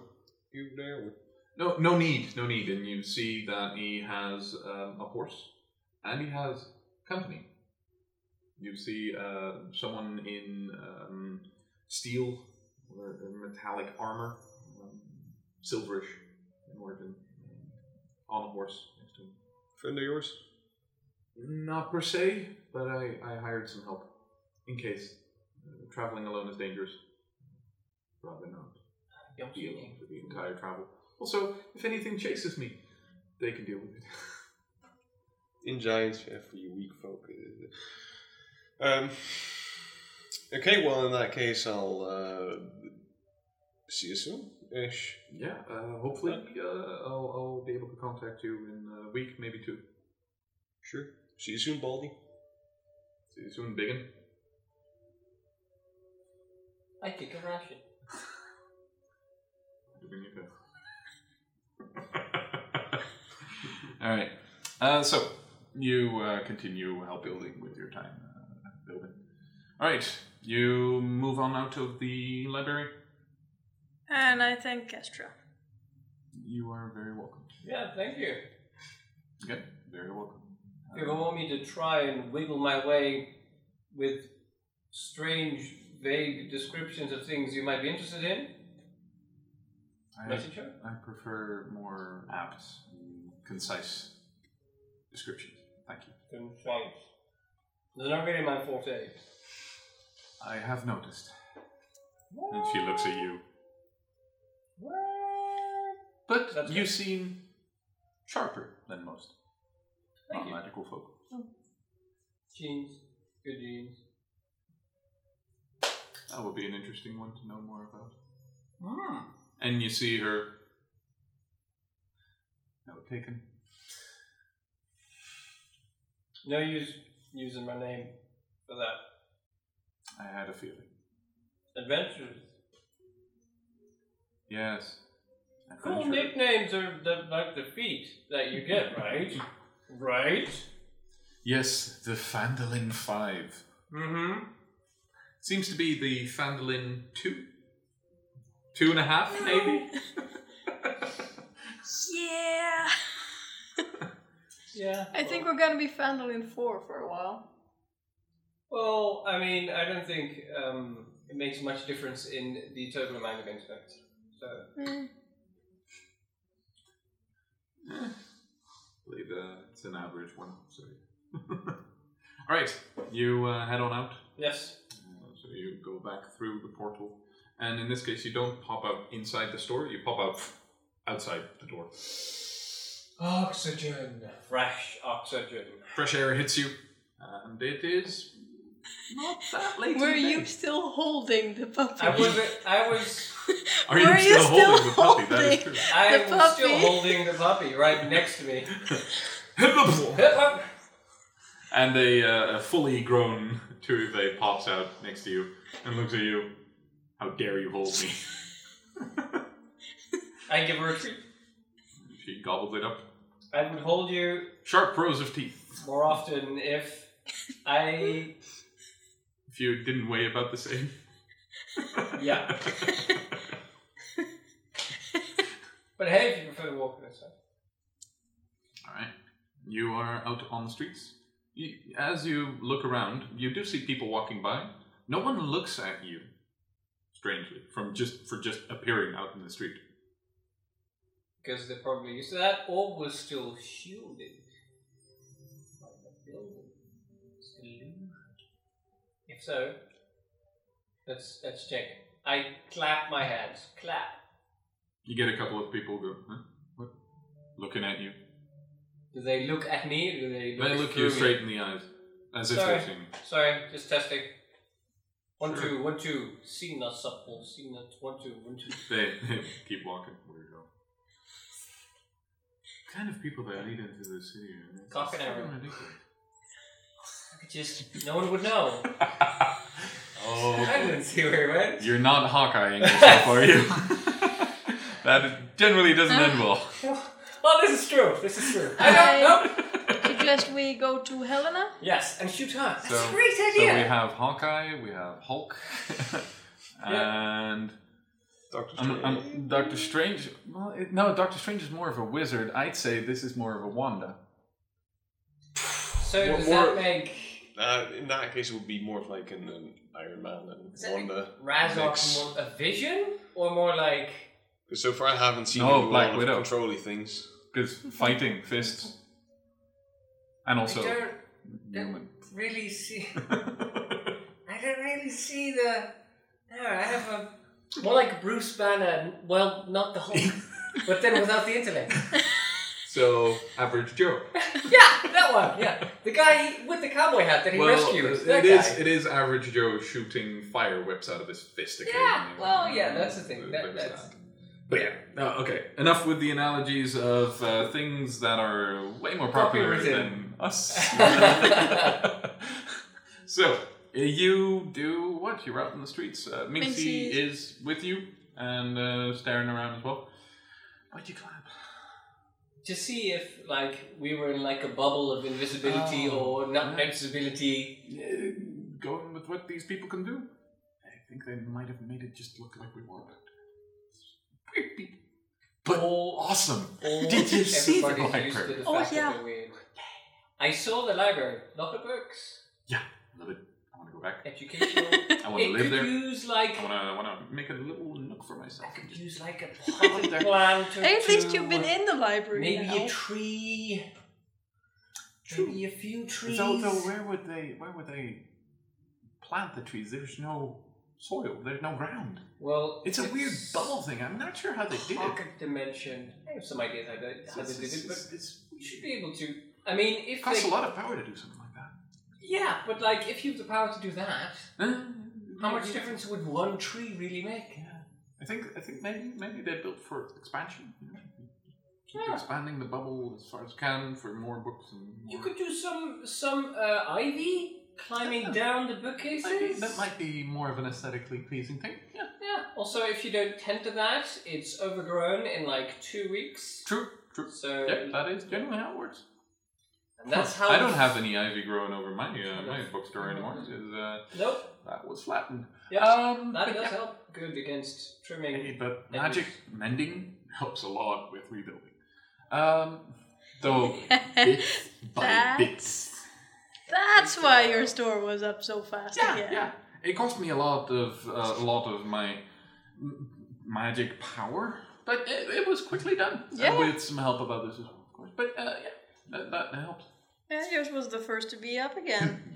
you there? Or? No, no need, no need. And you see that he has um, a horse, and he has company. You see uh, someone in um, steel or metallic armor, um, silverish in origin, on a horse next to him. Friend of yours? Not per se, but I, I hired some help in case traveling alone is dangerous. Rather not Don't be alone for the entire travel. Also, if anything chases me, they can deal with it. In giants, yeah, for you weak folk. Um, okay, well, in that case, I'll uh, see you soon ish. Yeah, uh, hopefully uh, I'll, I'll be able to contact you in a week, maybe two. Sure. See you soon, Baldy. See you soon, Biggin. I kick a ration. Doing it All right. Uh, so you uh, continue help building with your time uh, building. All right. You move on out of the library. And I thank Kestra. You are very welcome. Yeah, thank you. Okay, very welcome. If you want me to try and wiggle my way with strange, vague descriptions of things you might be interested in, I. I prefer more apt, and concise descriptions. Thank you. Concise. It's not really my forte. I have noticed. And she looks at you. But That's you good. seem sharper than most Thank you. non-magical folk. Jeans. Good jeans. That would be an interesting one to know more about. Hmm. And you see her. Note taken. No use using my name for that. I had a feeling. Adventures. Yes. Cool Adventure. nicknames are the, like the feet that you get, right? right? Yes, the Phandalin 5. Mm-hmm. Seems to be the Phandalin 2. Two and a half, maybe? Yeah. Yeah. I think we're gonna be Phandalin 4 for a while. Well, I mean, I don't think um, it makes much difference in the total amount of insects. So, Mm. I believe uh, it's an average one. Sorry. All right, you uh, head on out. yes. So you go back through the portal, and in this case, you don't pop out inside the store. You pop out outside the door. Oxygen. Fresh oxygen. Fresh air hits you, and it is not that late. in Were the you day. still holding the puppy? I was. I was. Are you Were still, you still holding the puppy? That is holding- true. I The was still puppy. holding the puppy right next to me. and a, uh, a fully grown Tuive pops out next to you and looks at you. How dare you hold me? I give her a treat. she gobbles it up. I would hold you Sharp rows of teeth. more often if I. If you didn't weigh about the same. Yeah. But hey, if you prefer to walk this way. All right. You are out on the streets. As you look around, you do see people walking by. No one looks at you. Strangely, from just for just appearing out in the street. Because they're probably used to that, or was still shielded by the building. Illusion. If so, let's let's check. I clap my hands. Clap. You get a couple of people go, huh? What? looking at you. Do they look at me or do they look? They look you straight in the eyes, as if Sorry. seeing. Sorry, just testing. One, Sure. two, one, two. Sina supple, Sina, one, two, one, two. They, they keep walking. Weirdo. Kind of people that lead into the city. man. It's Cock and fucking arrow. ridiculous. Just, no one would know. Oh, I oh, didn't see where he went. you're not Hawkeyeing yourself, are you? that generally doesn't end well. Well, this is true. This is true. I don't know. Suggest we go to Helena? Yes, and shoot her. That's So- a great So idea. we have Hawkeye, we have Hulk, and Doctor um, Strange. um, Doctor Strange. Well, it, no, Doctor Strange is more of a wizard. I'd say this is more of a Wanda. so More- does more- that make Uh, in that case, it would be more of like an, an Iron Man and Does that Wanda. Razok mix. more a vision or more like? 'Cause so far, I haven't seen No, him do Black a Widow. of controlly things. Because fighting fists, and also I don't, human. don't really see. I don't really see the. No, I have a more like Bruce Banner. Well, not the Hulk, but then without the intellect. so average Joe. Yeah, that one. Yeah, the guy with the cowboy hat that he rescued. That it is guy. it is average Joe shooting fire whips out of his fist. Yeah, well, yeah, that's the thing. That- that's- that. But yeah, no, okay. Enough with the analogies of uh, things that are way more popular than us. so uh, you do what? You're out in the streets. Uh, Minxie Minxie. is with you and uh, staring around as well. Why'd you climb? to see if like we were in like a bubble of invisibility Oh, or not yeah. invisibility. Uh, going with what these people can do. I think they might have made it just look like we weren't. Weird people. But Or- awesome. or Did you see the everybody's used to library? the Oh, yeah. I saw the library. Lot of books. Yeah, love it. I want to go back. Educational. I want to live could there. use like I want to. I want to make a little nook for myself. I could just- use like a potted plant or At least you've been in the library Maybe now. a tree. True. Maybe a few trees. So, though, where would they? Where would they plant the trees? There's no soil. There's no ground. well, It's a weird bubble thing. I'm not sure how they did it. Pocket dimension. I have some ideas how they, how they did it, but it's, should be able to. I mean, if it costs they, a lot of power to do something like that. Yeah, but like, if you have the power to do that, Uh, how much difference would one tree really make? Yeah, I think I think maybe maybe they built for expansion. You know? Keep Yeah. expanding the bubble as far as can for more books and more. You could do some some uh, ivy climbing down the bookcases. I mean, that might be more of an aesthetically pleasing thing. Yeah, Yeah. Also, if you don't tend to that, it's overgrown in like two weeks. true, true. So Yeah, that is generally how it works. and that's how I don't have any ivy growing over my uh, my bookstore anymore. Mm-hmm. Is uh, Nope. that was flattened. Yeah. Um, that but does yeah. help. Good against trimming. Hey, but It magic mending helps a lot with rebuilding. Um, though bits by That's- bits. That's why your store was up so fast Yeah, again. yeah. It cost me a lot of uh, a lot of my magic power, but it, it was quickly done Yeah. uh, with some help of others as well, of course. But uh, yeah, that, that helps. Yeah, yours was the first to be up again.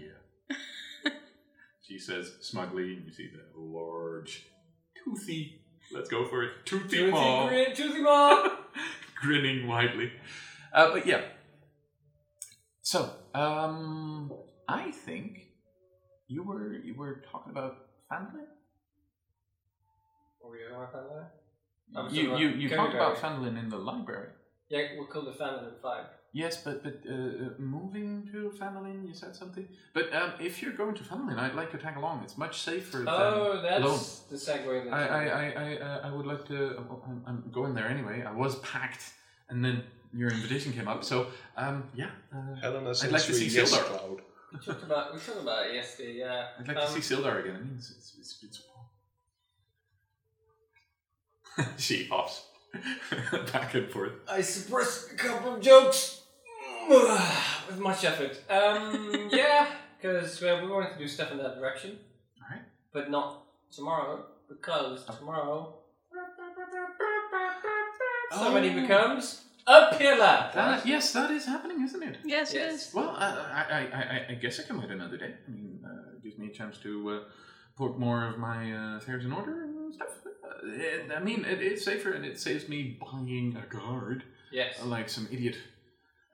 yeah. she says smugly, and you see the large, toothy. Let's go for it. Toothy, Toothy maw. grin, toothy maw. grinning widely. Uh, but yeah. So, um, I think you were you were talking about Phandalin. Are we going to that? I was You talking you you talked about Conyberry. Phandalin in the library. Yeah, we'll call the family five. Yes, but but uh, uh, moving to Phandalin, you said something. But um, if you're going to Phandalin, I'd like to tag along. It's much safer than Oh, that's alone. the segue. I I I I, uh, I would like to. I'm, I'm going there anyway. I was packed, and then your invitation came up. So um, yeah. Uh, Helena I'd like to see Yes Sildar. Cloud. we talked about we talked about it yesterday. Yeah. I'd like Um, to see Sildar again. I mean, it's, it's, it's, it's she hops back and forth. I suppressed a couple of jokes with much effort. Um, yeah, because uh, we wanted to do stuff in that direction, Alright. but not tomorrow because tomorrow somebody Oh. becomes a pillar. That, yes, that is happening, isn't it? Yes, it Yes. is. Well, uh, I, I, I, I guess I can wait another day. I mean, uh, gives me a chance to uh, put more of my uh, affairs in order and stuff. Uh, it, I mean, it, it's safer and it saves me buying a guard Yes. like some idiot.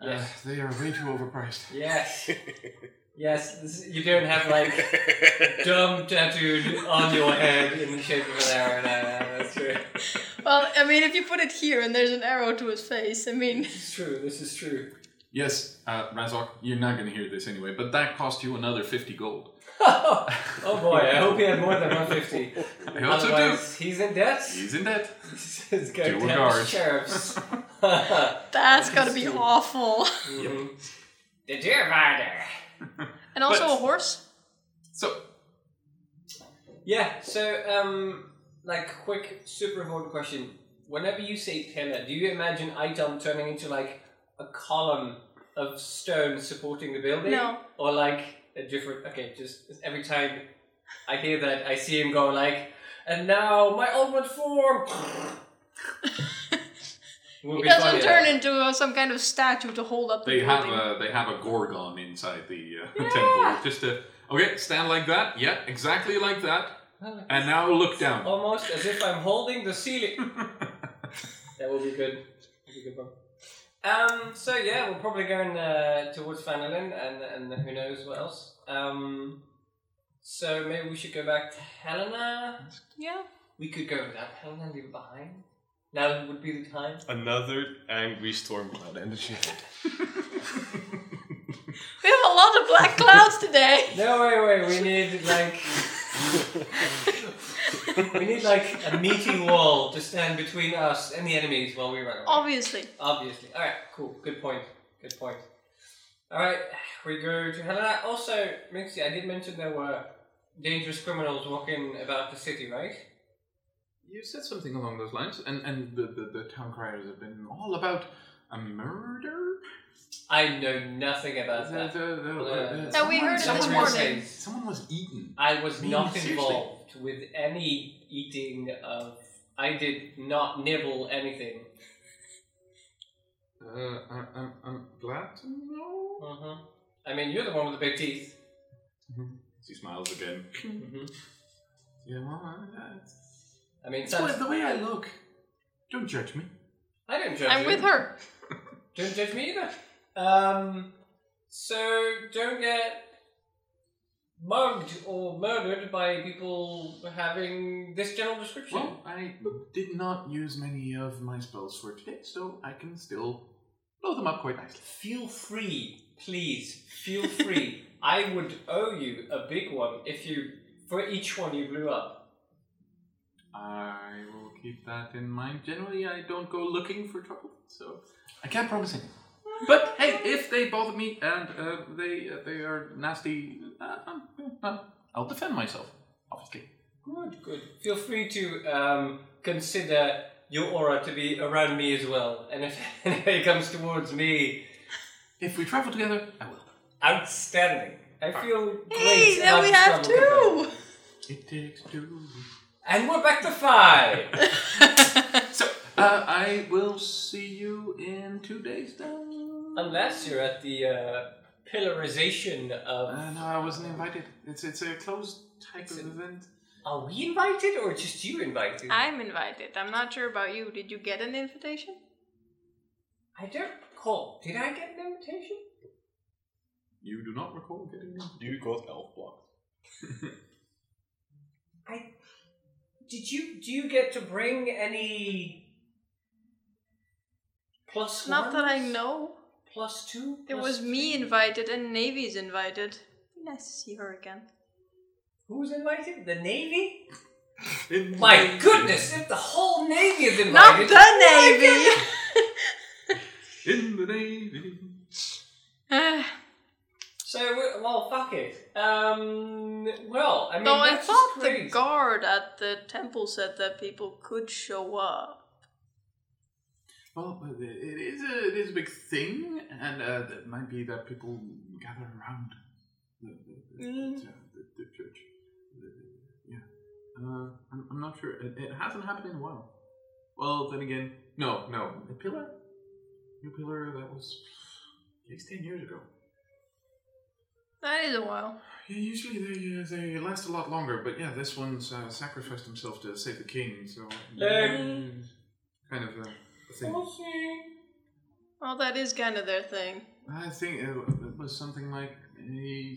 Uh, Yes. they are way too overpriced. Yes. Yes. This, you don't have like dumb tattooed on your head in the shape of an arrow. No, no, that's true. Well, I mean, if you put it here and there's an arrow to his face, I mean, This is true. This is true. Yes, uh, Razok, you're not going to hear this anyway, but that cost you another 50 gold. oh boy, I hope he had more than 150. I also do. Otherwise, he's in debt. He's in debt. He's going Two to have sheriffs. that's gotta be awful. Mhm. The deer rider. And also But- a horse. So, Yeah, so, um, like, quick, super important question. Whenever you say pillar, do you imagine Item turning into, like, a column of stone supporting the building? No. Or, like, a different. Okay, just every time I hear that, I see him go, like, and now my ultimate form! Would He doesn't turn though. into uh, some kind of statue to hold up the they have building. a they have a gorgon inside the uh, Yeah. temple. Just to okay, stand like that. Yeah, exactly like that. And now look down. Almost as if I'm holding the ceiling. that will be good. That'll be good one. Um, so yeah, we're probably going uh, towards Phandalin and and who knows what else. Um, so maybe we should go back to Helena. Yeah. We could go without Helena and leave it behind. Now would be the time. Another angry storm cloud energy. We have a lot of black clouds today. No, wait, wait. We need like we need like a meeting wall to stand between us and the enemies while we run away. Obviously. Obviously. Alright, cool. Good point. Good point. Alright, we go to Helena. Also, Minxie, I did mention there were dangerous criminals walking about the city, right? You said something along those lines, and and the, the, the town criers have been all about a murder. I know nothing about The- that. the- the- the- No, we heard it this someone Someone was- morning. says Someone was eaten. I was Me, not seriously. involved with any eating of. I did not nibble anything. Uh, I, I'm, I'm glad to know. Mm-hmm. I mean, you're the one with the big teeth. She smiles again. Mm-hmm. Yeah, well, that's I mean, it's the way- the way I look. Don't judge me. I don't judge I'm you. with her. Don't judge me either. Um, so don't get mugged or murdered by people having this general description. Well, I did not use many of my spells for today, so I can still blow them up quite nicely. feel free, please. Feel free. I would owe you a big one if you for each one you blew up. I will keep that in mind. Generally, I don't go looking for trouble, so I can't promise anything. But hey, if they bother me and uh, they uh, they are nasty, uh, um, uh, I'll defend myself. Obviously. Good, good. Feel free to um, consider your aura to be around me as well. And if anybody comes towards me, If we travel together, I will. outstanding. I feel great. Hey, now we have two. It takes two. And we're back to five. So uh, I will see you in two days. Then. Unless you're at the uh, pillarization of. Uh, no, I wasn't invited. It's it's a closed type of event. Are we invited or just you invited? I'm invited. I'm not sure about you. Did you get an invitation? I don't recall. Did I get an invitation? You do not recall getting in. Do you got elf blocked. I. Did you? Do you get to bring any? Plus Not that I ones? know. Plus two. It plus was me three? invited and Navy's invited. Be nice to see her again. Who's invited? The Navy. My goodness! If the whole Navy is invited. Not invited. the oh Navy! In the navy. Ah. So well, fuck it. Um. Well, I mean, Though I that's thought just the crazy. guard at the temple said that people could show up. Well, it it is a it is a big thing, and uh, it might be that people gather around the the, the, Mm. the, the, the church. The- yeah, uh, I'm, I'm not sure. It, it hasn't happened in a while. Well, then again, no, no. The pillar, new pillar that was at least ten years ago. That is a while. Yeah, usually they uh, they last a lot longer, but yeah, this one's uh, sacrificed himself to save the king, so Um, kind of uh, a thing. Well, that is kind of their thing. I think it, it was something like he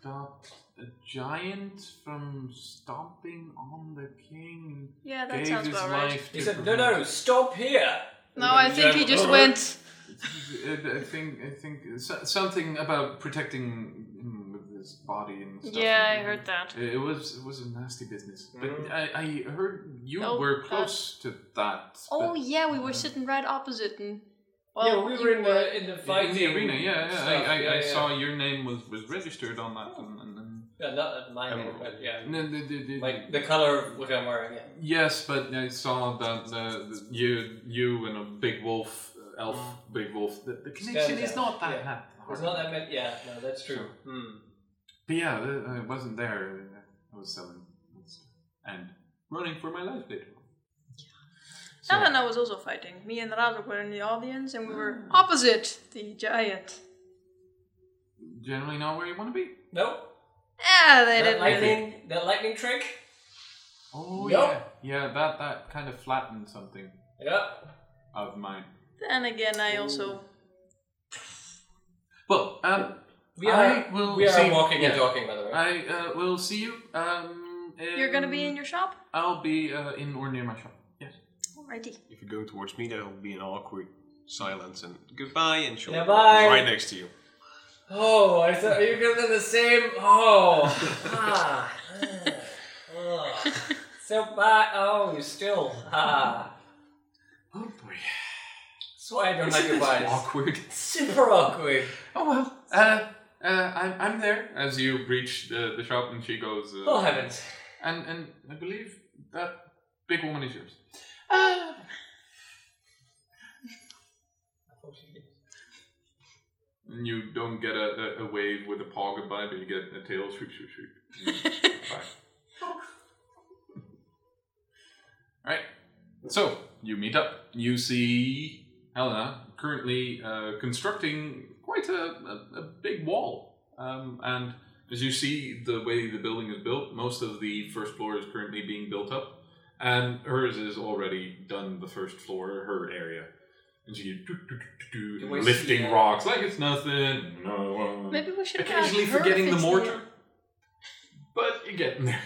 stopped a giant from stomping on the king. Yeah, that gave sounds his about right. life He to said, no, prevent- no, stop here. No, I think he just went. I I think I think so- something about protecting him with his body and stuff. Yeah, I heard that. It was it was a nasty business, but Mhm. I, I heard you Oh, were that- close to that. Oh but- yeah, we were sitting right opposite, and well, yeah, we were in the in the fight in the arena. Yeah, yeah. stuff, I, I, yeah, I yeah. saw your name was, was registered on that, and, and, and Yeah, not my name, but yeah, and the, the, the, like the color of what I'm wearing. Yeah. yes, but I saw that the, the you you and a big wolf uh, elf, big wolf. The, the connection Stands is out, not that yeah. hard. It's not that many. Yeah, no, that's true. Hmm. But yeah, I wasn't there. I was selling and running for my life later. on. So- Elena was also fighting. Me and Razok were in the audience, and we were opposite the giant. generally not where you want to be. Nope. Yeah, they that didn't really. lightning, that lightning trick. Oh Nope. yeah, yeah. That that kind of flattened something Yeah. of mine. Then again, I also. Well, um, We are I will we are see- walking and talking, by the way. I uh, will see you. Um, You're gonna be in- in your shop? I'll be uh, in or near my shop. Yes. Alrighty. If you're going towards me, there will be an awkward silence and goodbye, and she'll Yeah, bye. right next to you. Oh, I thought you were gonna do the same. Oh, ah, ah, ah. so bad. Oh, you still ah. Oh boy. That's why I don't like your vibes. Awkward. Super awkward. Oh well. Uh, uh, I'm I'm there as you reach the, the shop, and she goes. Uh, Oh heavens. And and I believe that big woman is yours. Uh, and you don't get a, a, a wave with a paw goodbye, but you get a tail sweep sweep sweep. Bye. Alright. So you meet up. You see Helena currently uh, constructing quite a, a, a big wall. Um, and as you see the way the building is built, most of the first floor is currently being built up. And hers is already done the first floor, her area. And she do, do, do, do, Do do, see, lifting uh, rocks like it's nothing. No. Maybe we should Occasionally ask her forgetting the mortar. But you're getting there.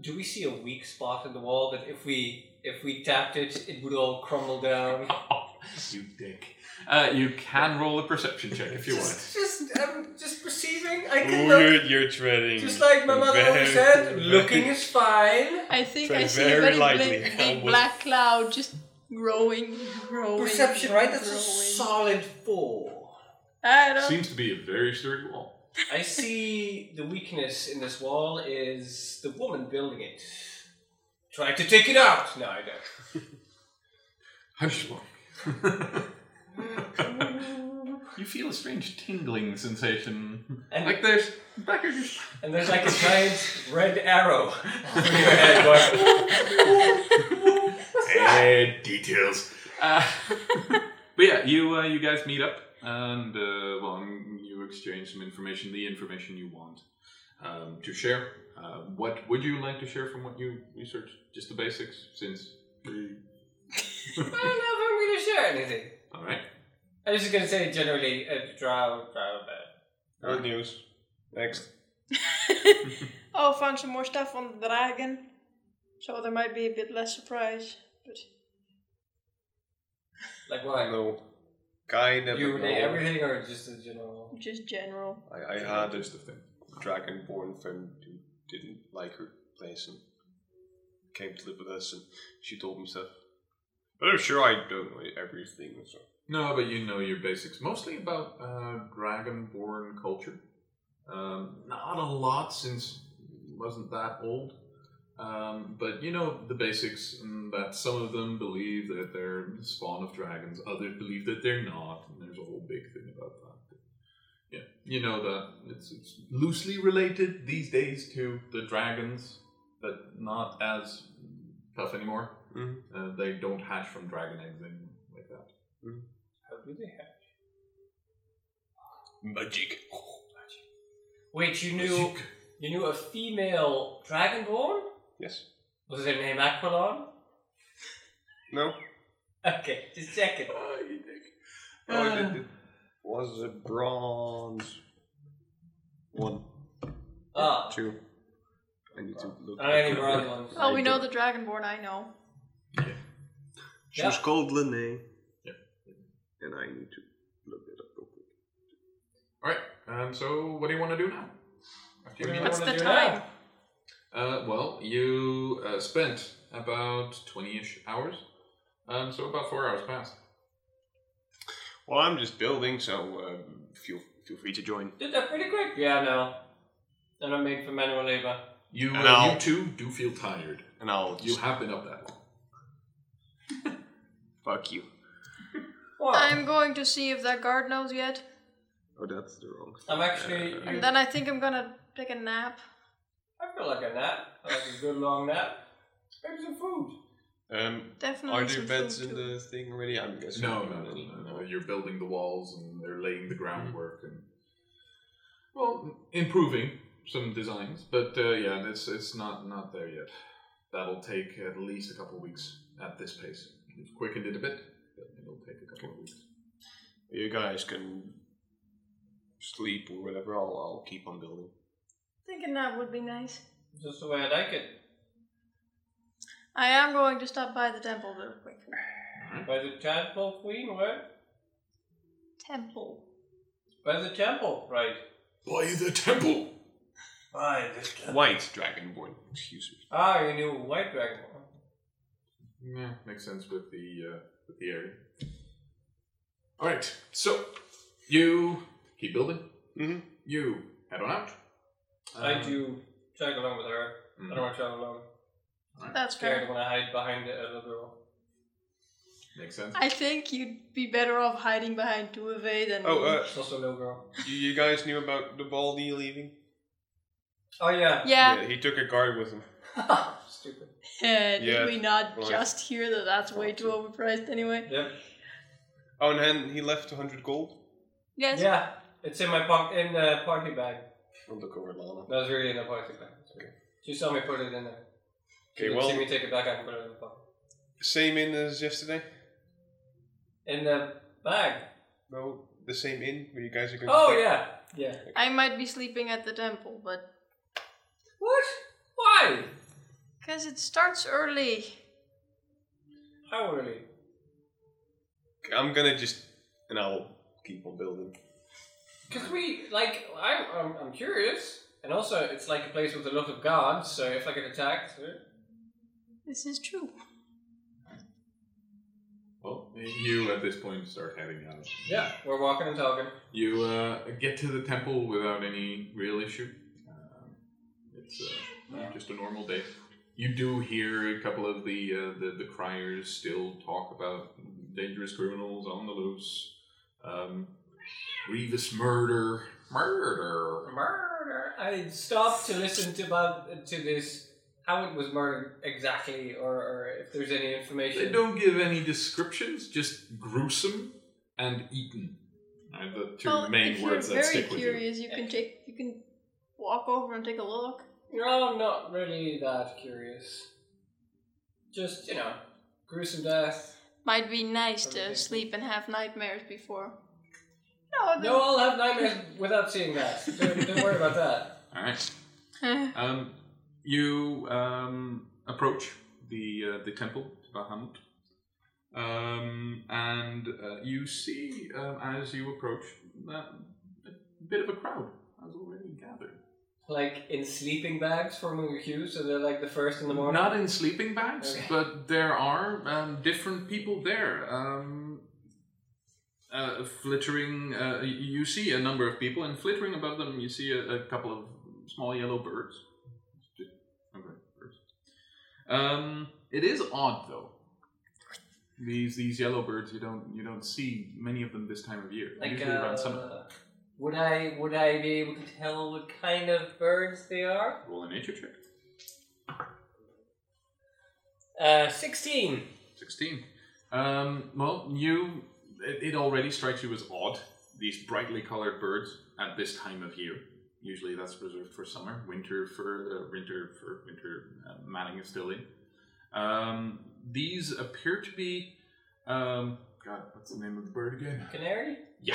Do we see a weak spot in the wall that if we if we tapped it, it would all crumble down? you dick. Uh, you can roll a perception check if you want. Just, just, I'm just perceiving. I can Ooh, look. you're, you're treading. Just like my mother always very- said, very- looking is fine. I think Try I see a very very lightly. big, big was- black cloud just growing, growing. Perception, right? That's a growing. solid four. I don't. Seems to be a very sturdy wall. I see the weakness in this wall is the woman building it. Trying to take it out. No, I don't. Hush, You feel a strange tingling sensation. And- like there's back of your And there's like a giant red arrow over your head going. Eh, details. Uh, but yeah, you uh, you guys meet up and uh, well, you exchange some information, the information you want um, to share. Uh, what would you like to share from what you researched? Just the basics, since. I don't know if I'm going to share anything. All right. I was just going to say generally, uh, drow, drow, bad. Good news. Next. oh, found some more stuff on the dragon, so there might be a bit less surprise. But Like what? No. Kind of. You but relate no. everything or just in general? just general. I, I had a Just the thing. dragonborn friend who didn't like her place and came to live with us, and she told me stuff. But I'm sure I don't know everything. So. No, but you know your basics, mostly about uh, dragonborn culture. Um, not a lot, since wasn't that old. Um, but you know the basics, that some of them believe that they're spawn of dragons, others believe that they're not, and there's a whole big thing about that. Yeah, you know that it's, it's loosely related these days to the dragons, but not as tough anymore. Mhm. Uh, they don't hatch from dragon eggs and like that. How do they hatch? Magic. Wait, you knew you knew a female dragonborn? Yes. Was her name Aquilon? No. Okay, just checking. Oh, it, it was a bronze. One, Ah, two. I need to look. I any bronze ones. Well, we know the Dragonborn. I know. She was Yeah. called Lene. Yeah. And I need to look it up real quick. Alright, um, so what do you want to do now? What do you What's the do time? now? Uh, well, you uh, spent about 20 ish hours. Um, so about four hours passed. Well, I'm just building, so um, feel feel free to join. Did that pretty quick. Yeah, no. They're not made for manual labor. You, uh, you too do feel tired. And I'll You have been up that long. Fuck you. Well, I'm going to see if that guard knows yet, Oh, that's the wrong. I'm actually. Uh, and then I think I'm gonna take a nap. I feel like a nap. I like a good long nap. Maybe some food. Um, Definitely. are there beds in too. the thing already? I'm guessing. No, no, no, no, no. You're building the walls and they're laying the groundwork and well, improving some designs, but uh, yeah, it's it's not not there yet. That'll take at least a couple of weeks at this pace. We've quickened it a bit, but it'll take a couple of weeks. You guys can sleep or whatever. I'll I'll keep on building. Thinking that would be nice. Just the way I like it. I am going to stop by the temple real quick. By the temple, queen, where? Temple. By the temple, right? By the temple. By the temple. White dragonborn. Excuse me. Ah, you knew white dragon. Yeah, makes sense with the uh, with the area. All right, so you keep building. Mm-hmm. You head on out. I Um, do tag along with her. I don't want to travel alone. That's Scared fair. when I hide behind a little girl. Makes sense. I think you'd be better off hiding behind Tuave than Oh, me. uh, It's also a little girl. you, you guys knew about the Baldy leaving? Oh yeah. yeah. he took a guard with him. Stupid. Did Yeah, we not right. just hear that that's way too overpriced anyway? Yep. Oh, and then he left 100 gold. Yes. Yeah. It's in my pocket in the party bag. I'll look over Lana. That was really in the party bag. She saw me put it in there. She Okay, didn't well, see me take it back out and put it in the pocket. same in as yesterday. In the bag. No, the same inn where you guys are going. Oh to stay? yeah. Yeah. I might be sleeping at the temple, but What? Why? Because it starts early. How early? I'm gonna just, and I'll keep on building. Because we like I'm, I'm I'm curious, and also it's like a place with a lot of guards. So if I get attacked, eh? This is true. Well, you at this point start heading out. yeah, we're walking and talking. You uh, get to the temple without any real issue. Um, it's uh, just a normal day. You do hear a couple of the, uh, the the criers still talk about dangerous criminals on the loose, um, grievous murder, murder. Murder. I stopped to listen to about to this how it was murdered exactly, or, or if there's any information. They don't give any descriptions, just gruesome and eaten. Are the two well, main if words you're that very stick with curious, you. can take you can walk over and take a look. No, I'm not really that curious. Just you know, gruesome death. Might be nice What do you to think? sleep and have nightmares before. No, No, I'll have nightmares without seeing that. Don't, don't worry about that. All right. no. Um, you um, approach the uh, the temple to Bahamut, um, and uh, you see um, as you approach that a bit of a crowd has already gathered. Like in sleeping bags forming a queue, so they're like the first in the morning. Not in sleeping bags, Okay. but there are um, different people there. Um, uh, flittering, uh, you see a number of people, and flittering above them, you see a, a couple of small yellow birds. Okay, birds. Um, it is odd, though. These these yellow birds, you don't you don't see many of them this time of year. Like Usually around summer. Would I would I be able to tell what kind of birds they are? Roll a nature check. Uh, sixteen. 16. Um, well, you. It, it already strikes you as odd, these brightly colored birds at this time of year. Usually that's reserved for summer. Winter for uh, winter for winter uh, manning is still in. Um, these appear to be. Um, God, what's the name of the bird again? Canary? Yeah.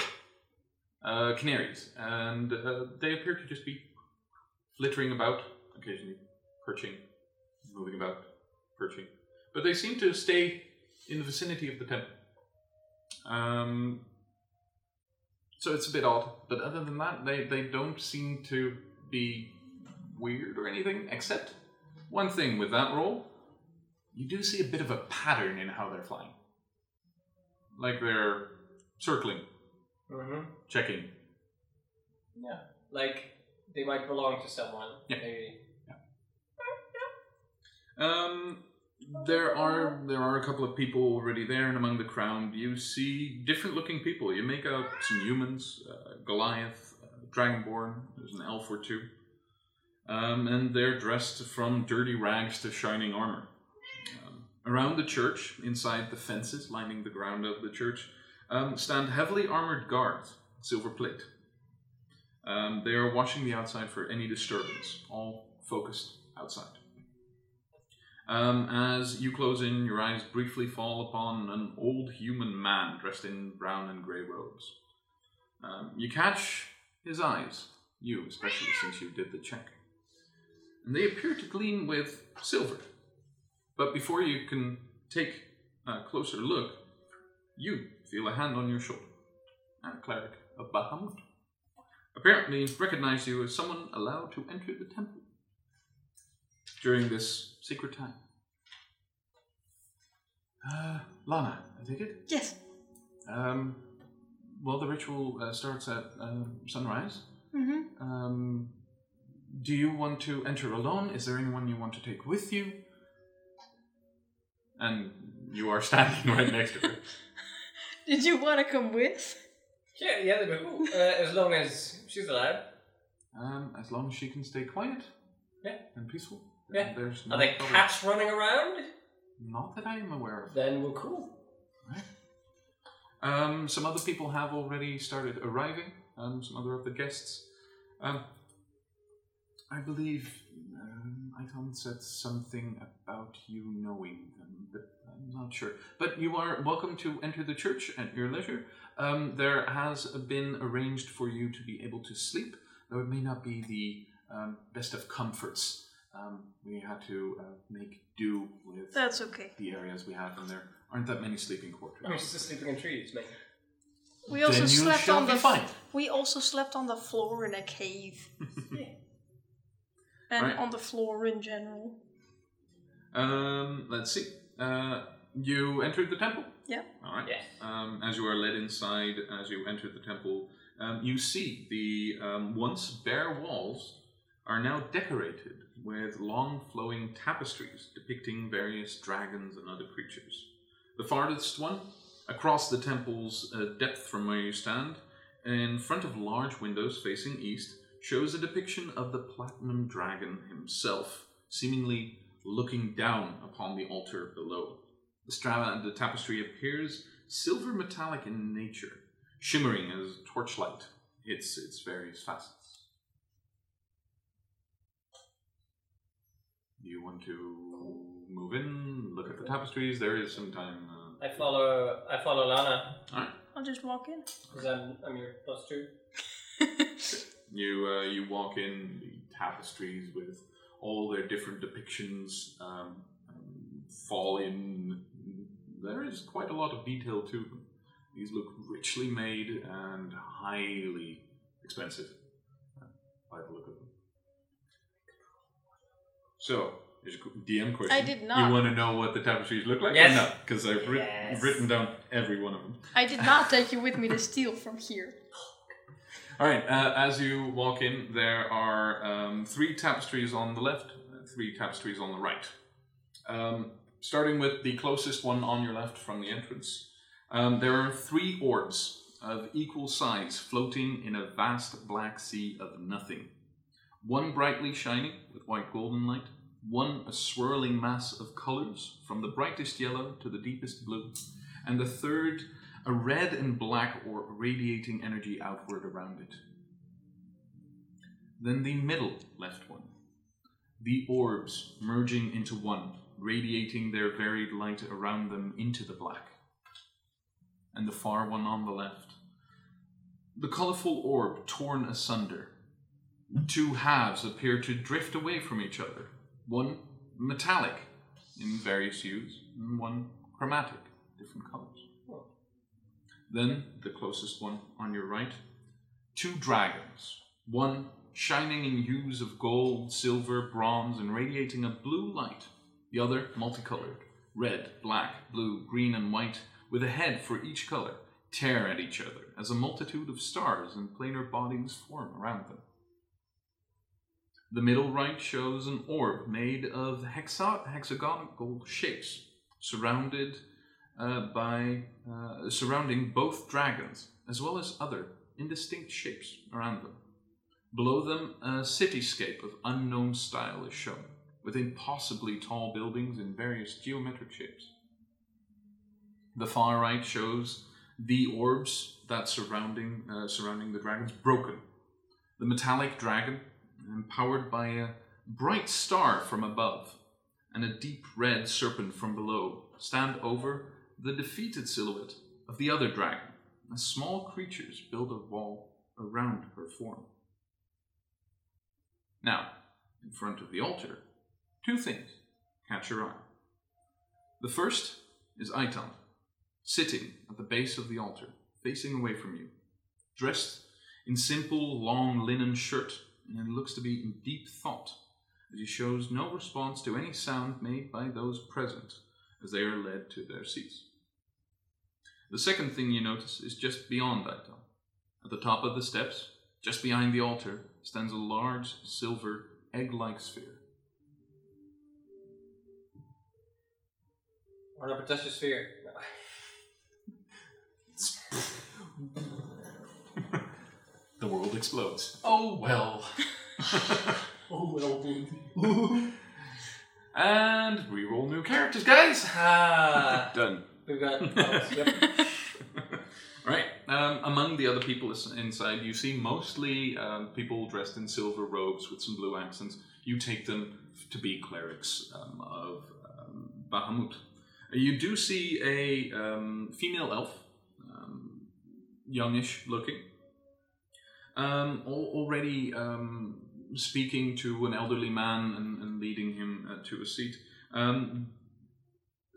Uh, canaries. And uh, they appear to just be flittering about, occasionally perching, moving about, perching. But they seem to stay in the vicinity of the temple. Um, so it's a bit odd. But other than that, they, they don't seem to be weird or anything, except one thing with that roll. You do see a bit of a pattern in how they're flying. Like they're circling, Mm-hmm. checking, Yeah. Like they might belong to someone. Yeah. Maybe. Um, there are there are a couple of people already there, and among the crowd, you see different looking people. You make out some humans, uh, Goliath, uh, Dragonborn. There's an elf or two, um, and they're dressed from dirty rags to shining armor. Um, around the church, inside the fences lining the ground of the church, um, stand heavily armored guards, silver plate. Um, they are watching the outside for any disturbance, all focused outside. Um, as you close in, your eyes briefly fall upon an old human man dressed in brown and grey robes. Um, you catch his eyes, you especially since you did the check. And they appear to gleam with silver. But before you can take a closer look, you feel a hand on your shoulder. And a cleric of Bahamut apparently recognize you as someone allowed to enter the temple during this secret time. Uh, Lana, I take it? Yes. Um, well, the ritual uh, starts at uh, sunrise. Mm-hmm. Um, do you want to enter alone? Is there anyone you want to take with you? And you are standing right next to her. Did you want to come with? Yeah, yeah, that'd be cool. Uh, as long as she's allowed. Um, as long as she can stay quiet Yeah. and peaceful. Yeah. There's Are there problem. cats running around? Not that I am aware of. Then we're cool. Um, some other people have already started arriving. Um, some other of the guests. Um, I believe um, Icon said something about you knowing them, but I'm not sure. But you are welcome to enter the church at your leisure. Um, there has been arranged for you to be able to sleep, though it may not be the um, best of comforts. Um, we had to uh, make do with That's okay. the areas we have, and there aren't that many sleeping quarters. I'm used to sleeping in trees, mate. We also Then you slept shall on be the. fine. We also slept on the floor in a cave. And Right. on the floor in general. Um, let's see. Uh, you entered the temple. Yeah. All right. Yes. Um, as you are led inside, as you enter the temple, um, you see the um, once bare walls are now decorated with long flowing tapestries depicting various dragons and other creatures. The farthest one, across the temple's uh, depth from where you stand, in front of large windows facing east, shows a depiction of the platinum dragon himself, seemingly looking down upon the altar below. The, stra- the tapestry appears silver metallic in nature, shimmering as torchlight hits its various facets. Do you want to move in, look at the tapestries? There is some time. Uh, I follow. I follow Lana Alright. I'll just walk in. because I'm I'm your plus two. You uh, you walk in the tapestries with all their different depictions um, um, fall in. There is quite a lot of detail to them. These look richly made and highly expensive uh, by the look of them. So, there's a DM question. I did not. You want to know what the tapestries look like? Yes. Or not? Because I've writ- Yes. written down every one of them. I did not take you with me to steal from here. All right. Uh, as you walk in, there are um, three tapestries on the left, three tapestries on the right. Um, starting with the closest one on your left from the entrance, um, there are three orbs of equal size floating in a vast black sea of nothing. One brightly shining with white golden light, one a swirling mass of colors from the brightest yellow to the deepest blue, and the third a red and black orb radiating energy outward around it. then the middle left one. The orbs merging into one, radiating their varied light around them into the black. And the far one on the left. The colourful orb torn asunder. Two halves appear to drift away from each other. One metallic in various hues, and one chromatic, different colours. Then, the closest one on your right, two dragons, one shining in hues of gold, silver, bronze, and radiating a blue light, the other multicolored. Red, black, blue, green, and white, with a head for each color, tear at each other as a multitude of stars and planar bodies form around them. The middle right shows an orb made of hexa- hexagonal shapes, surrounded uh, by uh, surrounding both dragons, as well as other indistinct shapes around them. Below them, a cityscape of unknown style is shown, with impossibly tall buildings in various geometric shapes. The far right shows the orbs that surrounding uh, surrounding the dragons broken. The metallic dragon, empowered by a bright star from above, and a deep red serpent from below, stand over the defeated silhouette of the other dragon, as small creatures build a wall around her form. Now, in front of the altar, two things catch your eye. The first is Aitan, sitting at the base of the altar, facing away from you, dressed in simple, long linen shirt, and looks to be in deep thought, as he shows no response to any sound made by those present as they are led to their seats. The second thing you notice is just beyond Aitan. At the top of the steps, just behind the altar, stands a large silver egg like sphere. Run up and touch the sphere. The world explodes. Oh well. Oh well, and we roll new characters, guys. Ah, Done. We've got. Oh, yep. Right. Um, among the other people inside, you see mostly um, people dressed in silver robes with some blue accents. You take them to be clerics um, of um, Bahamut. You do see a um, female elf, um, youngish looking, um, al- already um, speaking to an elderly man and, and leading him uh, to a seat. Um,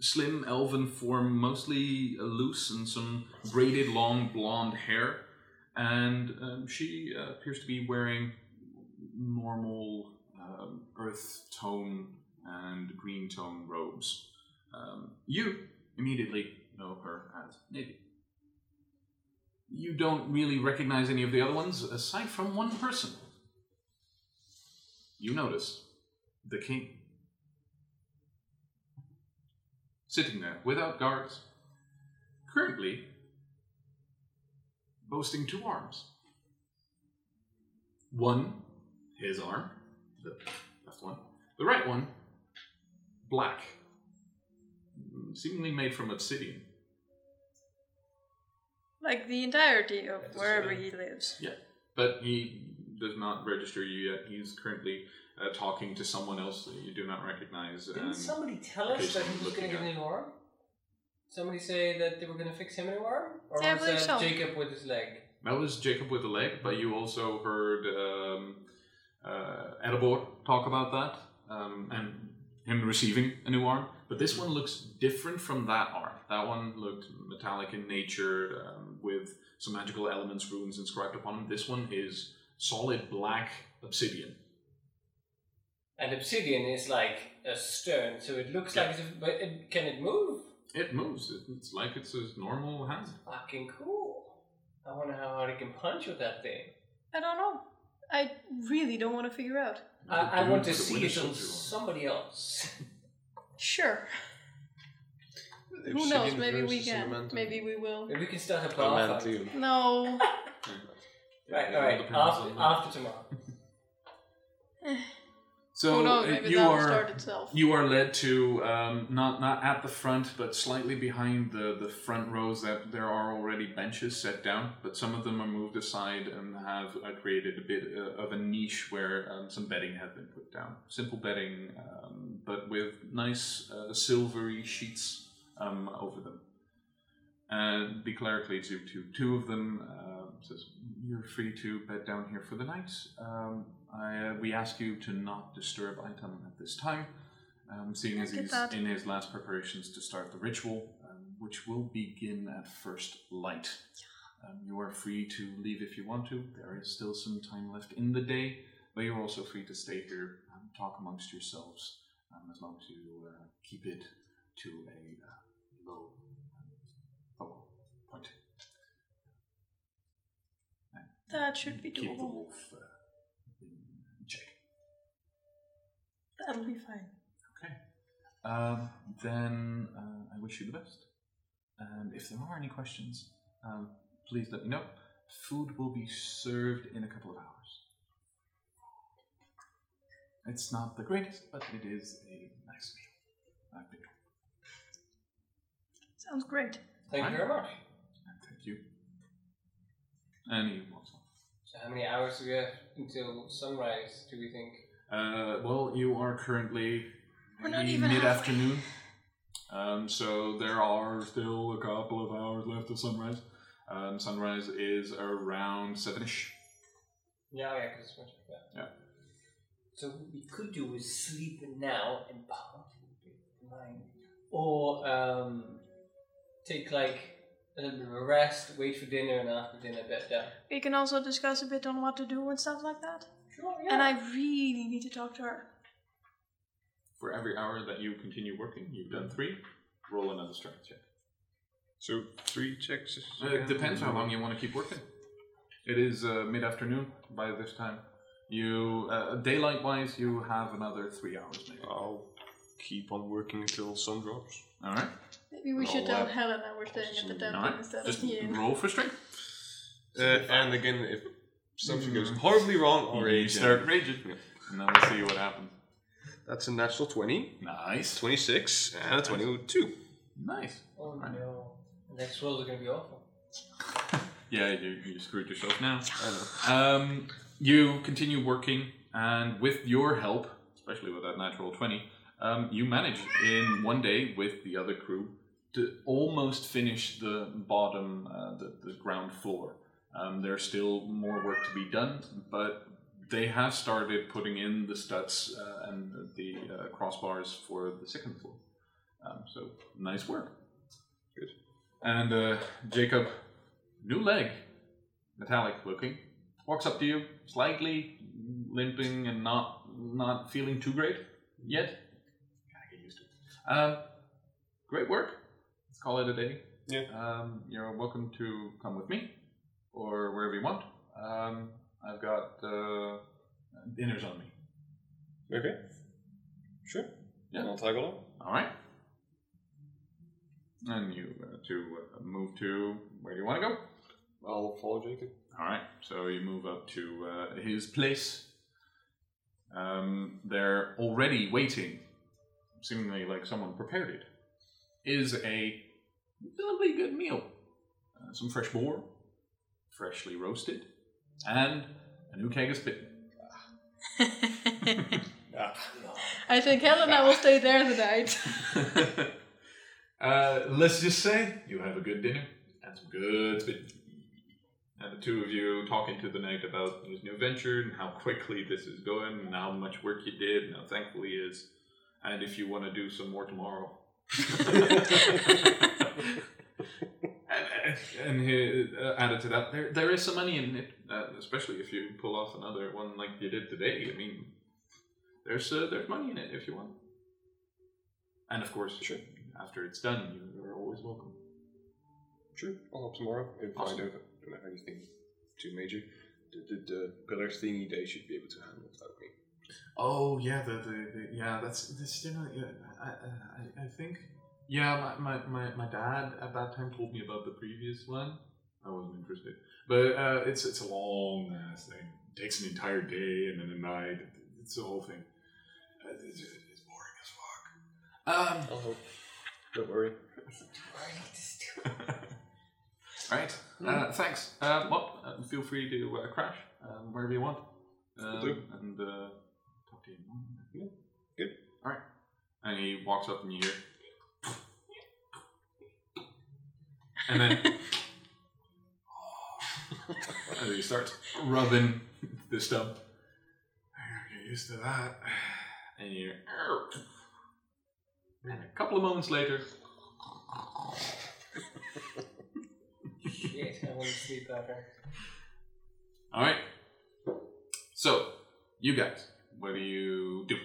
slim elven form, mostly uh, loose and some braided long blonde hair. And um, she uh, appears to be wearing normal um, earth tone and green tone robes. Um, you immediately know her as Navy. You don't really recognize any of the other ones aside from one person. You notice the king sitting there without guards, currently boasting two arms. One, his arm, the left one, the right one, black, seemingly made from obsidian. Like the entirety of That's wherever right. he lives. Yeah, but he does not register you yet. He's currently uh, talking to someone else that you do not recognize. Didn't and somebody tell us that he was going to get a new arm? Somebody say that they were going to fix him a new arm? Or Yeah, I was believe that so. Jacob with his leg? That was Jacob with the leg, but you also heard um, uh, Edibor talk about that um, and him receiving a new arm. But this one looks different from that arm. That one looked metallic in nature um, with some magical elements, runes inscribed upon him. This one is solid black obsidian. And obsidian is like a stone, so it looks Yeah. like. It's a, but it, can it move? It moves. It- It's like it's a normal hand. Fucking cool. I wonder how hard it can punch with that thing. I don't know. I really don't want to figure out. I, I want to see it on somebody else. Sure. Who knows? Maybe we can. Elemental. Maybe we will. Maybe we can start a bar fight. Elemental. No. Right, It alright, after, after tomorrow. So knows? uh, you are you are led to um, not not at the front, but slightly behind the the front rows. That there are already benches set down, but some of them are moved aside and have uh, created a bit uh, of a niche where um, some bedding has been put down. Simple bedding, um, but with nice uh, silvery sheets um, over them. And the cleric leads you to two of them. Uh, says you're free to bed down here for the night. I, uh, we ask you to not disturb Aitan at this time, um, seeing as Get he's that. in his last preparations to start the ritual, um, which will begin at first light. Um, you are free to leave if you want to. There is still some time left in the day, but you're also free to stay here and talk amongst yourselves, um, as long as you uh, keep it to a uh, low um, point. And That should be keep the doable. wolf That'll be fine. Okay. Um, then uh, I wish you the best. And if there are any questions, um, please let me know. Food will be served in a couple of hours. It's not the greatest, but it is a nice meal. I think. Sounds great. Thank you very much. And thank you. And he walks off. So how many hours do we have until sunrise? Do we think? Uh, well, you are currently We're not maybe even mid-afternoon, um, so there are still a couple of hours left of sunrise. Um, sunrise is around seven-ish. Yeah, yeah, because yeah. Yeah. So what we could do is sleep now and party with the mind, or um, take like a little bit of a rest, wait for dinner, and after dinner bed down. We can also discuss a bit on what to do and stuff like that. Sure, And I really need to talk to her. For every hour that you continue working, you've done three. Roll another strength check. So three checks. Uh, it depends how long you want to keep working. It is uh, mid-afternoon by this time. You uh, daylight-wise, you have another three hours maybe. I'll keep on working until sun drops. All right. Maybe we Roll should tell Helen that. Helena we're staying at the temple right. instead Just of the inn. roll for strength. Uh, and again, if something goes horribly wrong, I'll You rage. start raging, Yeah. and then we'll see what happens. That's a natural 20, Nice. 26, and a 22. Nice. Oh no, next rolls are gonna be awful. Yeah, you, you screwed yourself now. I know. Um, you continue working, and with your help, especially with that natural 20, um, you manage in one day with the other crew to almost finish the bottom, uh, the, the ground floor. Um, there's still more work to be done, but they have started putting in the studs uh, and the uh, crossbars for the second floor. Um, so, nice work. Good. And uh, Jacob, new leg, metallic looking, walks up to you, slightly limping and not not feeling too great yet. Gotta get used to it. Um, great work. Let's call it a day. Yeah. Um, you're welcome to come with me or wherever you want. Um, I've got uh, dinners on me. Okay. Sure. Yeah. I'll tag along. All right. And you uh, to uh, move to where do you want to go? I'll follow Jacob. All right, so you move up to uh, his place. Um, they're already waiting, seemingly like someone prepared it. Is a really good meal. Uh, some fresh boar, freshly roasted, and a new keg of spit. I think Helena will stay there tonight. uh, let's just say you have a good dinner and some good spit. And the two of you talking to the knight about his new venture and how quickly this is going and how much work you did and how thankful he is. And if you want to do some more tomorrow. and and he uh, added to that, there, there is some money in it, uh, especially if you pull off another one like you did today. I mean, there's uh, there's money in it if you want. And of course, Sure. after it's done, you are always welcome. Sure. I'll help tomorrow if Awesome. I don't, don't have anything too major. The, the, the pillar thingy they should be able to handle without me. Oh yeah, the, the, the yeah that's that's you know yeah I, I I think yeah my, my, my, my dad at that time told me about the previous one. I wasn't interested, but uh, it's it's a long ass thing. It takes an entire day and then a night. It's the whole thing. It's, it's boring as fuck. Um, I'll hope. Don't worry. Right. Uh, thanks. Uh, well, uh, feel free to uh, crash um, wherever you want. Um, do. And uh, talk to you. in the morning. Good. Good. All right. And he walks up and you hear. And then. and he starts rubbing the stump. I gotta get used to that. And you hear. And a couple of moments later, Shit, I want to sleep after. All right. So, you guys, what do you do?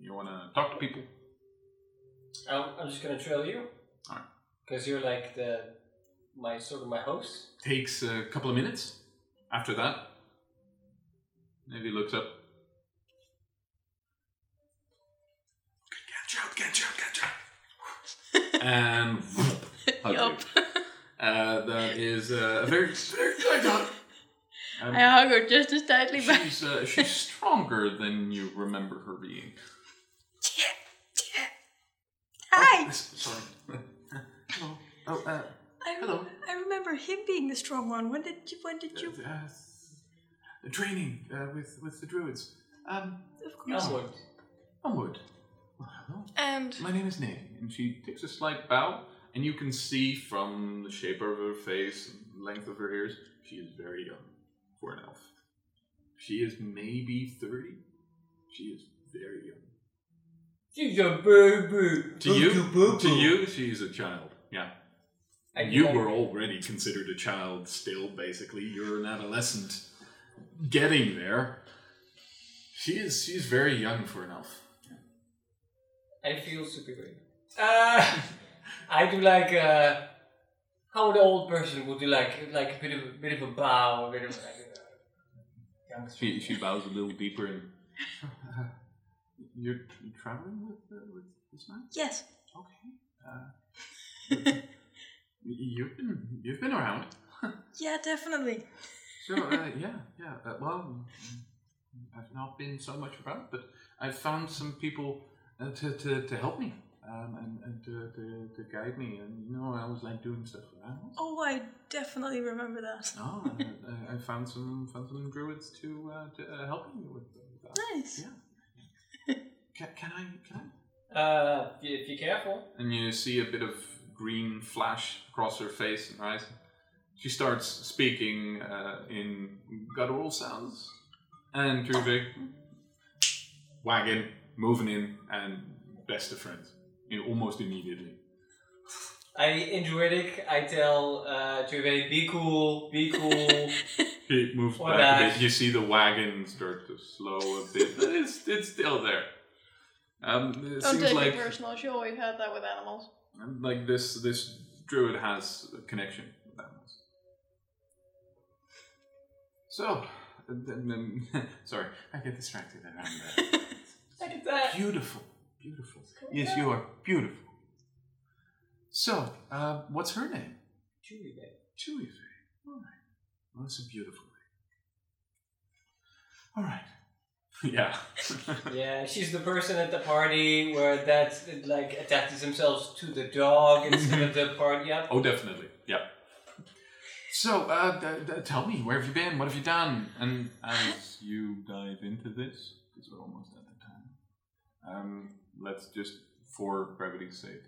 You want to talk to people? I'm, I'm just gonna trail you. Alright. Because you're like the my sort of my host. Takes a couple of minutes. After that, maybe looks up. Get out, get out, get out. and hugs Yup. you. Uh, that is uh, a very, very good dog. Um, I hug her just as tightly back. she's, uh, she's stronger than you remember her being. Hi! Oh, sorry. Hello. Oh, uh, I, hello. I remember him being the strong one. When did you? When did you? uh, training uh, with with the druids. Um, Of course. Onward. onward. Well, hello. And My name is Navy, and she takes a slight bow, and you can see from the shape of her face and length of her ears, she is very young for an elf. She is maybe thirty. She is very young. She's a baby. To you, to you, she's a child. Yeah. And you were already considered a child still, basically. You're an adolescent getting there. She is she's very young for an elf. I feel superior. Uh, I do like uh, how an old person would do like like a bit of a bit of a bow, a bit of like. Uh, young She she bows a little deeper and you're, you traveling with uh, with this man? yes, Okay. Uh, you've been you've been around. yeah, definitely. So uh, yeah, yeah. Uh, well, I've not been so much around, but I've found some people uh, to, to, to help me um, and, and to, to, to guide me. And you know, I was like doing stuff with animals. Oh, I definitely remember that. Oh, I, I- I found some found some druids to uh, to uh, help me with, with that. Nice. Yeah. Can, can I can I? Uh, if you're careful. And you see a bit of green flash across her face and eyes. She starts speaking uh, in guttural sounds. And Druvig, wagon, moving in, and best of friends. You know, almost immediately. I in Druidic, I tell uh, Juve, be cool, be cool. He moves Or back a that. bit. You see the wagon start to slow a bit, but it's, it's still there. Um, it Don't seems take like it personal. She always had that with animals. Like this this druid has a connection with animals. So, then, then- sorry, I get distracted around there. Look at that. beautiful, beautiful. Yes, you are beautiful. So, uh, what's her name? Chewy, babe. Chewy Faye. All right. Well, that's a beautiful name. All right. Yeah. Yeah, she's the person at the party where that like attaches themselves to the dog instead of the party. Yeah. Oh, definitely. Yeah. So, uh, d- d- tell me, where have you been? What have you done? And as you dive into this, because we're almost at the time, um, let's just, for brevity's sake,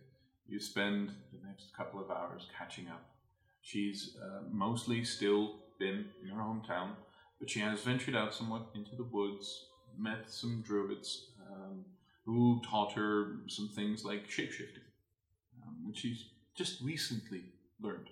you spend the next couple of hours catching up. She's uh, mostly still been in her hometown, but she has ventured out somewhat into the woods, met some druids um, who taught her some things like shapeshifting, um, which she's just recently learned.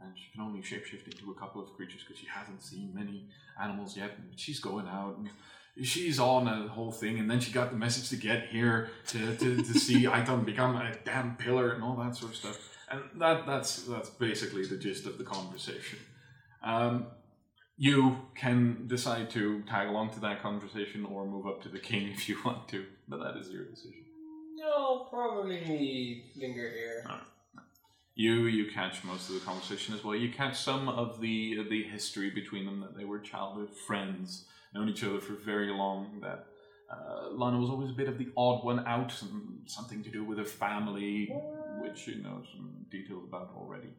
And she can only shapeshift into a couple of creatures because she hasn't seen many animals yet. And she's going out and she's on a whole thing. And then she got the message to get here to, to, to see Aitan become a damn pillar and all that sort of stuff. And that, that's, that's basically the gist of the conversation. Um, you can decide to tag along to that conversation or move up to the king if you want to, but that is your decision. No, probably linger here. You you catch most of the conversation as well. You catch some of the the history between them that they were childhood friends, known each other for very long. That Uh, Lana was always a bit of the odd one out, and something to do with her family, which you know some details about already.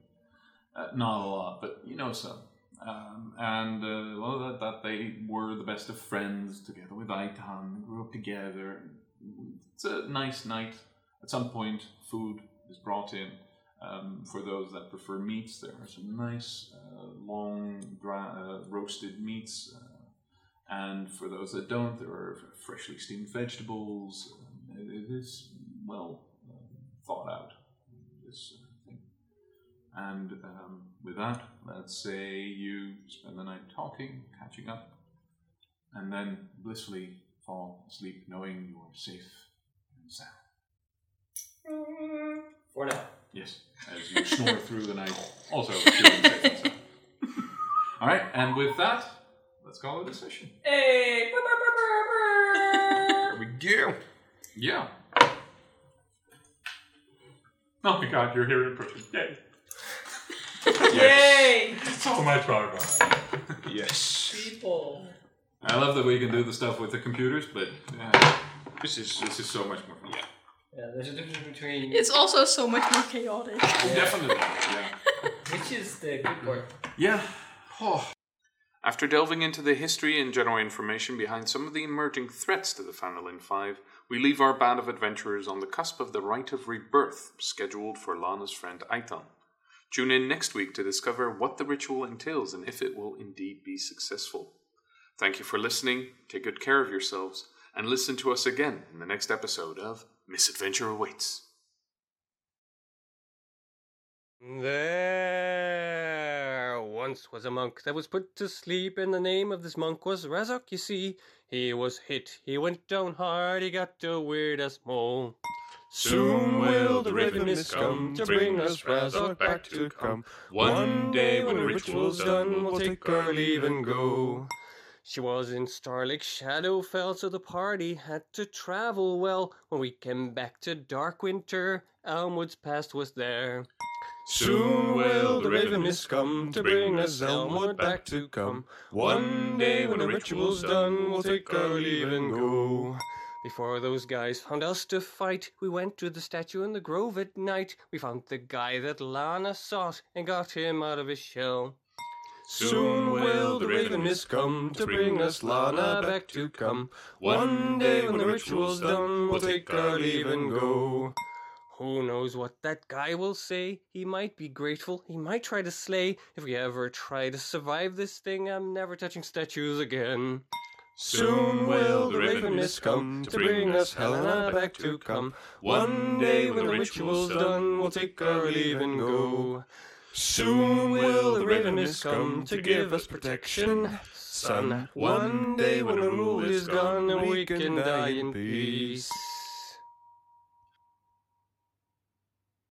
Uh, not a lot, but you know some. Um, and uh, well, that, that they were the best of friends together with Aitan, grew up together. It's a nice night. At some point, food is brought in. Um, for those that prefer meats, there are some nice, uh, long, dry, uh, roasted meats. Uh, and for those that don't, there are freshly steamed vegetables. Um, it, is well um, thought out, this uh, thing. And um, with that, let's say you spend the night talking, catching up, and then blissfully fall asleep knowing you are safe and sound. For now. Yes, as you snore through the night, also feeling safe and sound. All right, and with that, let's call it a session. Hey! There we go. Yeah. Oh my god, you're here in person. Yay. Brr. Yay! So much fun. Yes. People. I love that we can do the stuff with the computers, but uh, This is this is so much more fun. Yeah. Yeah, there's a difference between It's also so much more chaotic. Definitely. Yeah. which is the good part. Yeah. Oh. After delving into the history and general information behind some of the emerging threats to the Phandalin Five, we leave our band of adventurers on the cusp of the rite of rebirth scheduled for Lana's friend Aitan. Tune in next week to discover what the ritual entails and if it will indeed be successful. Thank you for listening, take good care of yourselves, and listen to us again in the next episode of Misadventure Awaits. There once was a monk that was put to sleep, and the name of this monk was Razok, you see. He was hit, he went down hard, he got a weird as mole. Soon will the ravenous come to bring us Razok back to come. One day when the ritual's done, we'll take our leave and go. She was in Starlake Shadowfell, so the party had to travel well. When we came back to Dark Winter, Elmwood's past was there. Soon will the ravenous come to bring us Elmwood back to come. One day when the ritual's done, we'll take our leave and go. Before those guys found us to fight, we went to the statue in the grove at night. We found the guy that Lana sought and got him out of his shell. Soon will the ravenous come to bring us Lana back to come. One day when the ritual's done, we'll take our leave and go. Who knows what that guy will say? He might be grateful, he might try to slay. If we ever try to survive this thing, I'm never touching statues again. Soon will the ravenous come to bring us Helena back to come. One day when the ritual's done, we'll take our leave and go. Soon will the ravenous come to give us protection, son. One day when the rule is gone, and we can die in peace.